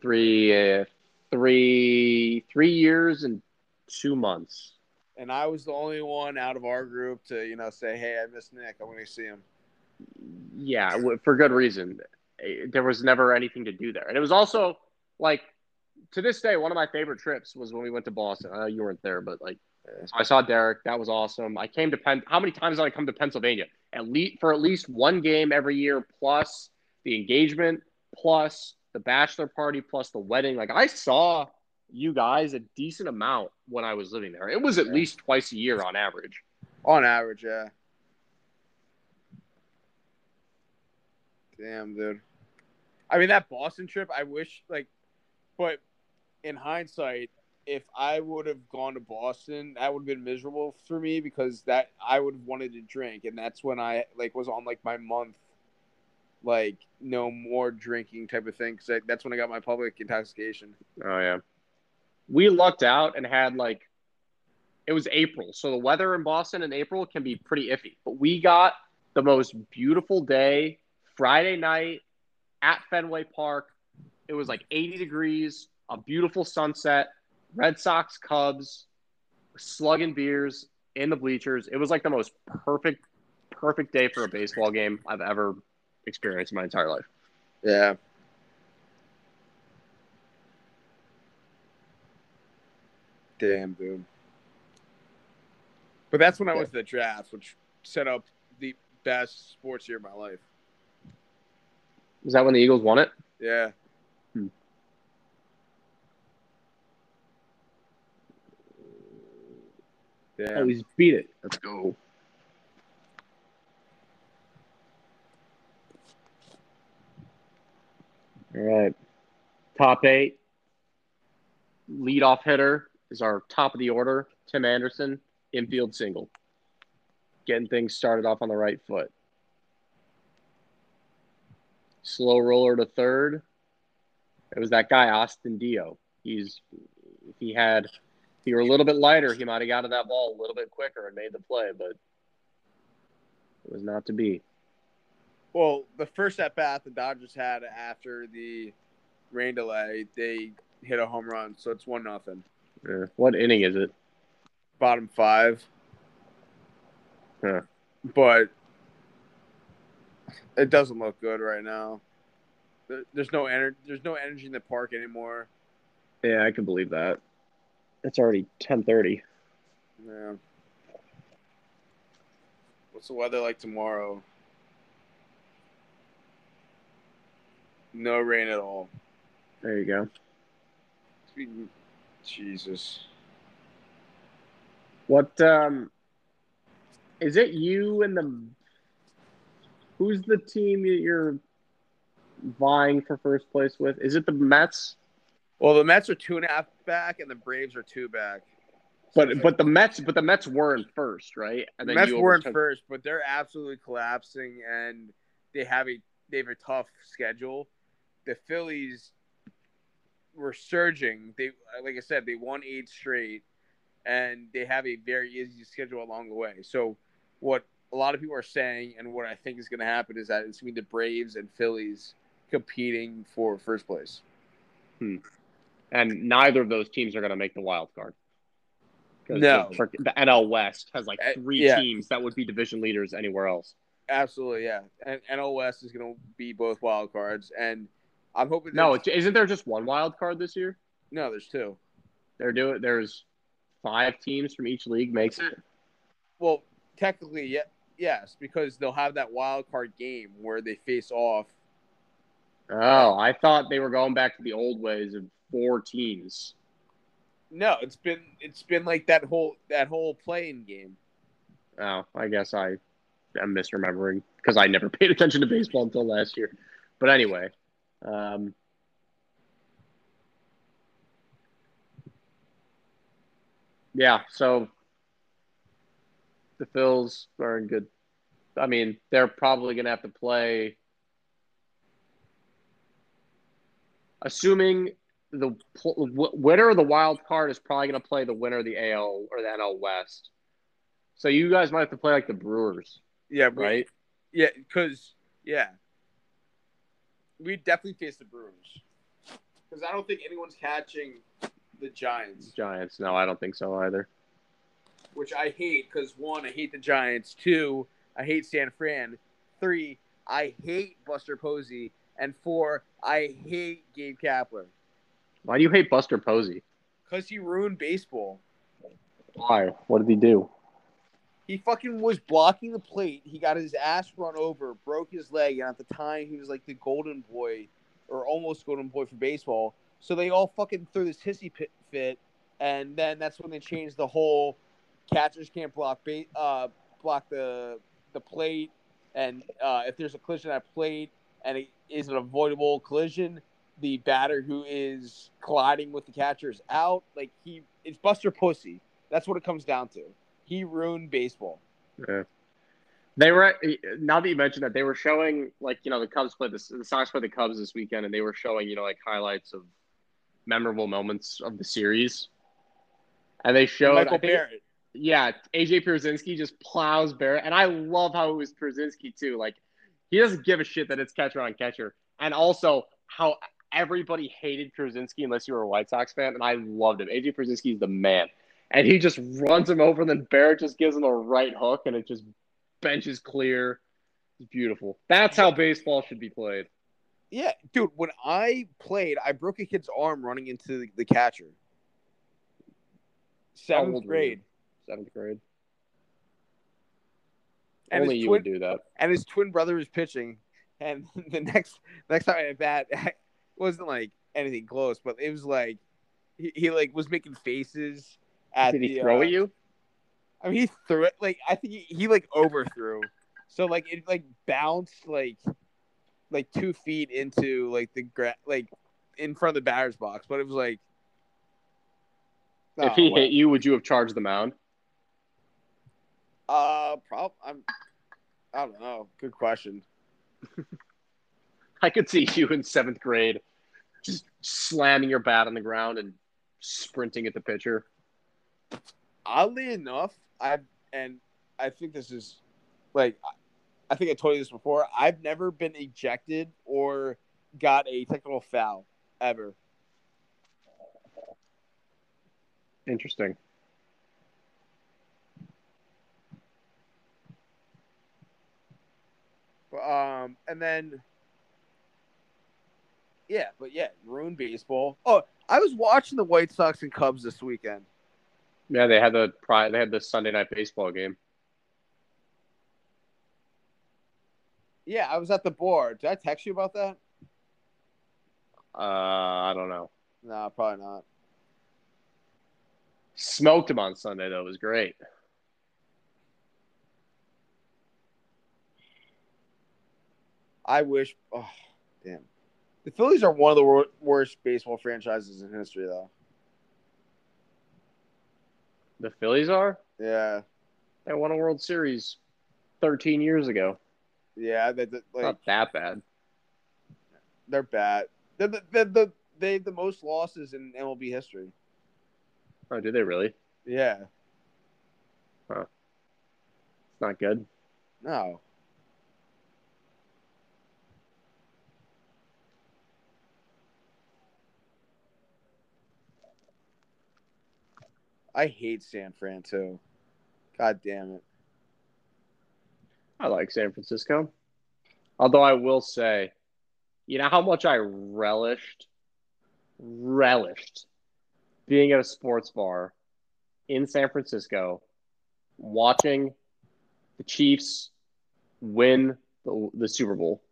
S1: three uh, three three years and two months.
S2: And I was the only one out of our group to you know say, "Hey, I miss Nick. I want to see him."
S1: Yeah, for good reason. There was never anything to do there, and it was also like to this day one of my favorite trips was when we went to Boston. I know you weren't there, but like so I saw Derek. That was awesome. I came to Penn. How many times did I come to Pennsylvania? At least for at least one game every year, plus the engagement, plus the bachelor party, plus the wedding. Like I saw you guys a decent amount when I was living there. It was at
S2: Yeah.
S1: least twice a year on average.
S2: On average, yeah. Damn, dude. I mean, that Boston trip, I wish, like, but in hindsight, if I would have gone to Boston, that would have been miserable for me because that I would have wanted to drink, and that's when I like was on like my month like no more drinking type of thing because that's when I got my public intoxication.
S1: Oh yeah, we lucked out and had like it was April, so the weather in Boston in April can be pretty iffy. But we got the most beautiful day Friday night at Fenway Park. It was like 80 degrees, a beautiful sunset, Red Sox, Cubs, slugging beers in the bleachers. It was like the most perfect, perfect day for a baseball game I've ever experienced in my entire life.
S2: Yeah. Damn, dude. But that's when I went to the draft, which set up the best sports year of my life.
S1: Is that when the Eagles won it?
S2: Yeah.
S1: He's beat it. Let's go. All right. Top eight. Leadoff hitter is our top of the order. Tim Anderson, infield single. Getting things started off on the right foot. Slow roller to third. It was that guy, Austin Dio. He's if he had he were a little bit lighter, he might have got to that ball a little bit quicker and made the play, but it was not to be.
S2: Well, the first at bat the Dodgers had after the rain delay, they hit a home run, so it's one nothing.
S1: Yeah. What inning is it?
S2: Bottom five.
S1: Huh.
S2: But it doesn't look good right now. There's no energy. There's no energy in the park anymore.
S1: Yeah, I can believe that. It's already ten thirty.
S2: Yeah. What's the weather like tomorrow? No rain at all.
S1: There you go.
S2: Jesus.
S1: What um is it you and the who's the team that you're vying for first place with? Is it the Mets?
S2: Well, the Mets are two and a half back, and the Braves are two back.
S1: But but the Mets but the Mets were in first, right? And
S2: The Mets were in first, but they're absolutely collapsing, and they have a they have a tough schedule. The Phillies were surging. They like I said, they won eight straight, and they have a very easy schedule along the way. So, what a lot of people are saying, and what I think is going to happen, is that it's going to be the Braves and Phillies competing for first place. Hmm.
S1: And neither of those teams are going to make the wild card.
S2: No.
S1: the, the NL West has like
S2: Uh,
S1: three
S2: yeah.
S1: teams that would be division leaders anywhere else.
S2: Absolutely, yeah. And NL West is going to be both wild cards, and I'm hoping.
S1: No, isn't there just one wild card this year?
S2: no, there's two.
S1: They're doing. There's five teams from each league makes it.
S2: Well, technically, yeah, yes, because they'll have that wild card game where they face off.
S1: Oh, I thought they were going back to the old ways of four teams.
S2: No, it's been it's been like that whole that whole playing game.
S1: Oh, I guess I am misremembering because I never paid attention to baseball until last year. But anyway, um, yeah. So the Phils are in good. I mean, they're probably going to have to play. Assuming the w- winner of the wild card is probably going to play the winner of the AL or the NL West. So you guys might have to play like the Brewers,
S2: Yeah, we-
S1: right?
S2: Yeah, because yeah, we definitely face the Brewers. Because I don't think anyone's catching the Giants,
S1: Giants. No, I don't think so either.
S2: which I hate. Because one, I hate the Giants. Two, I hate San Fran. Three, I hate Buster Posey. And four, I hate Gabe Kapler
S1: Why do you hate Buster Posey?
S2: because he ruined baseball.
S1: Why? What did he do?
S2: He fucking was blocking the plate. He got his ass run over, broke his leg, and at the time he was like the golden boy, or almost golden boy for baseball. So they all fucking threw this hissy pit fit, and then that's when they changed the whole catchers can't block ba- uh, block the the plate, and uh, if there's a collision at plate and it is an avoidable collision, the batter who is colliding with the catcher is out. Like he, it's Buster Pussy. That's what it comes down to. He ruined baseball.
S1: Yeah. They were now that you mentioned that they were showing like you know the Cubs played the the Sox played the Cubs this weekend and they were showing you know like highlights of memorable moments of the series, and they showed
S2: Michael
S1: think-
S2: Barrett.
S1: yeah, AJ Pierzynski just plows Barrett, and I love how it was Pierzynski too. Like he doesn't give a shit that it's catcher on catcher, and also how everybody hated Pierzynski unless you were a White Sox fan, and I loved him. AJ Pierzynski is the man, and he just runs him over, and then Barrett just gives him a right hook, and it just benches clear. It's beautiful. That's how baseball should be played.
S2: Yeah, dude. When I played, I broke a kid's arm running into the, the catcher. Seventh grade,
S1: Seventh grade.
S2: and
S1: Only you
S2: twin
S1: would do that.
S2: and his twin brother was pitching. And the next next time I bat wasn't like anything close, but it was like he, he like was making faces at
S1: Did he
S2: the,
S1: throw
S2: uh,
S1: at you?
S2: I mean, he threw it like I think he, he like overthrew, so like it like bounced like like two feet into like the gra- like in front of the batter's box, but it was like
S1: if
S2: Oh,
S1: he
S2: well.
S1: hit you, would you have charged the mound?
S2: uh, prob I'm I don't know. Good question.
S1: I could see you in seventh grade slamming your bat on the ground and sprinting at the pitcher.
S2: Oddly enough, I and I think this is like I think I told you this before. I've never been ejected or got a technical foul ever.
S1: Interesting.
S2: Um, and then, yeah, but yeah, ruined baseball. Oh, I was watching the White Sox and Cubs this weekend.
S1: Yeah, they had the pri- they had the Sunday night baseball game.
S2: Yeah, I was at the bar. Did I text you about that?
S1: Uh, I don't know.
S2: No, probably not.
S1: Smoked him on Sunday though. It was great.
S2: I wish. Oh, damn. The Phillies are one of the wor- worst baseball franchises in history, though.
S1: The Phillies are.
S2: Yeah,
S1: They won a World Series 13 years ago.
S2: yeah. They, they, like
S1: Not that bad.
S2: they're bad. They're the, they're the they have the most losses in MLB history.
S1: Oh, do they really?
S2: Yeah. Huh.
S1: It's not good.
S2: No. I hate San Fran too. God damn it.
S1: I like San Francisco. Although I will say, you know how much I relished, relished being at a sports bar in San Francisco, watching the Chiefs win the, the Super Bowl.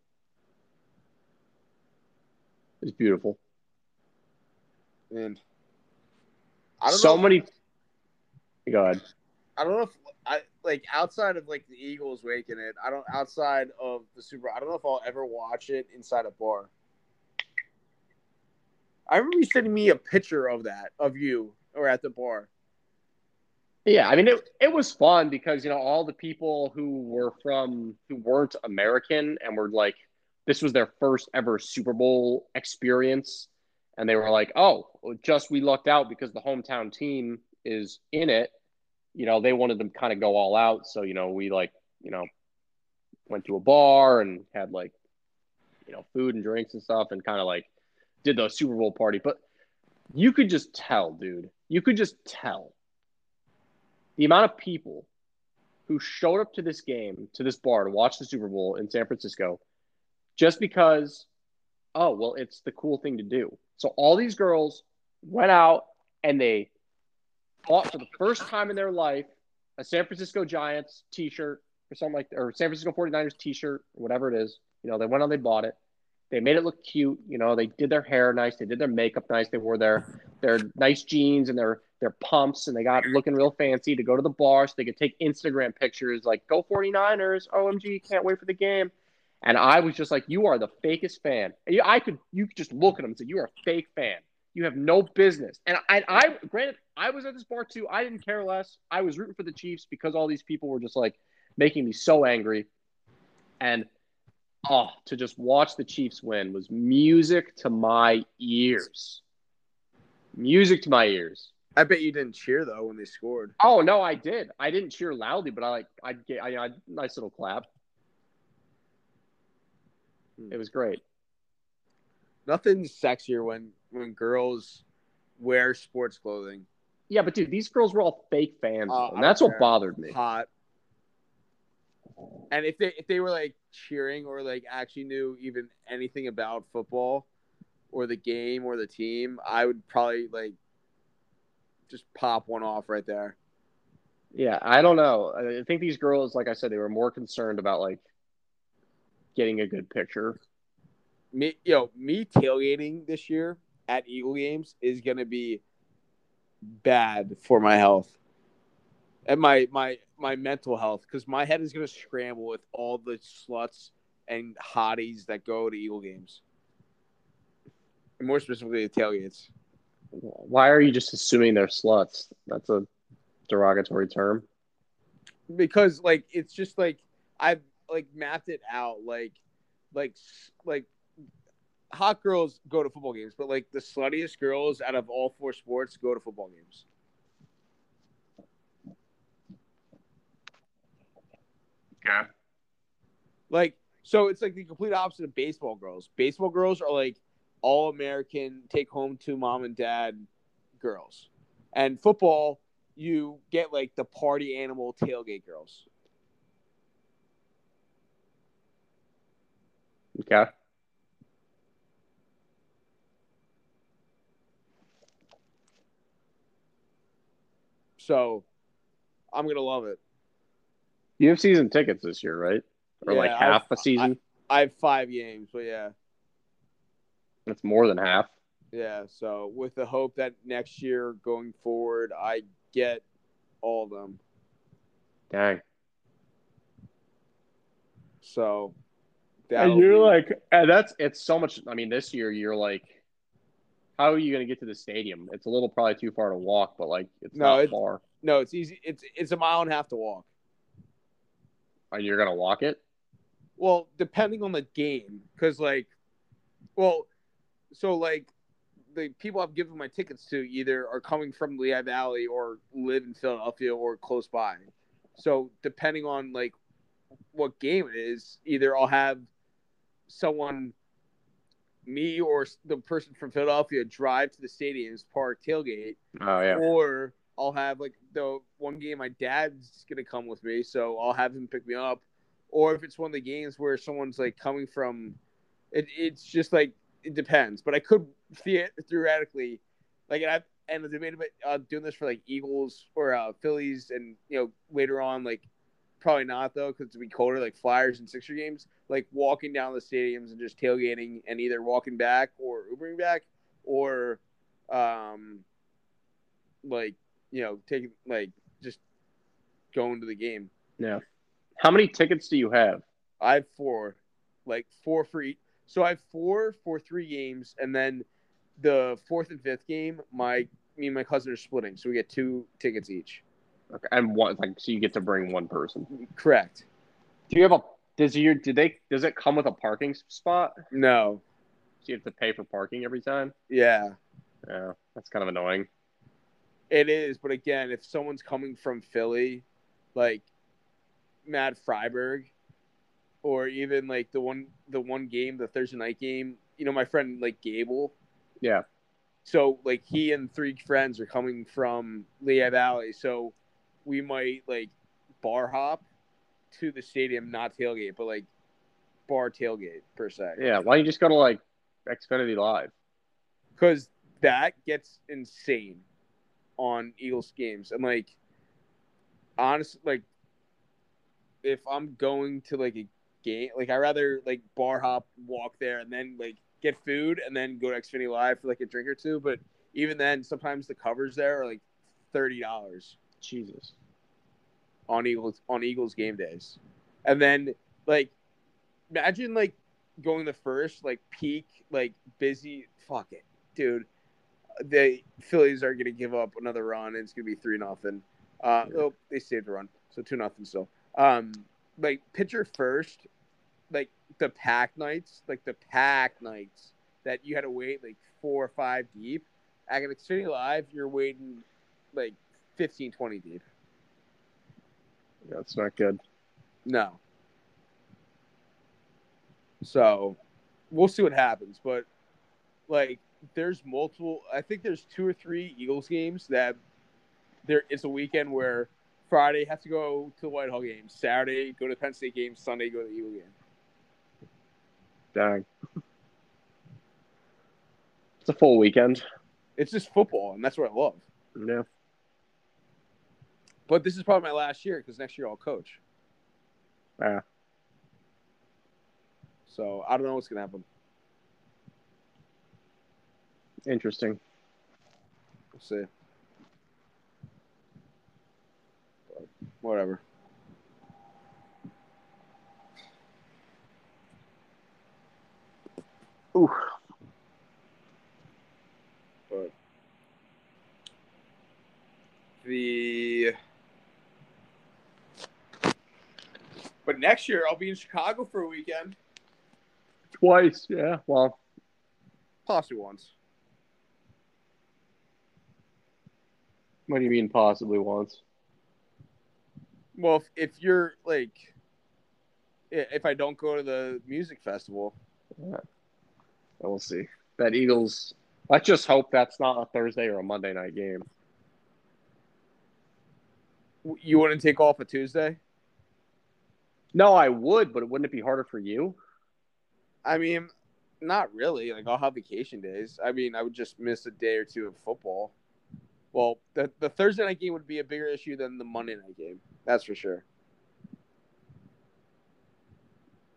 S1: It's beautiful.
S2: And I don't
S1: So
S2: know.
S1: many. Go ahead.
S2: I don't know if I like outside of like the Eagles waking it. I don't outside of the Super. I don't know if I'll ever watch it inside a bar. I remember you sending me a picture of that of you or at the bar.
S1: Yeah, I mean it. It was fun because you know all the people who were from who weren't American and were like, this was their first ever Super Bowl experience, and they were like, oh, just we lucked out because the hometown team is in it. You know, they wanted to kind of go all out, so you know we like you know went to a bar and had like you know food and drinks and stuff, and kind of like did the Super Bowl party. But you could just tell, dude. You could just tell the amount of people who showed up to this game, to this bar to watch the Super Bowl in San Francisco, just because, oh, well, it's the cool thing to do. So all these girls went out and they bought for the first time in their life a San Francisco Giants t shirt or something like or San Francisco 49ers t shirt, or whatever it is. You know, they went out, they bought it. They made it look cute. You know, they did their hair nice. They did their makeup nice. They wore their their nice jeans and their their pumps and they got looking real fancy to go to the bar so they could take Instagram pictures like go 49ers, OMG, can't wait for the game. And I was just like, you are the fakest fan. I could you could just look at them and say, you are a fake fan. You have no business. And I, I granted, I was at this bar too. I didn't care less. I was rooting for the Chiefs because all these people were just like making me so angry. And oh, to just watch the Chiefs win was music to my ears. Music to my ears.
S2: I bet you didn't cheer though when they scored.
S1: Oh no, I did. I didn't cheer loudly, but I like I get I, I nice little clap.
S2: Hmm.
S1: It was great.
S2: Nothing's sexier when when girls wear sports clothing.
S1: Yeah, but dude, these girls were all fake fans,
S2: Oh,
S1: and
S2: uh,
S1: that's what
S2: care.
S1: bothered me.
S2: Hot. And if they if they were like cheering or like actually knew even anything about football or the game or the team, I would probably like just pop one off right there.
S1: Yeah, I don't know. I think these girls, like I said, they were more concerned about like getting a good picture.
S2: Me yo, me tailgating this year at Eagle games is gonna be bad for my health. And my my my mental health because my head is gonna scramble with all the sluts and hotties that go to Eagle games. And more specifically the tailgates.
S1: Why are you just assuming they're sluts? That's a derogatory term.
S2: because like it's just like I've like mapped it out like like like hot girls go to football games, but like the sluttiest girls out of all four sports go to football games.
S1: Yeah.
S2: Like so it's like the complete opposite of baseball girls. Baseball girls are like all American take home to mom and dad girls. And football you get like the party animal tailgate girls.
S1: Okay.
S2: So I'm gonna love it.
S1: You have season tickets this year, right? Or like half
S2: I've-
S1: a season?
S2: I have five games, but yeah,
S1: That's more than half.
S2: yeah. So with the hope that next year going forward, I get all of them.
S1: Dang.
S2: So
S1: And you're
S2: be-
S1: like, and that's it's so much. I mean, this year you're like, how are you going to get to the stadium? It's a little probably too far to walk, but like it's
S2: No,
S1: not
S2: it's-
S1: far.
S2: no, it's easy. It's it's a mile and a half to walk.
S1: And you're going to walk it?
S2: Well, depending on the game, because like, well, so like the people I've given my tickets to either are coming from Lehigh Valley or live in Philadelphia or close by. So depending on like what game it is, either I'll have someone, me or the person from Philadelphia, drive to the stadium's park tailgate,
S1: Oh yeah.
S2: or I'll have like the one game my dad's gonna come with me, so I'll have him pick me up. Or if it's one of the games where someone's like coming from, it, it's just like it depends. But I could the- theoretically, like and I've and the debate about uh, doing this for like Eagles or uh, Phillies, and you know later on like probably not though because it'd be colder like Flyers and Sixer games, like walking down the stadiums and just tailgating and either walking back or Ubering back or um like you know taking like just going to the game.
S1: Yeah. How many tickets do you have?
S2: I have four, like four for each. So I have four for three games, and then the fourth and fifth game, my me and my cousin are splitting, so we get two tickets each.
S1: Okay. And one like so you get to bring one person.
S2: Correct.
S1: Do you have a does your do they does it come with a parking spot?
S2: No.
S1: So you have to pay for parking every time?
S2: Yeah,
S1: Yeah. That's kind of annoying.
S2: it is. But again, if someone's coming from Philly, like Matt Freiberg, or even like the one the one game, the Thursday night game, you know, my friend like Gable.
S1: Yeah.
S2: so like he and three friends are coming from Lehigh Valley, so we might like bar hop to the stadium, not tailgate, but like bar tailgate per se,
S1: Yeah. Why don't you just go to like Xfinity Live?
S2: because that gets insane on Eagles games, and like honestly, like if I'm going to like a game, like I rather like bar hop, walk there, and then like get food, and then go to Xfinity Live for like a drink or two. But even then, sometimes the covers there are like thirty dollars
S1: Jesus.
S2: On Eagles on Eagles game days, and then like imagine like going the first like peak like busy. Fuck it, dude. The Phillies are gonna give up another run, and it's gonna be three nothing. Uh, oh, they saved a run, so two nothing still. Um, like pitcher first, like the pack nights, like the pack nights that you had to wait like four or five deep. At Xfinity Live, you're waiting like 15, 20 deep.
S1: That's not good.
S2: No. So we'll see what happens. But like there's multiple I think there's two or three Eagles games that there it's a weekend where Friday have to go to the Whitehall game, Saturday go to the Penn State game, Sunday go to the Eagle game.
S1: Dang. It's a full weekend.
S2: It's just football, and that's what I love.
S1: Yeah.
S2: But this is probably my last year because next year I'll coach.
S1: Yeah.
S2: So I don't know what's gonna happen.
S1: Interesting.
S2: We'll see. But whatever.
S1: Ooh.
S2: But the but next year I'll be in Chicago for a weekend,
S1: Twice. Yeah. Well,
S2: possibly once.
S1: what do you mean possibly once?
S2: Well, if, if you're like, if I don't go to the music festival, yeah.
S1: We'll see. That Eagles. Let's just hope that's not a Thursday or a Monday night game.
S2: you wouldn't take off a Tuesday.
S1: No, I would, but wouldn't it be harder for you?
S2: I mean, not really. Like I'll have vacation days. I mean, I would just miss a day or two of football. Well, the the Thursday night game would be a bigger issue than the Monday night game. That's for sure.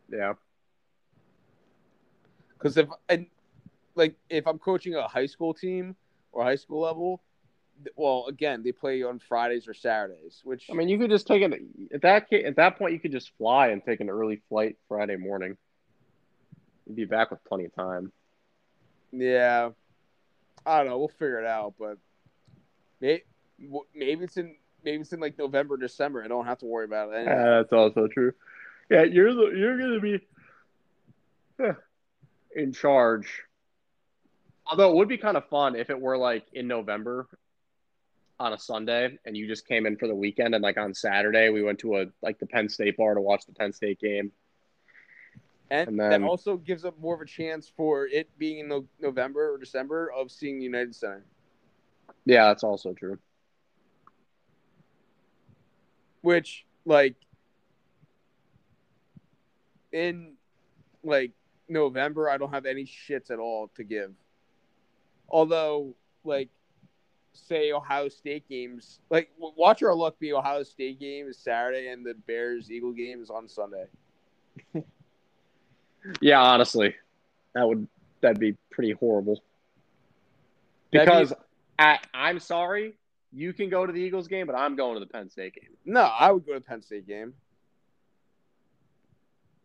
S1: Yeah.
S2: Because if and like if I'm coaching a high school team or high school level, well, again, they play on Fridays or Saturdays, which
S1: I mean, you could just take an at that at that point you could just fly and take an early flight Friday morning. You'd be back with plenty of time.
S2: yeah, I don't know. We'll figure it out, but maybe maybe it's in maybe it's in like November, December. I don't have to worry about it. Anyway.
S1: Uh, that's also true. Yeah, you're the, you're gonna be eh, in charge. Although it would be kind of fun if it were like in November on a Sunday and you just came in for the weekend and like on Saturday we went to a like the Penn State bar to watch the Penn State game.
S2: And,
S1: And
S2: that
S1: then-
S2: also gives up more of a chance for it being in no- November or December of seeing the United Center,
S1: Yeah, that's also true.
S2: which like in like November, I don't have any shits at all to give. Although, like, say Ohio State games, like watch our luck be Ohio State game is Saturday and the Bears Eagle game is on Sunday.
S1: Yeah, honestly, that would that'd be pretty horrible.
S2: Be-
S1: Because I, I'm sorry, you can go to the Eagles game, but I'm going to the Penn State game.
S2: No, I would go to the Penn State game.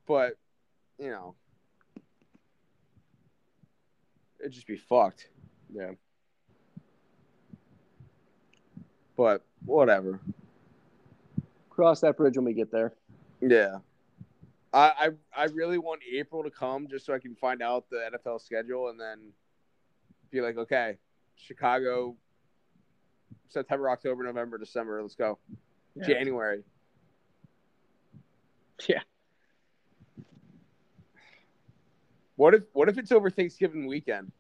S2: But, you know, it'd just be fucked.
S1: Yeah.
S2: But whatever.
S1: Cross that bridge when we get there.
S2: Yeah. I, I I really want April to come just so I can find out the NFL schedule and then be like, okay, Chicago, September, October, November, December, let's go.
S1: Yeah.
S2: January.
S1: Yeah.
S2: What if what if it's over Thanksgiving weekend?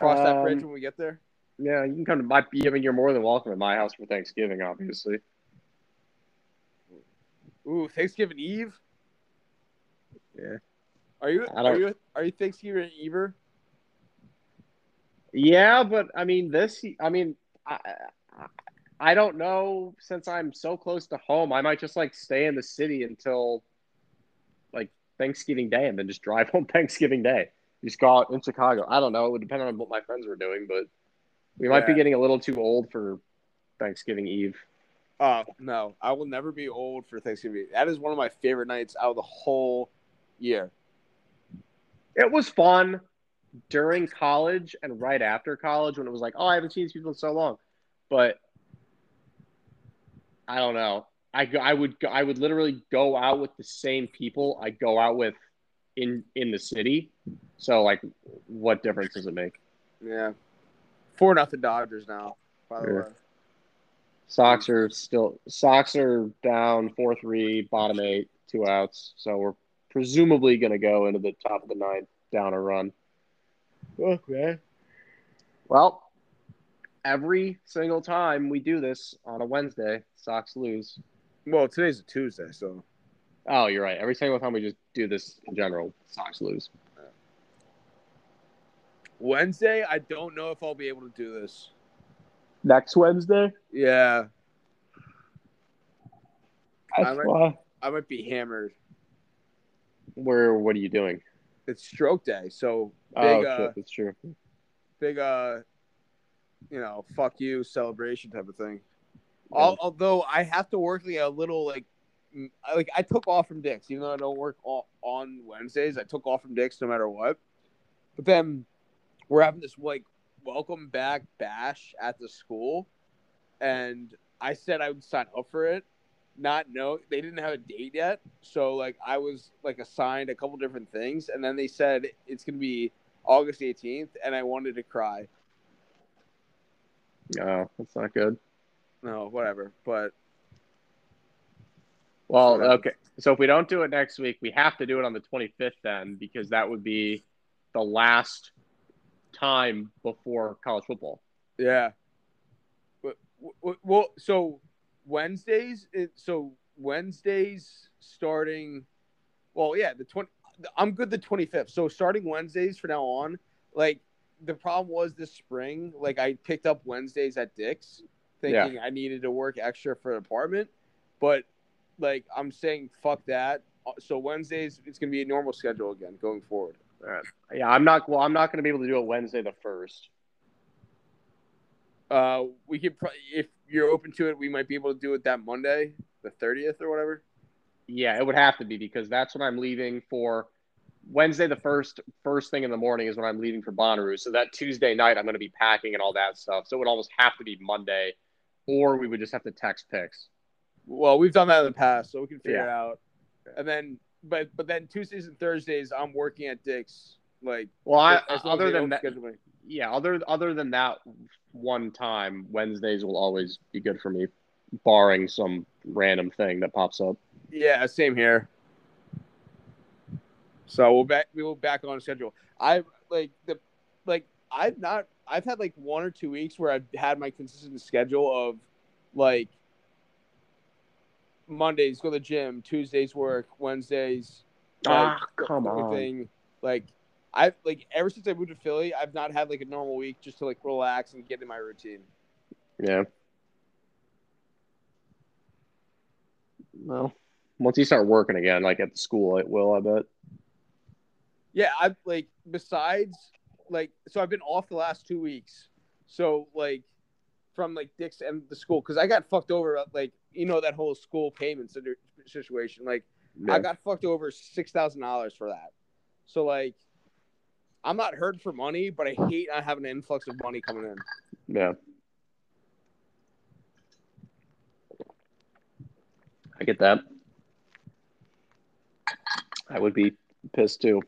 S2: Cross that bridge
S1: Um,
S2: when we get there.
S1: Yeah, you can come to my. I mean, you're more than welcome at my house for Thanksgiving, obviously.
S2: Ooh, Thanksgiving Eve.
S1: Yeah.
S2: Are you are you are you Thanksgiving Eve?
S1: Yeah, but I mean, this. I mean, I, I- I don't know. Since I'm so close to home, I might just like stay in the city until like Thanksgiving Day, and then just drive home Thanksgiving Day. Just go out in Chicago. I don't know. It would depend on what my friends were doing, but we might be getting a little too old for Thanksgiving Eve.
S2: Oh no, I will never be old for Thanksgiving. That is one of my favorite nights out of the whole year.
S1: It was fun during college and right after college when it was like, oh, I haven't seen these people in so long. But I don't know. I I would I would literally go out with the same people I go out with in in the city. So like, what difference does it make?
S2: Yeah. Four nothing Dodgers now. By the
S1: Yeah.
S2: way.
S1: Sox are still Sox are down four three, bottom eight, two outs. So we're presumably going to go into the top of the ninth down a run.
S2: Okay.
S1: Well, every single time we do this on a Wednesday, Sox lose.
S2: Well, today's a Tuesday, so
S1: Oh, you're right. Every single time we just do this in general, Sox lose.
S2: Wednesday, I don't know if I'll be able to do this.
S1: Next Wednesday?
S2: Yeah,
S1: That's
S2: I might- I might be hammered.
S1: Where? What are you doing?
S2: It's stroke day, so
S1: oh
S2: big, uh,
S1: shit, that's true.
S2: big, uh, you know, fuck you celebration type of thing. Al although I have to work like a little like, I- like I took off from Dick's, even though I don't work all, on Wednesdays. I took off from Dick's no matter what. But then we're having this like welcome back bash at the school, and I said I would sign up for it. Not know they didn't have a date yet, so like I was like assigned a couple different things, and then they said it's gonna be August 18th, and I wanted to cry.
S1: No, that's not good.
S2: No, whatever. But
S1: Well, okay. So if we don't do it next week, we have to do it on the 25th then, because that would be the last time before college football.
S2: Yeah. But well, so Wednesdays. It, so Wednesdays starting. Well, yeah, the twenty. I'm good the 25th. So starting Wednesdays for now on. Like the problem was this spring. Like I picked up Wednesdays at Dick's, thinking I needed to work extra for an apartment, but like I'm saying, fuck that. So Wednesdays, it's gonna be a normal schedule again going forward.
S1: Yeah, I'm not. Well, I'm not going to be able to do it Wednesday the first.
S2: Uh, we could probably, if you're open to it, we might be able to do it that Monday, the 30th or whatever.
S1: Yeah, it would have to be because that's when I'm leaving for Wednesday the first. First thing in the morning is when I'm leaving for Bonnaroo. So that Tuesday night, I'm going to be packing and all that stuff. So it would almost have to be Monday, or we would just have to text picks.
S2: Well, we've done that in the past, so we can figure
S1: Yeah.
S2: it out. And then, but but then Tuesdays and Thursdays, I'm working at Dick's. Like,
S1: Well, I,
S2: as long as
S1: other than that, yeah, other other than that one time, Wednesdays will always be good for me, barring some random thing that pops up.
S2: Yeah, same here. So we'll back we will back on schedule. I like the like I've not I've had like one or two weeks where I've had my consistent schedule of like Mondays go to the gym, Tuesdays work, Wednesdays
S1: Ah,
S2: like,
S1: come on.
S2: everything. Like I've like ever since I moved to Philly, I've not had like a normal week just to like relax and get in my routine.
S1: Yeah. Well, once you start working again, like at the school, it will. I bet.
S2: Yeah, I've like besides like so I've been off the last two weeks. So like from like Dick's and the school because I got fucked over uh, like you know that whole school payment situ- situation. Like
S1: Yeah.
S2: I got fucked over six thousand dollars for that. So like I'm not hurting for money, but I hate not having an influx of money coming in.
S1: yeah. I get that. I would be pissed too.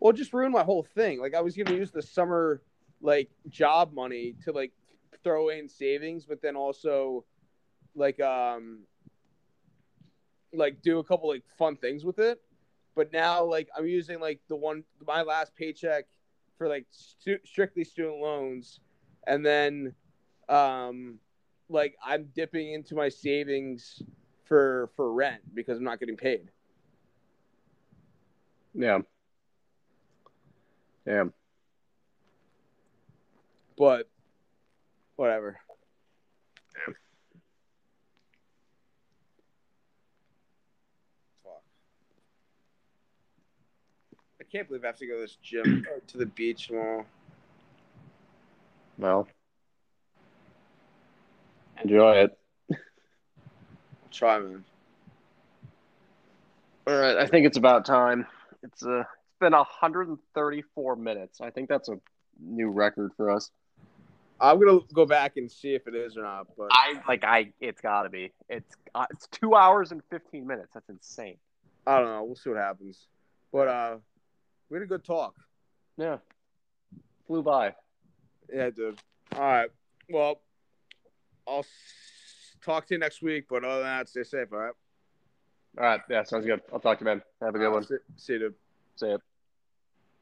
S2: Well, just ruined my whole thing. Like I was gonna use the summer like job money to like throw in savings, but then also like um like do a couple like fun things with it. But now like I'm using like the one my last paycheck for like stu- strictly student loans, and then um like I'm dipping into my savings for for rent because I'm not getting paid.
S1: Yeah. Yeah.
S2: But whatever. Fuck. I can't believe I have to go to this gym or to the beach tomorrow.
S1: Well, enjoy it.
S2: I'll try, man.
S1: All right, I think it's about time. It's uh, it's been 134 minutes. I think that's a new record for us.
S2: I'm gonna go back and see if it is or not. But
S1: I like I. It's got to be. It's uh, it's two hours and fifteen minutes. That's insane.
S2: I don't know. We'll see what happens. But uh, we had a good talk.
S1: Yeah, flew by.
S2: Yeah, dude. All right. Well, I'll s- talk to you next week. But other than that, stay safe. All right.
S1: All right. Yeah, sounds good. I'll talk to you, man. Have a good
S2: Uh,
S1: one.
S2: See, see you, dude.
S1: See ya.